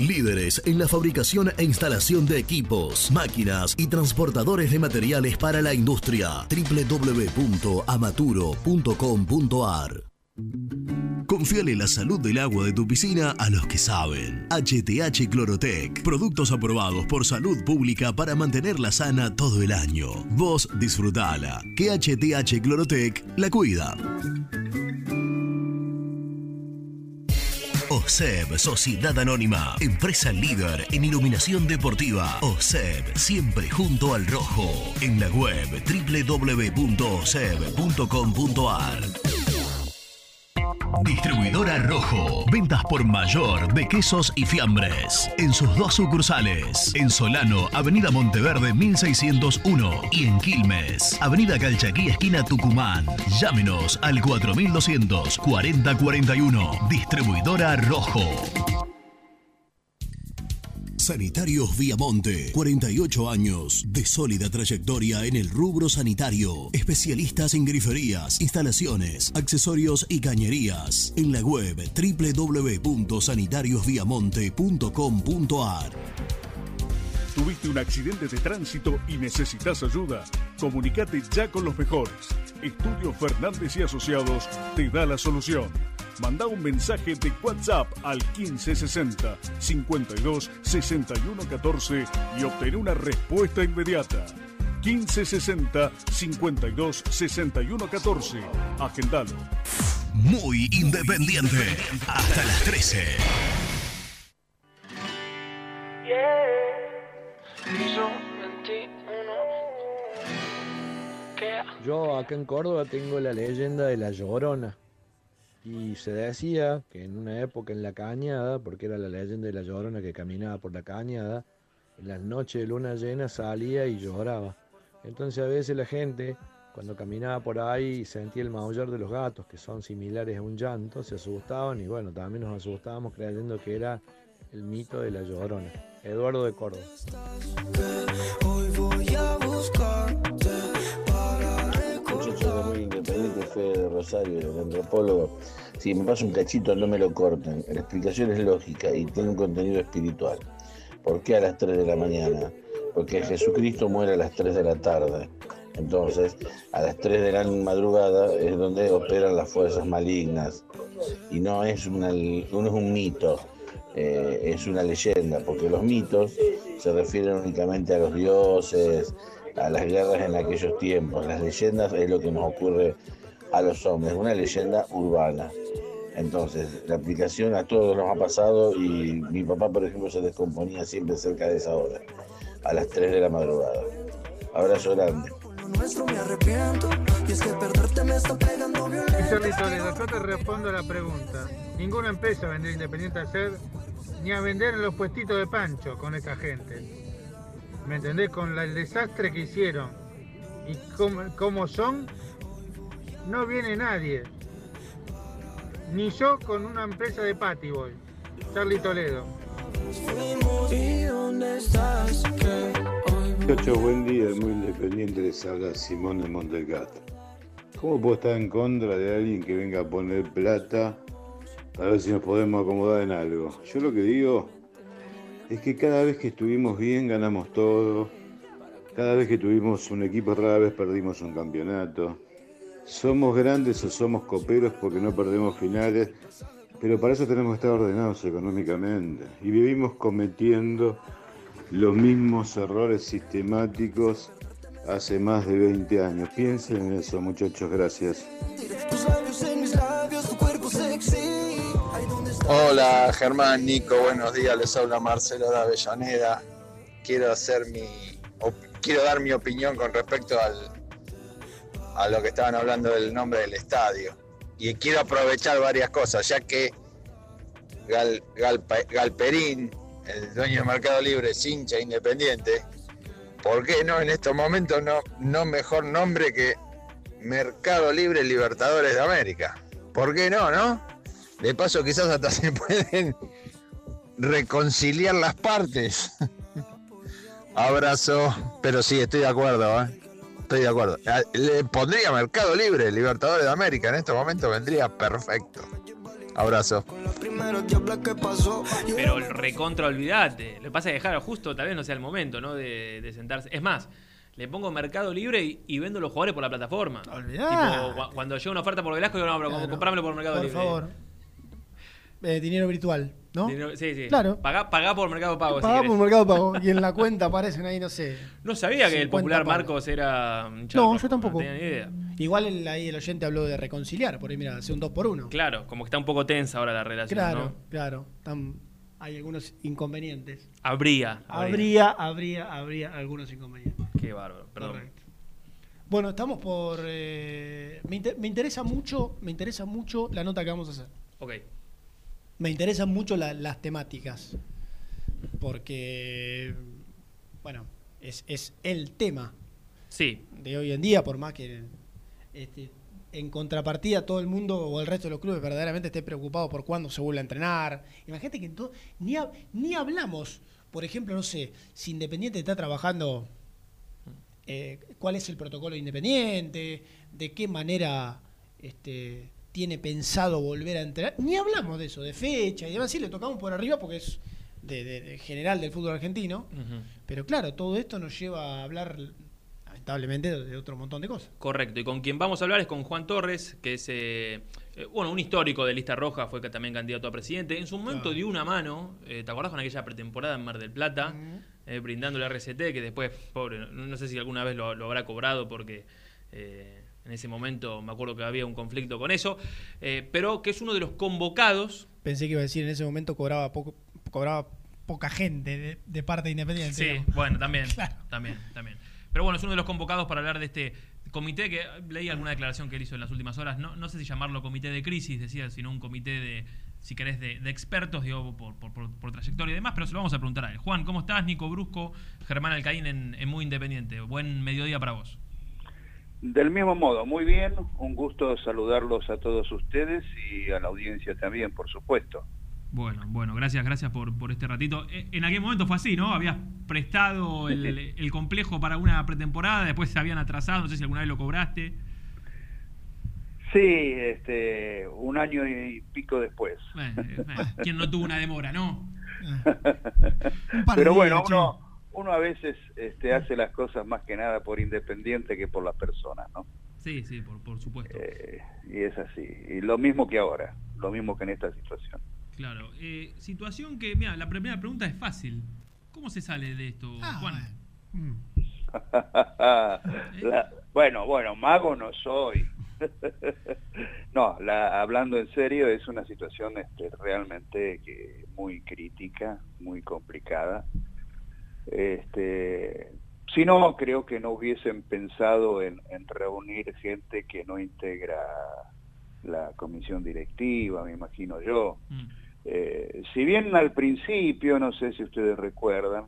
[SPEAKER 1] Líderes en la fabricación e instalación de equipos, máquinas y transportadores de materiales para la industria. www.amaturo.com.ar Confiale la salud del agua de tu piscina a los que saben. HTH Clorotec. Productos aprobados por salud pública para mantenerla sana todo el año. Vos disfrutala. Que HTH Clorotec la cuida. OSEB, Sociedad Anónima, empresa líder en iluminación deportiva. OSEB, siempre junto al rojo. En la web www.oseb.com.ar. Distribuidora Rojo. Ventas por mayor de quesos y fiambres. En sus dos sucursales. En Solano, Avenida Monteverde 1601. Y en Quilmes, Avenida Calchaquí, esquina Tucumán. Llámenos al 4200 4041. Distribuidora Rojo. Sanitarios Viamonte, 48 años de sólida trayectoria en el rubro sanitario. Especialistas en griferías, instalaciones, accesorios y cañerías. En la web www.sanitariosviamonte.com.ar
[SPEAKER 9] ¿Tuviste un accidente de tránsito y necesitas ayuda? Comunicate ya con los mejores. Estudio Fernández y Asociados te da la solución. Manda un mensaje de WhatsApp al 1560 52 61 14 y obtén una respuesta inmediata. 1560 52 61 14. Agendalo.
[SPEAKER 1] Muy independiente. Hasta las 13.
[SPEAKER 17] Yo acá en Córdoba tengo la leyenda de la Llorona. Y se decía que en una época en la cañada, porque era la leyenda de la Llorona que caminaba por la cañada, en las noches de luna llena salía y lloraba. Entonces a veces la gente, cuando caminaba por ahí y sentía el maullar de los gatos, que son similares a un llanto, se asustaban y bueno, también nos asustábamos creyendo que era el mito de la Llorona. Eduardo de Córdoba.
[SPEAKER 16] Hoy voy a buscarte para
[SPEAKER 18] Muchacho de muy independiente, Fede de Rosario, el antropólogo. Si me pasa un cachito, no me lo corten. La explicación es lógica y tiene un contenido espiritual. ¿Por qué a las 3 de la mañana? Porque Jesucristo muere a las 3 de la tarde. Entonces, a las 3 de la madrugada es donde operan las fuerzas malignas. Y no es, una, no es un mito, eh, es una leyenda, porque los mitos se refieren únicamente a los dioses, a las guerras en aquellos tiempos. Las leyendas es lo que nos ocurre a los hombres, una leyenda urbana. Entonces, la aplicación a todos nos ha pasado y mi papá, por ejemplo, se descomponía siempre cerca de esa hora, a las 3 de la madrugada. Abrazo grande.
[SPEAKER 16] lo nuestro me arrepiento y es que perderte me está pegando violento.
[SPEAKER 19] Charlie Toledo, yo te respondo a la pregunta. Ninguna empresa vendría Independiente a hacer ni a vender en los puestitos de pancho con esta gente. ¿Me entendés? Con el desastre que hicieron y cómo, son, no viene nadie. Ni yo con una empresa de patty voy. Charlie Toledo.
[SPEAKER 16] ¿Y dónde estás? Que hoy
[SPEAKER 20] Muchachos, buen día, muy independiente les habla Simón de Montecato. ¿Cómo puedo estar en contra de alguien que venga a poner plata para ver si nos podemos acomodar en algo? Yo lo que digo es que cada vez que estuvimos bien ganamos todo, cada vez que tuvimos un equipo rara vez perdimos un campeonato. Somos grandes o somos coperos porque no perdemos finales, pero para eso tenemos que estar ordenados económicamente. Y vivimos cometiendo los mismos errores sistemáticos hace más de 20 años. Piensen en eso, muchachos, gracias.
[SPEAKER 21] Hola Germán, Nico, buenos días, les habla Marcelo de Avellaneda. Quiero hacer mi quiero dar mi opinión con respecto al a lo que estaban hablando del nombre del estadio. Y quiero aprovechar varias cosas, ya que Gal- Galperín, el dueño de Mercado Libre, es hincha independiente, ¿por qué no en estos momentos no, no mejor nombre que Mercado Libre Libertadores de América? ¿Por qué no, no? De paso quizás hasta se pueden reconciliar las partes. Abrazo, pero sí, estoy de acuerdo, ¿eh? Estoy de acuerdo. Ah, Le pondría Mercado Libre, Libertadores de América, en este momento vendría perfecto. Abrazo.
[SPEAKER 3] Pero el recontra olvidate. Lo que pasa es que dejar justo tal vez no sea el momento, ¿no? De, de sentarse. Es más, le pongo Mercado Libre y, y vendo los jugadores por la plataforma.
[SPEAKER 7] Olvidate.
[SPEAKER 3] Tipo, cuando llega una oferta por Velasco, digo, no, pero
[SPEAKER 7] Claro.
[SPEAKER 3] comprámelo por Mercado
[SPEAKER 7] Por
[SPEAKER 3] Libre.
[SPEAKER 7] favor. Eh, dinero virtual, ¿no?
[SPEAKER 3] Dinero- Sí, sí.
[SPEAKER 7] Claro.
[SPEAKER 3] Pagá, pagá por Mercado Pago. si
[SPEAKER 7] Pagá
[SPEAKER 3] querés.
[SPEAKER 7] por Mercado Pago. Y en la cuenta aparecen ahí, no sé.
[SPEAKER 3] No sabía que el
[SPEAKER 7] 50
[SPEAKER 3] popular. Marcos era un
[SPEAKER 7] No, yo tampoco.
[SPEAKER 3] No tenía ni idea.
[SPEAKER 7] Igual el, ahí el oyente habló de reconciliar, por ahí mira, hace un 2 por 1
[SPEAKER 3] Claro, como que está un poco tensa ahora la relación,
[SPEAKER 7] Claro,
[SPEAKER 3] ¿no?
[SPEAKER 7] claro. Hay algunos inconvenientes.
[SPEAKER 3] Habría.
[SPEAKER 7] Habría, habría, habría algunos inconvenientes.
[SPEAKER 3] Qué bárbaro, perdón.
[SPEAKER 7] Correcto. Bueno, estamos por. eh, me, inter- me interesa mucho, me interesa mucho la nota que vamos a hacer.
[SPEAKER 3] Ok.
[SPEAKER 7] Me interesan mucho la- las temáticas. Porque, bueno, es, es el tema
[SPEAKER 3] Sí.
[SPEAKER 7] de hoy en día, por más que este, en contrapartida todo el mundo o el resto de los clubes verdaderamente esté preocupado por cuándo se vuelve a entrenar. Imagínate que todo- ni, ni hablamos, por ejemplo, no sé, si Independiente está trabajando, eh, cuál es el protocolo de Independiente, de qué manera este, tiene pensado volver a entrenar. Ni hablamos de eso, de fecha y demás. Sí, le tocamos por arriba porque es de- de- de general del fútbol argentino. Pero claro, todo esto nos lleva a hablar, lamentablemente, de otro montón de cosas.
[SPEAKER 3] Correcto, y con quien vamos a hablar es con Juan Torres, que es eh, eh, bueno, un histórico de lista roja, fue también candidato a presidente. En su momento
[SPEAKER 7] Claro.
[SPEAKER 3] dio una mano, eh, ¿te acordás con aquella pretemporada en Mar del Plata? Eh, brindando el RCT, que después, pobre, no, no sé si alguna vez lo, lo habrá cobrado porque eh, en ese momento me acuerdo que había un conflicto con eso, eh, pero que es uno de los convocados
[SPEAKER 7] Pensé que iba a decir en ese momento cobraba poco, cobraba poca gente de, de parte de Independiente.
[SPEAKER 3] Sí,
[SPEAKER 7] digamos.
[SPEAKER 3] bueno, también,
[SPEAKER 7] Claro.
[SPEAKER 3] también, también. Pero bueno, es uno de los convocados para hablar de este comité que leí alguna declaración que él hizo en las últimas horas. No, no sé si llamarlo comité de crisis, decía, sino un comité de, si querés, de, de expertos, digo, por, por- por- por trayectoria y demás, pero se lo vamos a preguntar a él. Juan, ¿cómo estás? Nico Brusco, Germán Alcaín en, en Muy Independiente. Buen mediodía para vos.
[SPEAKER 22] Del mismo modo, muy bien, un gusto saludarlos a todos ustedes y a la audiencia también, por supuesto.
[SPEAKER 3] Bueno, bueno, gracias, gracias por, por este ratito. Eh, En aquel momento fue así, ¿no? Habías prestado el, el complejo para una pretemporada, después se habían atrasado, no sé si alguna vez lo cobraste.
[SPEAKER 22] Sí, este, un año y pico después.
[SPEAKER 3] Eh, eh, ¿Quién no tuvo una demora, no?
[SPEAKER 7] par de
[SPEAKER 22] Pero bueno, uno, uno a veces este, hace las cosas más que nada por independiente que por las personas, ¿no?
[SPEAKER 3] Sí, sí, por, por supuesto.
[SPEAKER 22] Eh, y es así. Y lo mismo que ahora, lo mismo que en esta situación.
[SPEAKER 3] Claro. Eh, situación que, mira, la primera pregunta es fácil. ¿Cómo se sale de esto, Juan?
[SPEAKER 22] La- bueno, bueno, mago no soy. no, la- hablando en serio, es una situación este, realmente que muy crítica, muy complicada. Este, si no, creo que no hubiesen pensado en, en reunir gente que no integra la comisión directiva, me imagino yo. Eh, si bien al principio, no sé si ustedes recuerdan,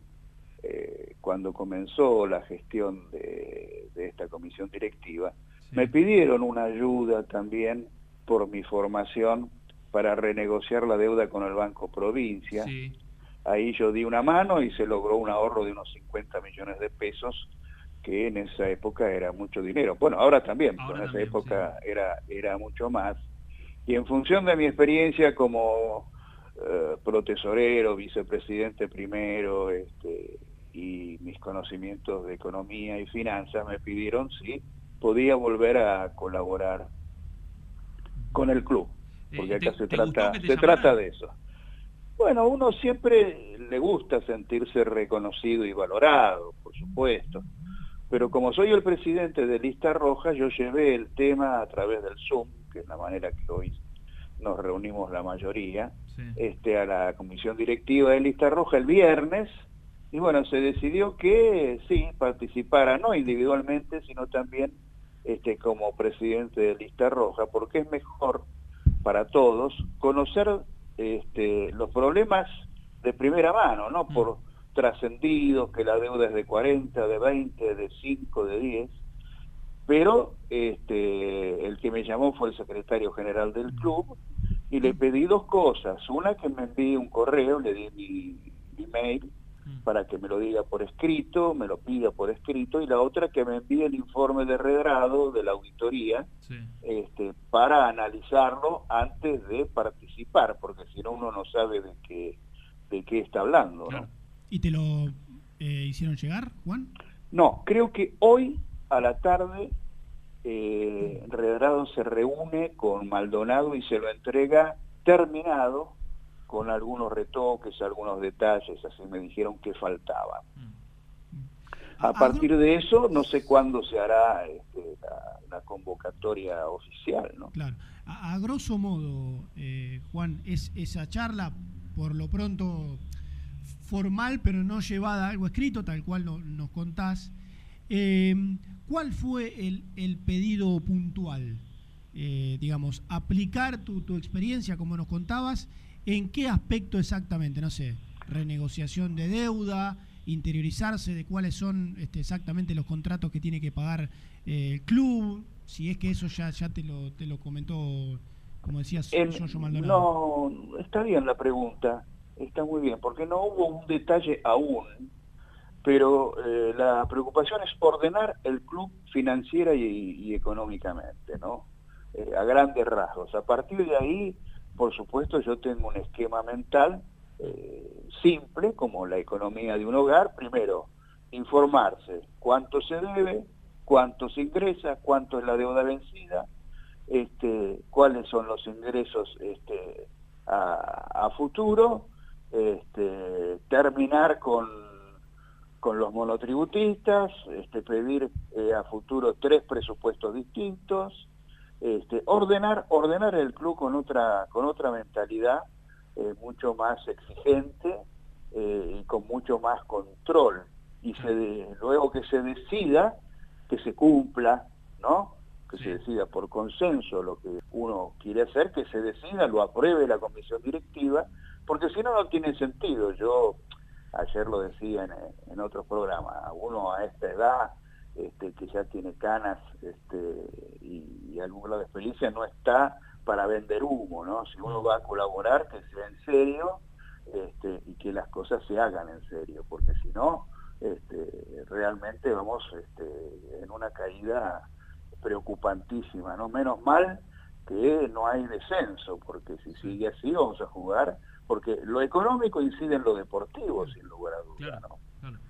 [SPEAKER 22] eh, cuando comenzó la gestión de, de esta comisión directiva, me pidieron una ayuda también por mi formación para renegociar la deuda con el Banco Provincia. Ahí yo di una mano y se logró un ahorro de unos 50 millones de pesos, que en esa época era mucho dinero. Bueno, ahora también, pero en esa época era, era mucho más. Y en función de mi experiencia como eh, protesorero, vicepresidente primero, este, y mis conocimientos de economía y finanzas, me pidieron si podía volver a colaborar con el club, porque
[SPEAKER 3] Eh,
[SPEAKER 22] acá
[SPEAKER 3] ¿te-
[SPEAKER 22] se trata, se trata de eso. Bueno, uno siempre le gusta sentirse reconocido y valorado, por supuesto. Pero como soy el presidente de Lista Roja, yo llevé el tema a través del Zoom, que es la manera que hoy nos reunimos la mayoría, este, a la comisión directiva de Lista Roja el viernes, y bueno, se decidió que sí, participara no individualmente, sino también este, como presidente de Lista Roja, porque es mejor para todos conocer este, los problemas de primera mano, no por trascendidos, que la deuda es de 40, de 20, de 5, de 10, pero este, el que me llamó fue el secretario general del club y le pedí dos cosas. Una que me envíe un correo, le di mi, mi mail para que me lo diga por escrito, me lo pida por escrito, y la otra que me envíe el informe de regrado de la auditoría este, para analizarlo antes de participar, porque si no uno no sabe de qué, de qué está hablando. ¿no?
[SPEAKER 23] ¿Y te lo eh, hicieron llegar, Juan?
[SPEAKER 22] No, creo que hoy a la tarde eh, Redrado se reúne con Maldonado y se lo entrega terminado con algunos retoques, algunos detalles, así me dijeron que faltaban. A partir de eso, no sé cuándo se hará este, la, la convocatoria oficial, ¿no?
[SPEAKER 23] Claro. A, a grosso modo, eh, Juan, es esa charla, por lo pronto formal, pero no llevada a algo escrito, tal cual no- nos contás. Eh, ¿Cuál fue el, el pedido puntual? Eh, digamos, aplicar tu, tu experiencia, como nos contabas, ¿en qué aspecto exactamente? No sé, renegociación de deuda, interiorizarse de cuáles son este, exactamente los contratos que tiene que pagar eh, el club, si es que eso ya, ya te, lo, te lo comentó, como decías,
[SPEAKER 22] En-
[SPEAKER 23] Giorgio Maldonado.
[SPEAKER 22] no, está bien la pregunta, está muy bien, porque no hubo un detalle aún, pero eh, la preocupación es ordenar el club financiera y, y económicamente, ¿no? Eh, a grandes rasgos. A partir de ahí, por supuesto, yo tengo un esquema mental, eh, simple como la economía de un hogar, primero, informarse cuánto se debe, cuánto se ingresa, cuánto es la deuda vencida, este, cuáles son los ingresos este, a, futuro, este, terminar con, con los monotributistas, pedir eh, a futuro tres presupuestos distintos, este, ordenar, ordenar el club con otra, con otra mentalidad eh, mucho más exigente eh, y con mucho más control. Y se luego que se decida, que se cumpla, ¿no? que se decida por consenso lo que uno quiere hacer, que se decida, lo apruebe la comisión directiva, porque si no, no tiene sentido. Yo ayer lo decía en, en otros programas, uno a esta edad este, que ya tiene canas este, y, y alguna de experiencia no está para vender humo, ¿no? Si uno va a colaborar, que sea en serio este, y que las cosas se hagan en serio, porque si no, este, realmente vamos este, en una caída preocupantísima, ¿no? Menos mal que no hay descenso, porque si sigue así vamos a jugar, porque lo económico incide en lo deportivo, sin lugar a dudas, ¿no?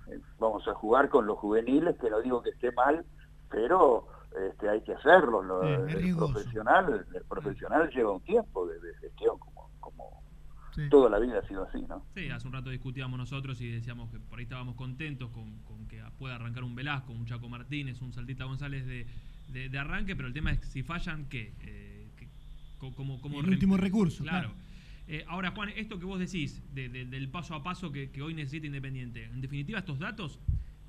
[SPEAKER 22] Eh, vamos a jugar con los juveniles, que no digo que esté mal, pero este, hay que hacerlo. el, profesional, el profesional lleva un tiempo de, gestión, como, como toda la vida ha sido así, ¿no?
[SPEAKER 3] Sí, hace un rato discutíamos nosotros y decíamos que por ahí estábamos contentos con, con que pueda arrancar un Velasco, un Chaco Martínez, un Saltita González de de, arranque, pero el tema es si fallan, ¿qué? Eh, como, como
[SPEAKER 23] el último recurso, claro.
[SPEAKER 3] Eh, ahora, Juan, esto que vos decís del paso a paso que, hoy necesita Independiente, en definitiva, estos datos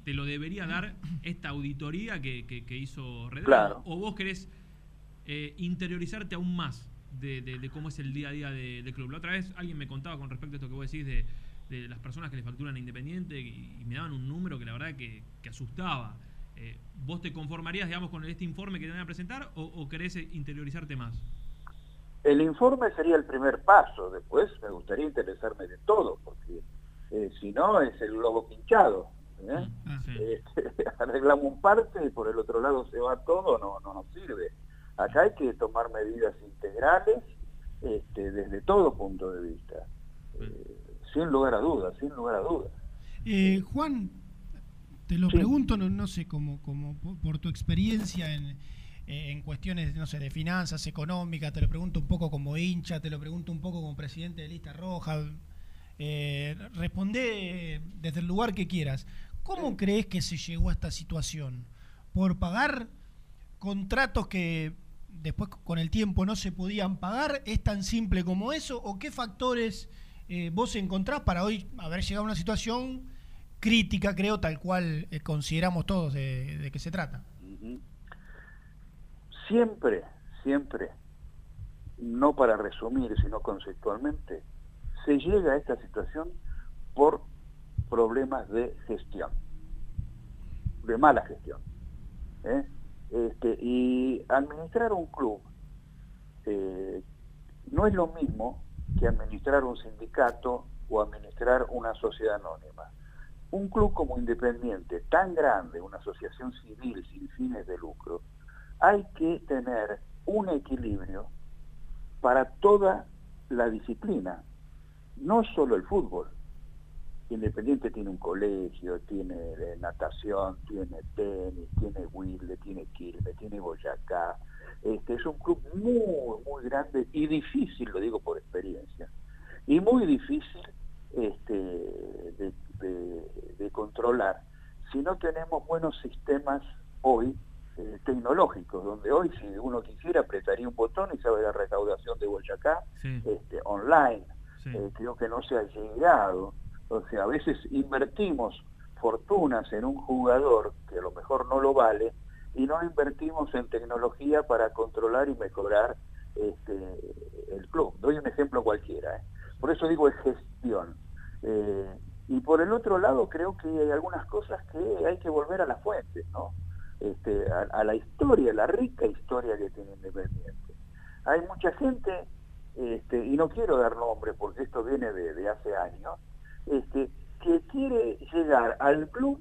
[SPEAKER 3] te lo debería dar esta auditoría que, que, hizo Red ¿O vos querés eh, interiorizarte aún más de, cómo es el día a día del club? La otra vez alguien me contaba con respecto a esto que vos decís de, las personas que le facturan a Independiente y, me daban un número que la verdad que, asustaba. Eh, ¿Vos te conformarías, digamos, con este informe que te van a presentar o, querés interiorizarte más?
[SPEAKER 22] El informe sería el primer paso, después me gustaría interesarme de todo, porque eh, si no es el globo pinchado. ¿eh? Ah, este, arreglamos un parte y por el otro lado se va todo, no, no nos sirve. Acá hay que tomar medidas integrales este, desde todo punto de vista, sin lugar a dudas, sin lugar a dudas.
[SPEAKER 23] Juan, te lo pregunto, no, no sé, como, como por tu experiencia en, en cuestiones, no sé, de finanzas, económicas, te lo pregunto un poco como hincha, te lo pregunto un poco como presidente de Lista Roja. Eh, responde desde el lugar que quieras. ¿Cómo crees que se llegó a esta situación? ¿Por pagar contratos que después con el tiempo no se podían pagar? ¿Es tan simple como eso? ¿O qué factores eh, vos encontrás para hoy haber llegado a una situación crítica, creo, tal cual eh, consideramos todos de, de, qué se trata.
[SPEAKER 22] Siempre, siempre, no para resumir, sino conceptualmente, se llega a esta situación por problemas de gestión, de mala gestión. ¿eh? Este, y administrar un club eh, no es lo mismo que administrar un sindicato o administrar una sociedad anónima un club como Independiente, tan grande, una asociación civil sin fines de lucro, hay que tener un equilibrio para toda la disciplina, no solo el fútbol. Independiente tiene un colegio, tiene eh, natación, tiene tenis, tiene Wilde, tiene Quilmes, tiene Boyacá. Este, es un club muy, muy grande y difícil, lo digo por experiencia, y muy difícil este, de, controlar si no tenemos buenos sistemas hoy eh, tecnológicos, donde hoy si uno quisiera apretaría un botón y sabe la recaudación de Boyacá este, online. Eh, creo que no se ha llegado. O sea, a veces invertimos fortunas en un jugador que a lo mejor no lo vale y no invertimos en tecnología para controlar y mejorar este, el club. Doy un ejemplo cualquiera. ¿eh? Por eso digo es gestión. Eh, y por el otro lado creo que hay algunas cosas que hay que volver a la fuente, ¿no? Este, a, la historia, la rica historia que tiene Independiente. Hay mucha gente, este, y no quiero dar nombre porque esto viene de, hace años, este, que quiere llegar al club,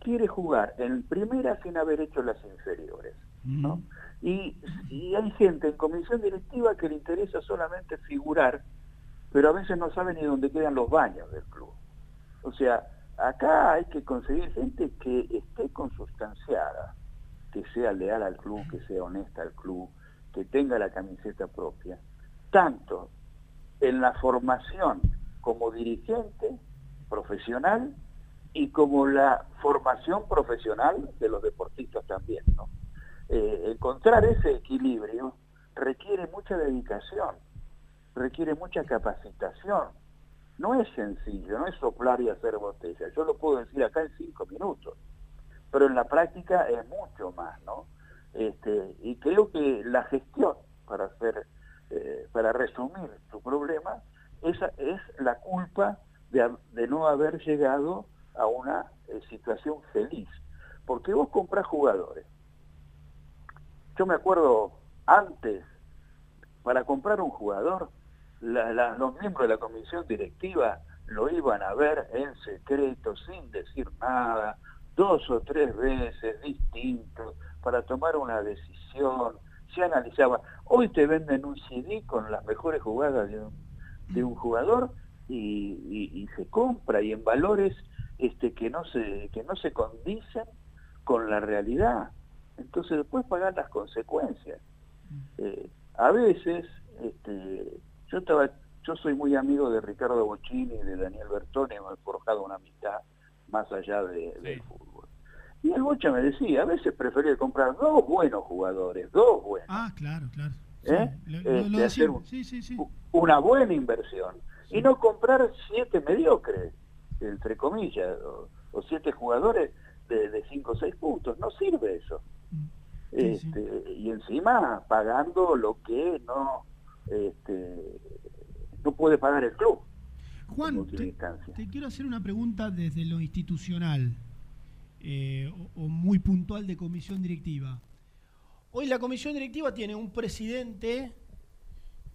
[SPEAKER 22] quiere jugar en primera sin haber hecho las inferiores. ¿no? y, y hay gente en comisión directiva que le interesa solamente figurar pero a veces no saben ni dónde quedan los baños del club. O sea, acá hay que conseguir gente que esté consustanciada, que sea leal al club, que sea honesta al club, que tenga la camiseta propia, tanto en la formación como dirigente profesional y como la formación profesional de los deportistas también. ¿no? Eh, encontrar ese equilibrio requiere mucha dedicación, requiere mucha capacitación. No es sencillo, no es soplar y hacer botella. Yo lo puedo decir acá en cinco minutos, pero en la práctica es mucho más, ¿no? Este, y creo que la gestión, para hacer, eh, para resumir tu problema, esa es la culpa de, no haber llegado a una eh, situación feliz. Porque vos comprás jugadores. Yo me acuerdo antes, para comprar un jugador, los miembros de la comisión directiva lo iban a ver en secreto, sin decir nada, dos o tres veces distintos, para tomar una decisión, se analizaba. Hoy te venden un CD con las mejores jugadas de un, de un jugador y, y, se compra y en valores este, que, no se, que no se condicen con la realidad. Entonces después pagar las consecuencias. Eh, a veces, este, yo estaba, yo soy muy amigo de Ricardo Bochini y de Daniel Bertone, hemos forjado una amistad más allá de, del fútbol. Y el Bocha me decía, a veces prefería comprar dos buenos jugadores, dos buenos.
[SPEAKER 7] Ah, claro, claro.
[SPEAKER 22] ¿Eh? Este, hacer una buena inversión y no comprar siete mediocres, entre comillas, o, siete jugadores de, de cinco o seis puntos. No sirve eso. Este, y encima pagando lo que no este, no puede pagar el club.
[SPEAKER 7] Juan, te, quiero hacer una pregunta desde lo institucional eh, o, muy puntual de comisión directiva. Hoy la comisión directiva tiene un presidente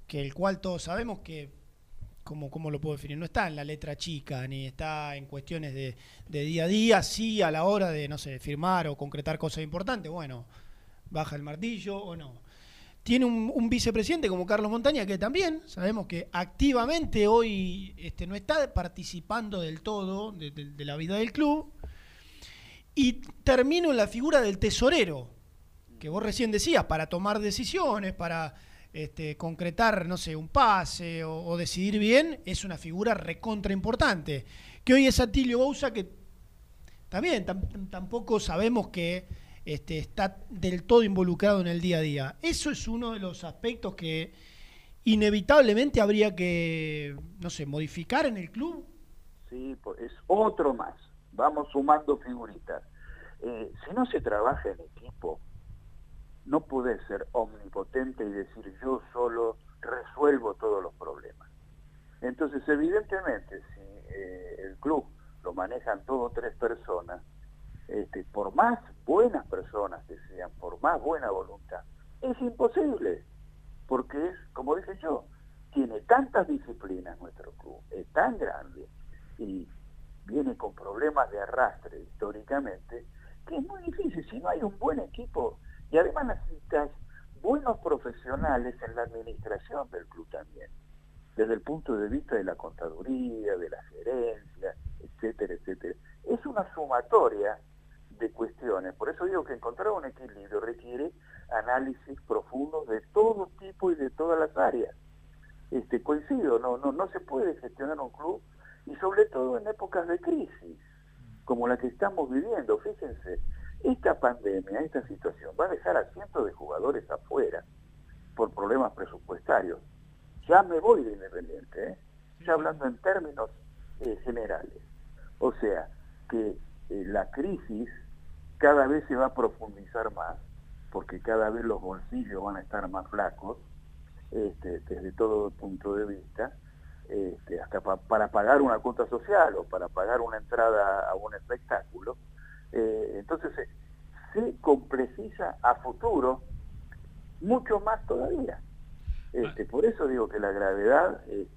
[SPEAKER 7] que el cual todos sabemos que, como ¿cómo, lo puedo definir? No está en la letra chica, ni está en cuestiones de, de día a día, sí a la hora de, no sé, firmar o concretar cosas importantes, bueno, baja el martillo o no. Tiene un, vicepresidente como Carlos Montaña que también sabemos que activamente hoy este, no está participando del todo de, la vida del club. Y termino en la figura del tesorero, que vos recién decías, para tomar decisiones, para este, concretar, no sé, un pase o, decidir bien, es una figura recontra importante. Que hoy es Atilio Bouza, que también tampoco sabemos que este, está del todo involucrado en el día a día. Eso es uno de los aspectos que inevitablemente habría que, no sé, modificar en el club.
[SPEAKER 22] Sí, pues, es otro más. Vamos sumando figuritas. Eh, si no se trabaja en equipo, no puede ser omnipotente y decir yo solo resuelvo todos los problemas. Entonces, evidentemente, si eh, el club lo manejan todo tres personas, este, por más buenas personas que sean, por más buena voluntad, es imposible, porque es, como dije yo, tiene tantas disciplinas nuestro club, es tan grande y viene con problemas de arrastre históricamente, que es muy difícil si no hay un buen equipo y además necesitas buenos profesionales en la administración del club también, desde el punto de vista de la contaduría, de la gerencia, etcétera, etcétera. Es una sumatoria de cuestiones. Por eso digo que encontrar un equilibrio requiere análisis profundos de todo tipo y de todas las áreas. Este, coincido, no, no, no se puede gestionar un club y sobre todo en épocas de crisis como la que estamos viviendo. Fíjense, esta pandemia, esta situación va a dejar a cientos de jugadores afuera por problemas presupuestarios. Ya me voy de Independiente, ¿eh? ya hablando en términos eh, generales. O sea, que eh, la crisis cada vez se va a profundizar más, porque cada vez los bolsillos van a estar más flacos, este, desde todo punto de vista, este, hasta para pagar una cuota social o para pagar una entrada a un espectáculo. Eh, entonces se complejiza a futuro mucho más todavía. Este, por eso digo que la gravedad eh,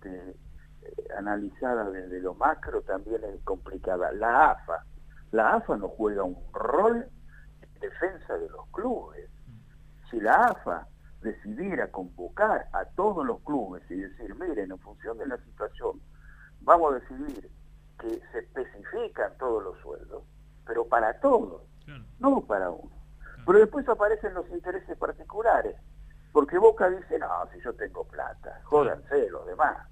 [SPEAKER 22] analizada desde lo macro también es complicada. La AFA, la AFA no juega un rol en defensa de los clubes. Si la AFA decidir a convocar a todos los clubes y decir, miren, en función de la situación, vamos a decidir que se especifican todos los sueldos, pero para todos, no para uno. Pero después aparecen los intereses particulares, porque Boca dice, no, si yo tengo plata, jódanse los demás,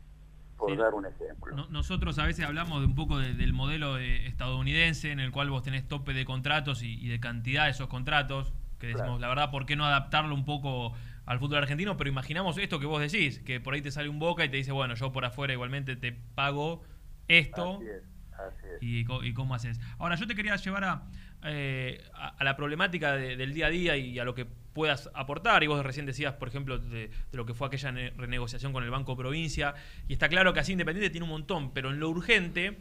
[SPEAKER 22] por dar un ejemplo.
[SPEAKER 3] No- nosotros a veces hablamos de un poco de- del modelo eh, estadounidense en el cual vos tenés tope de contratos y, y de cantidad de esos contratos, que decimos,
[SPEAKER 22] Claro.
[SPEAKER 3] la verdad, ¿por qué no adaptarlo un poco al fútbol argentino? Pero imaginamos esto que vos decís, que por ahí te sale un Boca y te dice, bueno, yo por afuera igualmente te pago esto.
[SPEAKER 22] Así es, así es.
[SPEAKER 3] y, y cómo haces. Ahora, yo te quería llevar a, eh, a, a la problemática de- del día a día y a lo que puedas aportar. Y vos recién decías, por ejemplo, de, de lo que fue aquella ne- renegociación con el Banco Provincia. Y está claro que así Independiente tiene un montón, pero en lo urgente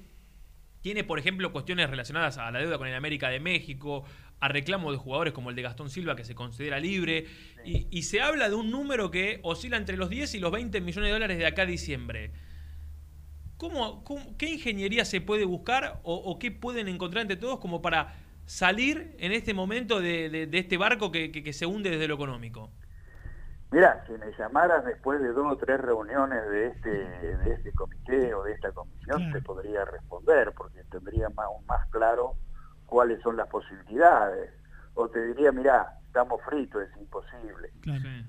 [SPEAKER 3] tiene, por ejemplo, cuestiones relacionadas a la deuda con el América de México, a reclamo de jugadores como el de Gastón Silva, que se considera libre, y, y se habla de un número que oscila entre los 10 y los 20 millones de dólares de acá a diciembre. ¿Cómo, cómo- qué ingeniería se puede buscar o, o qué pueden encontrar entre todos como para salir en este momento de, de- de este barco que, que- que se hunde desde lo económico?
[SPEAKER 22] Mira, si me llamaras después de dos o tres reuniones de este, de este comité o de esta comisión, te podría responder, porque tendría más, más claro cuáles son las posibilidades. O te diría, mira, estamos fritos, es imposible.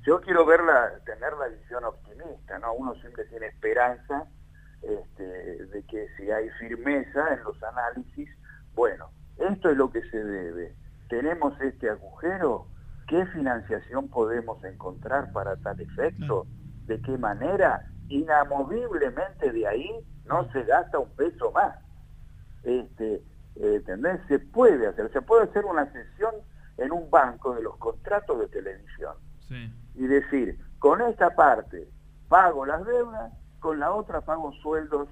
[SPEAKER 22] Yo quiero verla, tener la visión optimista, ¿no? Uno siempre tiene esperanza este, de que si hay firmeza en los análisis, bueno, esto es lo que se debe. Tenemos este agujero, ¿qué financiación podemos encontrar para tal efecto? ¿De qué manera? Inamoviblemente de ahí no se gasta un peso más. Este, eh, ¿entendés? Se puede hacer, se puede hacer una sesión en un banco de los contratos de televisión y decir, con esta parte pago las deudas, con la otra pago sueldos,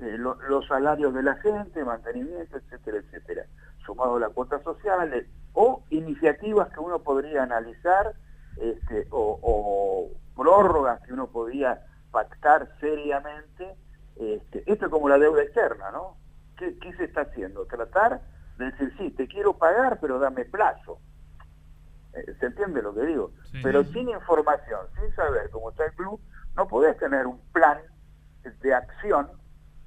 [SPEAKER 22] eh, lo- los salarios de la gente, mantenimiento, etcétera, etcétera, sumado a las cuotas sociales o iniciativas que uno podría analizar este, o, o prórrogas que uno podía pactar seriamente. Este, esto es como la deuda externa, ¿no? ¿Qué, qué se está haciendo? Tratar de decir, sí, te quiero pagar, pero dame plazo. Eh, ¿Se entiende lo que digo? Pero sin información, sin saber cómo está el club, no podés tener un plan de acción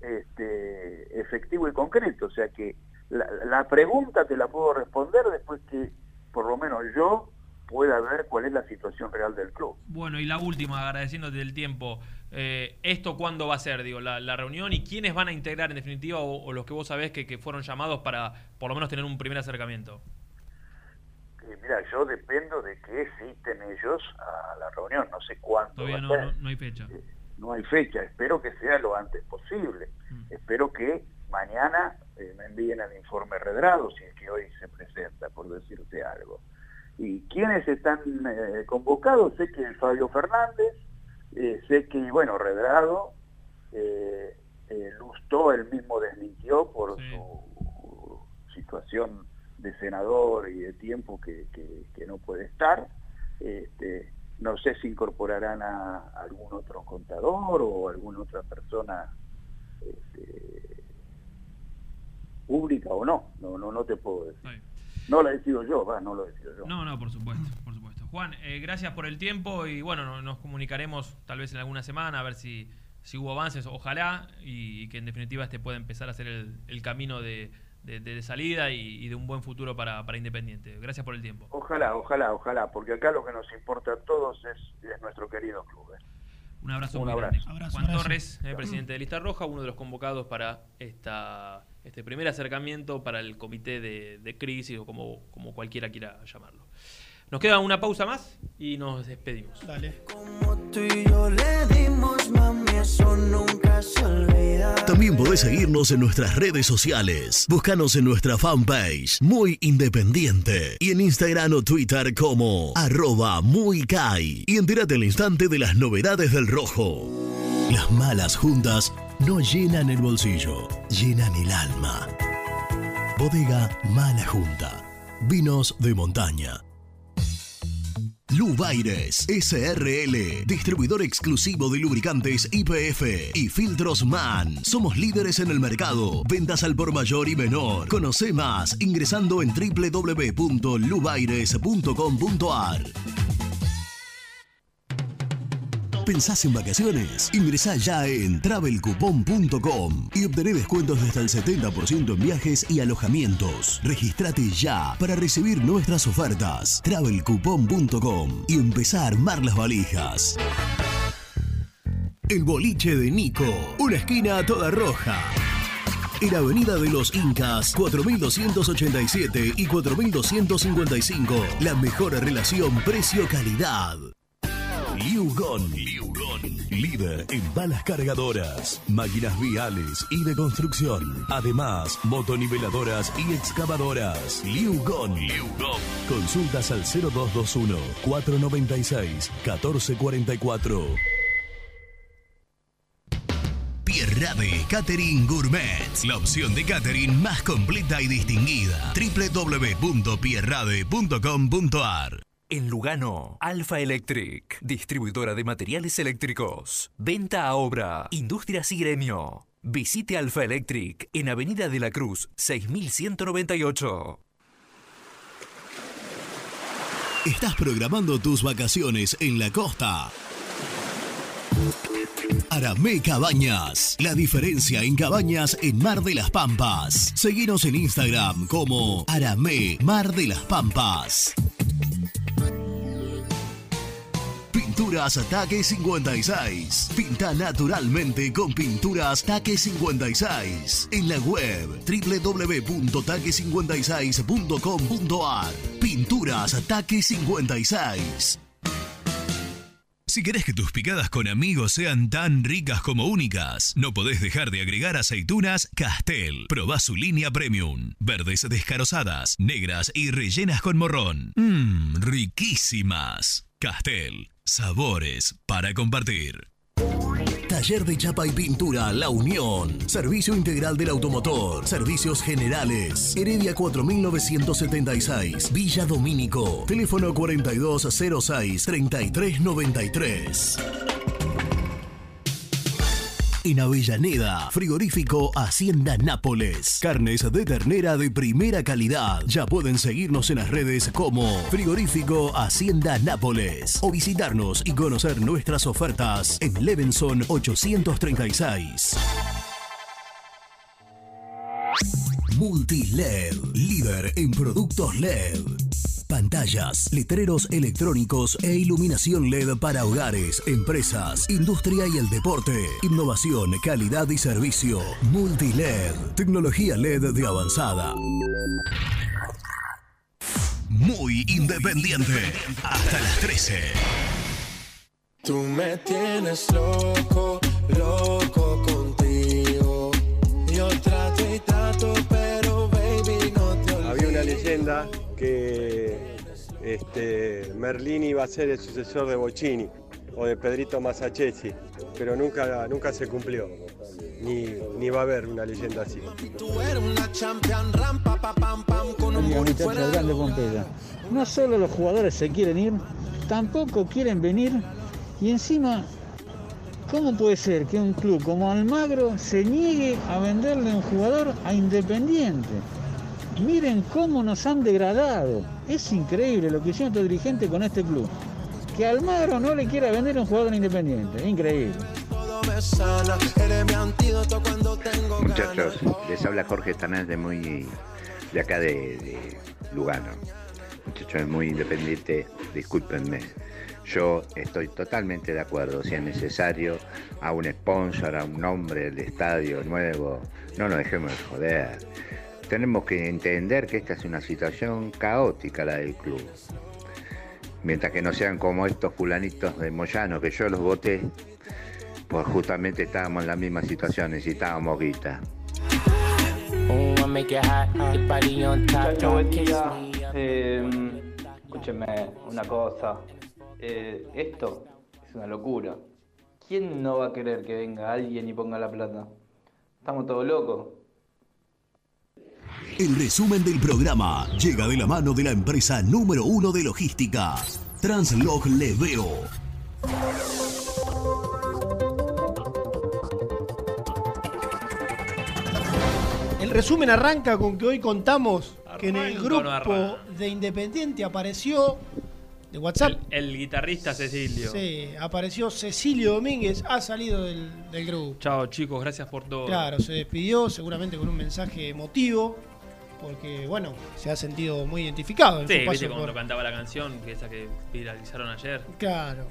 [SPEAKER 22] este, efectivo y concreto. O sea que la, la pregunta te la puedo responder después que por lo menos yo pueda ver cuál es la situación real del club.
[SPEAKER 3] Bueno, y la última, agradeciéndote el tiempo. eh, ¿Esto cuándo va a ser, digo, la, la reunión y quiénes van a integrar en definitiva o, o los que vos sabés que, que fueron llamados para por lo menos tener un primer acercamiento?
[SPEAKER 22] Y mira, yo dependo de que citen ellos a la reunión, no sé cuándo.
[SPEAKER 3] Todavía
[SPEAKER 22] va
[SPEAKER 3] no,
[SPEAKER 22] a ser.
[SPEAKER 3] no, no hay fecha.
[SPEAKER 22] no hay fecha, espero que sea lo antes posible. Espero que mañana eh, me envíen el informe redrado, si es que hoy se presenta, por decirte algo. ¿Y quiénes están eh, convocados? Sé que Fabio Fernández, eh, sé que, bueno, Redrado, Lustó él mismo desmintió por su situación de senador y de tiempo que, que- que no puede estar. Este, no sé si incorporarán a algún otro contador o alguna otra persona este, pública o no. No, no, no te puedo decir. No lo decido yo, va, no lo decido yo.
[SPEAKER 3] No, no, por supuesto, por supuesto. Juan, eh, gracias por el tiempo y bueno, no- nos comunicaremos tal vez en alguna semana a ver si, si hubo avances, ojalá, y, y que en definitiva este pueda empezar a ser el, el camino de, de- de salida y, y de un buen futuro para, para Independiente. Gracias por el tiempo.
[SPEAKER 22] Ojalá, ojalá, ojalá, porque acá lo que nos importa a todos es, es nuestro querido club. ¿eh?
[SPEAKER 3] Un abrazo
[SPEAKER 22] Un
[SPEAKER 3] muy
[SPEAKER 22] abrazo.
[SPEAKER 3] grande.
[SPEAKER 22] Abrazo,
[SPEAKER 3] Juan
[SPEAKER 22] abrazo.
[SPEAKER 3] Torres, eh, presidente de Lista Roja, uno de los convocados para esta, este primer acercamiento para el comité de, de crisis o como, como cualquiera quiera llamarlo. Nos queda una pausa más y nos despedimos.
[SPEAKER 7] Dale.
[SPEAKER 16] Tú y yo le dimos, mami, eso nunca se olvida.
[SPEAKER 1] También podés seguirnos en nuestras redes sociales. Búscanos en nuestra fanpage, Muy Independiente. Y en Instagram o Twitter como arroba muy Kai. Y entérate al instante de las novedades del rojo. Las malas juntas no llenan el bolsillo, llenan el alma. Bodega Mala Junta. Vinos de montaña. Lubaires SRL, distribuidor exclusivo de lubricantes IPF y filtros MAN. Somos líderes en el mercado. Ventas al por mayor y menor. Conoce más ingresando en www.lubaires.com.ar. ¿Pensás en vacaciones? Ingresá ya en travelcoupon.com y obtené descuentos de hasta el 70% en viajes y alojamientos. Registrate ya para recibir nuestras ofertas. travelcoupon.com y empezá a armar las valijas. El boliche de Nico, una esquina toda roja. En Avenida de los Incas, 4287 y 4255. La mejor relación precio-calidad. Liugon. Líder en balas cargadoras, máquinas viales y de construcción. Además, motoniveladoras y excavadoras. Liugon. Consultas al 0221 496 1444. Pierrade Catering Gourmet, la opción de catering más completa y distinguida. www.pierrade.com.ar
[SPEAKER 24] En Lugano, Alfa Electric, distribuidora de materiales eléctricos. Venta a obra, industrias y gremio. Visite Alfa Electric en Avenida de la Cruz, 6198.
[SPEAKER 1] ¿Estás programando tus vacaciones en la costa? Aramé Cabañas. La diferencia en cabañas en Mar de las Pampas. Seguinos en Instagram como Aramé Mar de las Pampas. Pinturas Taque 56. Pinta naturalmente con Pinturas Taque 56. En la web www.taque56.com.ar. Pinturas Taque 56. Si querés que tus picadas con amigos sean tan ricas como únicas, no podés dejar de agregar aceitunas Castel. Probá su línea premium. Verdes descarozadas, negras y rellenas con morrón. Mmm, riquísimas. Castel. Sabores para compartir. Taller de Chapa y Pintura La Unión. Servicio integral del automotor. Servicios generales. Heredia 4976. Villa Domínico. Teléfono 4206-3393. En Avellaneda, frigorífico Hacienda Nápoles. Carnes de ternera de primera calidad. Ya pueden seguirnos en las redes como Frigorífico Hacienda Nápoles o visitarnos y conocer nuestras ofertas en Levenson 836. Multiled, líder en productos LED. Pantallas, letreros electrónicos e iluminación LED para hogares, empresas, industria y el deporte. Innovación, calidad y servicio. Multiled, tecnología LED de avanzada. Muy independiente. Hasta las 13.
[SPEAKER 16] Tú me tienes loco, loco contigo. Yo trato y trato, pero baby no te olvido.
[SPEAKER 25] Había una leyenda que este, Merlini iba a ser el sucesor de Bocini o de Pedrito Masachesi, pero nunca, nunca se cumplió. Ni, ni va a haber una leyenda así.
[SPEAKER 26] No solo los jugadores se quieren ir, tampoco quieren venir y encima, ¿cómo puede ser que un club como Almagro se niegue a venderle un jugador a Independiente? Miren cómo nos han degradado. Es increíble lo que hicieron estos dirigentes con este club. Que Almagro no le quiera vender un jugador Independiente. Increíble.
[SPEAKER 27] Muchachos, les habla Jorge Tanás de muy de acá de, de Lugano. Muchachos, es muy independiente, discúlpenme. Yo estoy totalmente de acuerdo, si es necesario, a un sponsor, a un nombre del estadio nuevo, no nos dejemos de joder. Tenemos que entender que esta es una situación caótica la del club. Mientras que no sean como estos fulanitos de Moyano, que yo los voté, pues justamente estábamos en la misma situación, necesitábamos guita.
[SPEAKER 28] Eh, escúcheme una cosa. Eh, esto es una locura. ¿Quién no va a querer que venga alguien y ponga la plata? Estamos todos locos.
[SPEAKER 1] El resumen del programa llega de la mano de la empresa número uno de logística, Translog Leveo.
[SPEAKER 7] El resumen arranca con que hoy contamos que en el grupo de Independiente apareció de WhatsApp.
[SPEAKER 3] El, el guitarrista Cecilio.
[SPEAKER 7] Sí, apareció Cecilio Domínguez, ha salido del, del grupo.
[SPEAKER 3] Chao chicos, gracias por todo.
[SPEAKER 7] Claro, se despidió seguramente con un mensaje emotivo, porque bueno, se ha sentido muy identificado en
[SPEAKER 3] Sí,
[SPEAKER 7] su
[SPEAKER 3] viste
[SPEAKER 7] paso
[SPEAKER 3] cuando
[SPEAKER 7] por-
[SPEAKER 3] cantaba la canción, que esa que viralizaron ayer.
[SPEAKER 7] Claro,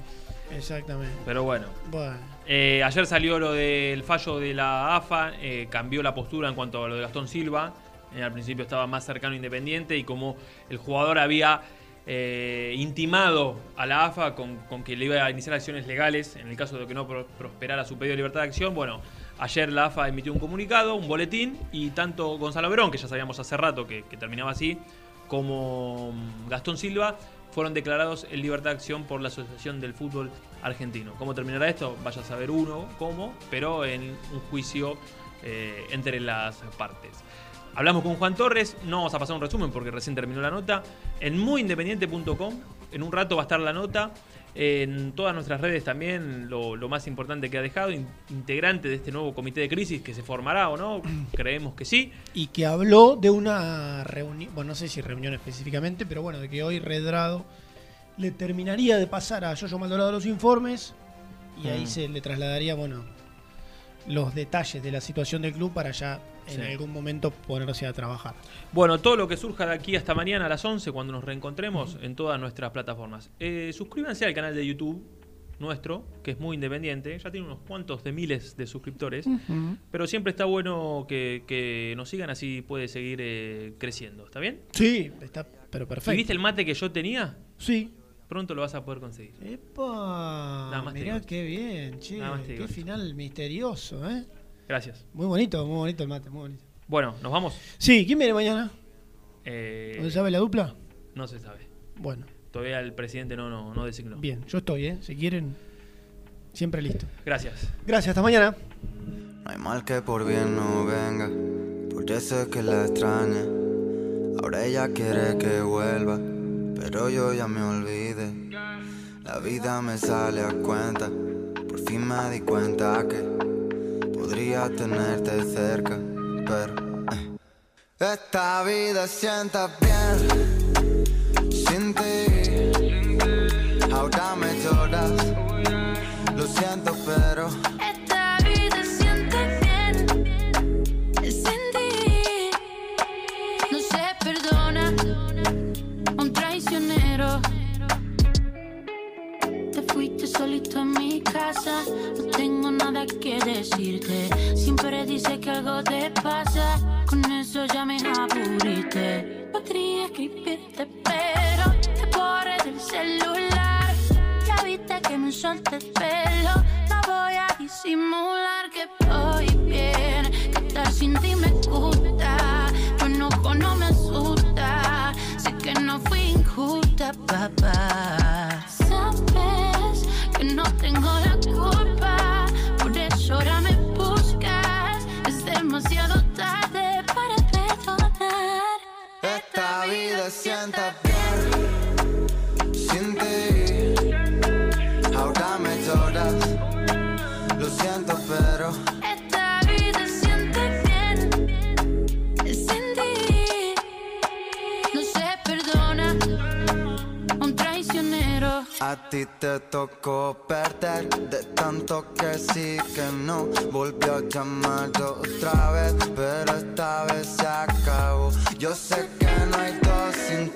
[SPEAKER 7] exactamente.
[SPEAKER 3] Pero bueno.
[SPEAKER 7] Bueno.
[SPEAKER 3] Eh, ayer salió lo del fallo de la AFA, eh, cambió la postura en cuanto a lo de Gastón Silva. Eh, al principio estaba más cercano a Independiente y como el jugador había eh, intimado a la AFA con, que le iba a iniciar acciones legales en el caso de que no pro- prosperara su pedido de libertad de acción, bueno, ayer la AFA emitió un comunicado, un boletín y tanto Gonzalo Verón, que ya sabíamos hace rato que, que terminaba así, como mm, Gastón Silva fueron declarados en libertad de acción por la Asociación del Fútbol Argentino. ¿Cómo terminará esto? Vaya a saber uno cómo, pero en un juicio eh, entre las partes. Hablamos con Juan Torres, no vamos a pasar un resumen porque recién terminó la nota. En muyindependiente.com, en un rato va a estar la nota. En todas nuestras redes también, lo, lo más importante que ha dejado, in- integrante de este nuevo comité de crisis que se formará o no, creemos que sí.
[SPEAKER 7] Y que habló de una reunión, bueno, no sé si reunión específicamente, pero bueno, de que hoy Redrado le terminaría de pasar a Yoyo Maldonado los informes y ahí
[SPEAKER 3] Mm.
[SPEAKER 7] se le trasladaría, bueno, los detalles de la situación del club para ya en
[SPEAKER 3] Sí.
[SPEAKER 7] algún momento ponerse a trabajar.
[SPEAKER 3] Bueno, todo lo que surja de aquí hasta mañana a las 11 cuando nos reencontremos en todas nuestras plataformas. Eh, suscríbanse al canal de YouTube nuestro, que es muy independiente, ya tiene unos cuantos de miles de suscriptores, pero siempre está bueno que, que nos sigan así puede seguir eh, creciendo, ¿está bien?
[SPEAKER 7] Sí, está, pero perfecto.
[SPEAKER 3] ¿Y viste el mate que yo tenía?
[SPEAKER 7] Sí.
[SPEAKER 3] Pronto lo vas a poder conseguir.
[SPEAKER 7] Epa,
[SPEAKER 3] Nada más te
[SPEAKER 7] mirá qué bien, che,
[SPEAKER 3] Nada más te
[SPEAKER 7] qué
[SPEAKER 3] digo.
[SPEAKER 7] final misterioso, ¿eh?
[SPEAKER 3] Gracias.
[SPEAKER 7] Muy bonito, muy bonito el mate, muy bonito.
[SPEAKER 3] Bueno, ¿nos vamos?
[SPEAKER 7] Sí, ¿quién viene mañana?
[SPEAKER 3] Eh,
[SPEAKER 7] ¿No se sabe la dupla?
[SPEAKER 3] No se sabe.
[SPEAKER 7] Bueno,
[SPEAKER 3] Todavía el presidente no, no, no designó.
[SPEAKER 7] bien, yo estoy, ¿eh? Si quieren, siempre listo.
[SPEAKER 3] Gracias.
[SPEAKER 7] Gracias, hasta mañana.
[SPEAKER 29] No hay mal que por bien no venga, por eso es que la extraña. Ahora ella quiere que vuelva, pero yo ya me olvidé. La vida me sale a cuenta, por fin me di cuenta que podría tenerte cerca, pero eh. esta vida sienta bien sin ti.
[SPEAKER 30] Decirte. Siempre dices que algo te pasa. Con eso ya me aburriste. Podría escribirte, pero te borré del celular. Ya viste que me solté el pelo. No voy a disimular que voy bien. Que estar sin ti me gusta. Tu enojo no me asusta. Sé que no fui injusta, papá.
[SPEAKER 29] Sienta bien sin ti. Ahora me lloras, lo siento, pero
[SPEAKER 30] Esta vida siente bien sin ti. No se perdona un traicionero.
[SPEAKER 29] a ti te tocó perder de tanto que sí que no. Volvió a llamar otra vez, pero esta vez se acabó. Yo sé que no hay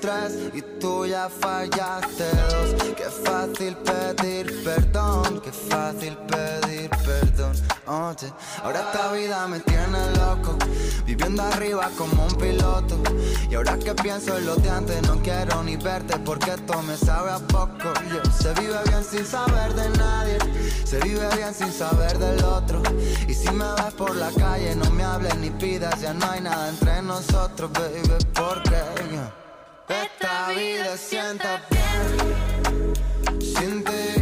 [SPEAKER 29] tres y tú ya fallaste dos. Qué fácil pedir perdón, qué fácil pedir perdón. Oye, ahora esta vida me tiene loco, viviendo arriba como un piloto. Y ahora que pienso en lo de antes, no quiero ni verte porque esto me sabe a poco. Se vive bien sin saber de nadie, se vive bien sin saber del otro. Y si me ves por la calle, no me hables ni pidas, ya no hay nada entre nosotros, baby, porque yo, esta vida sienta bien sin ti.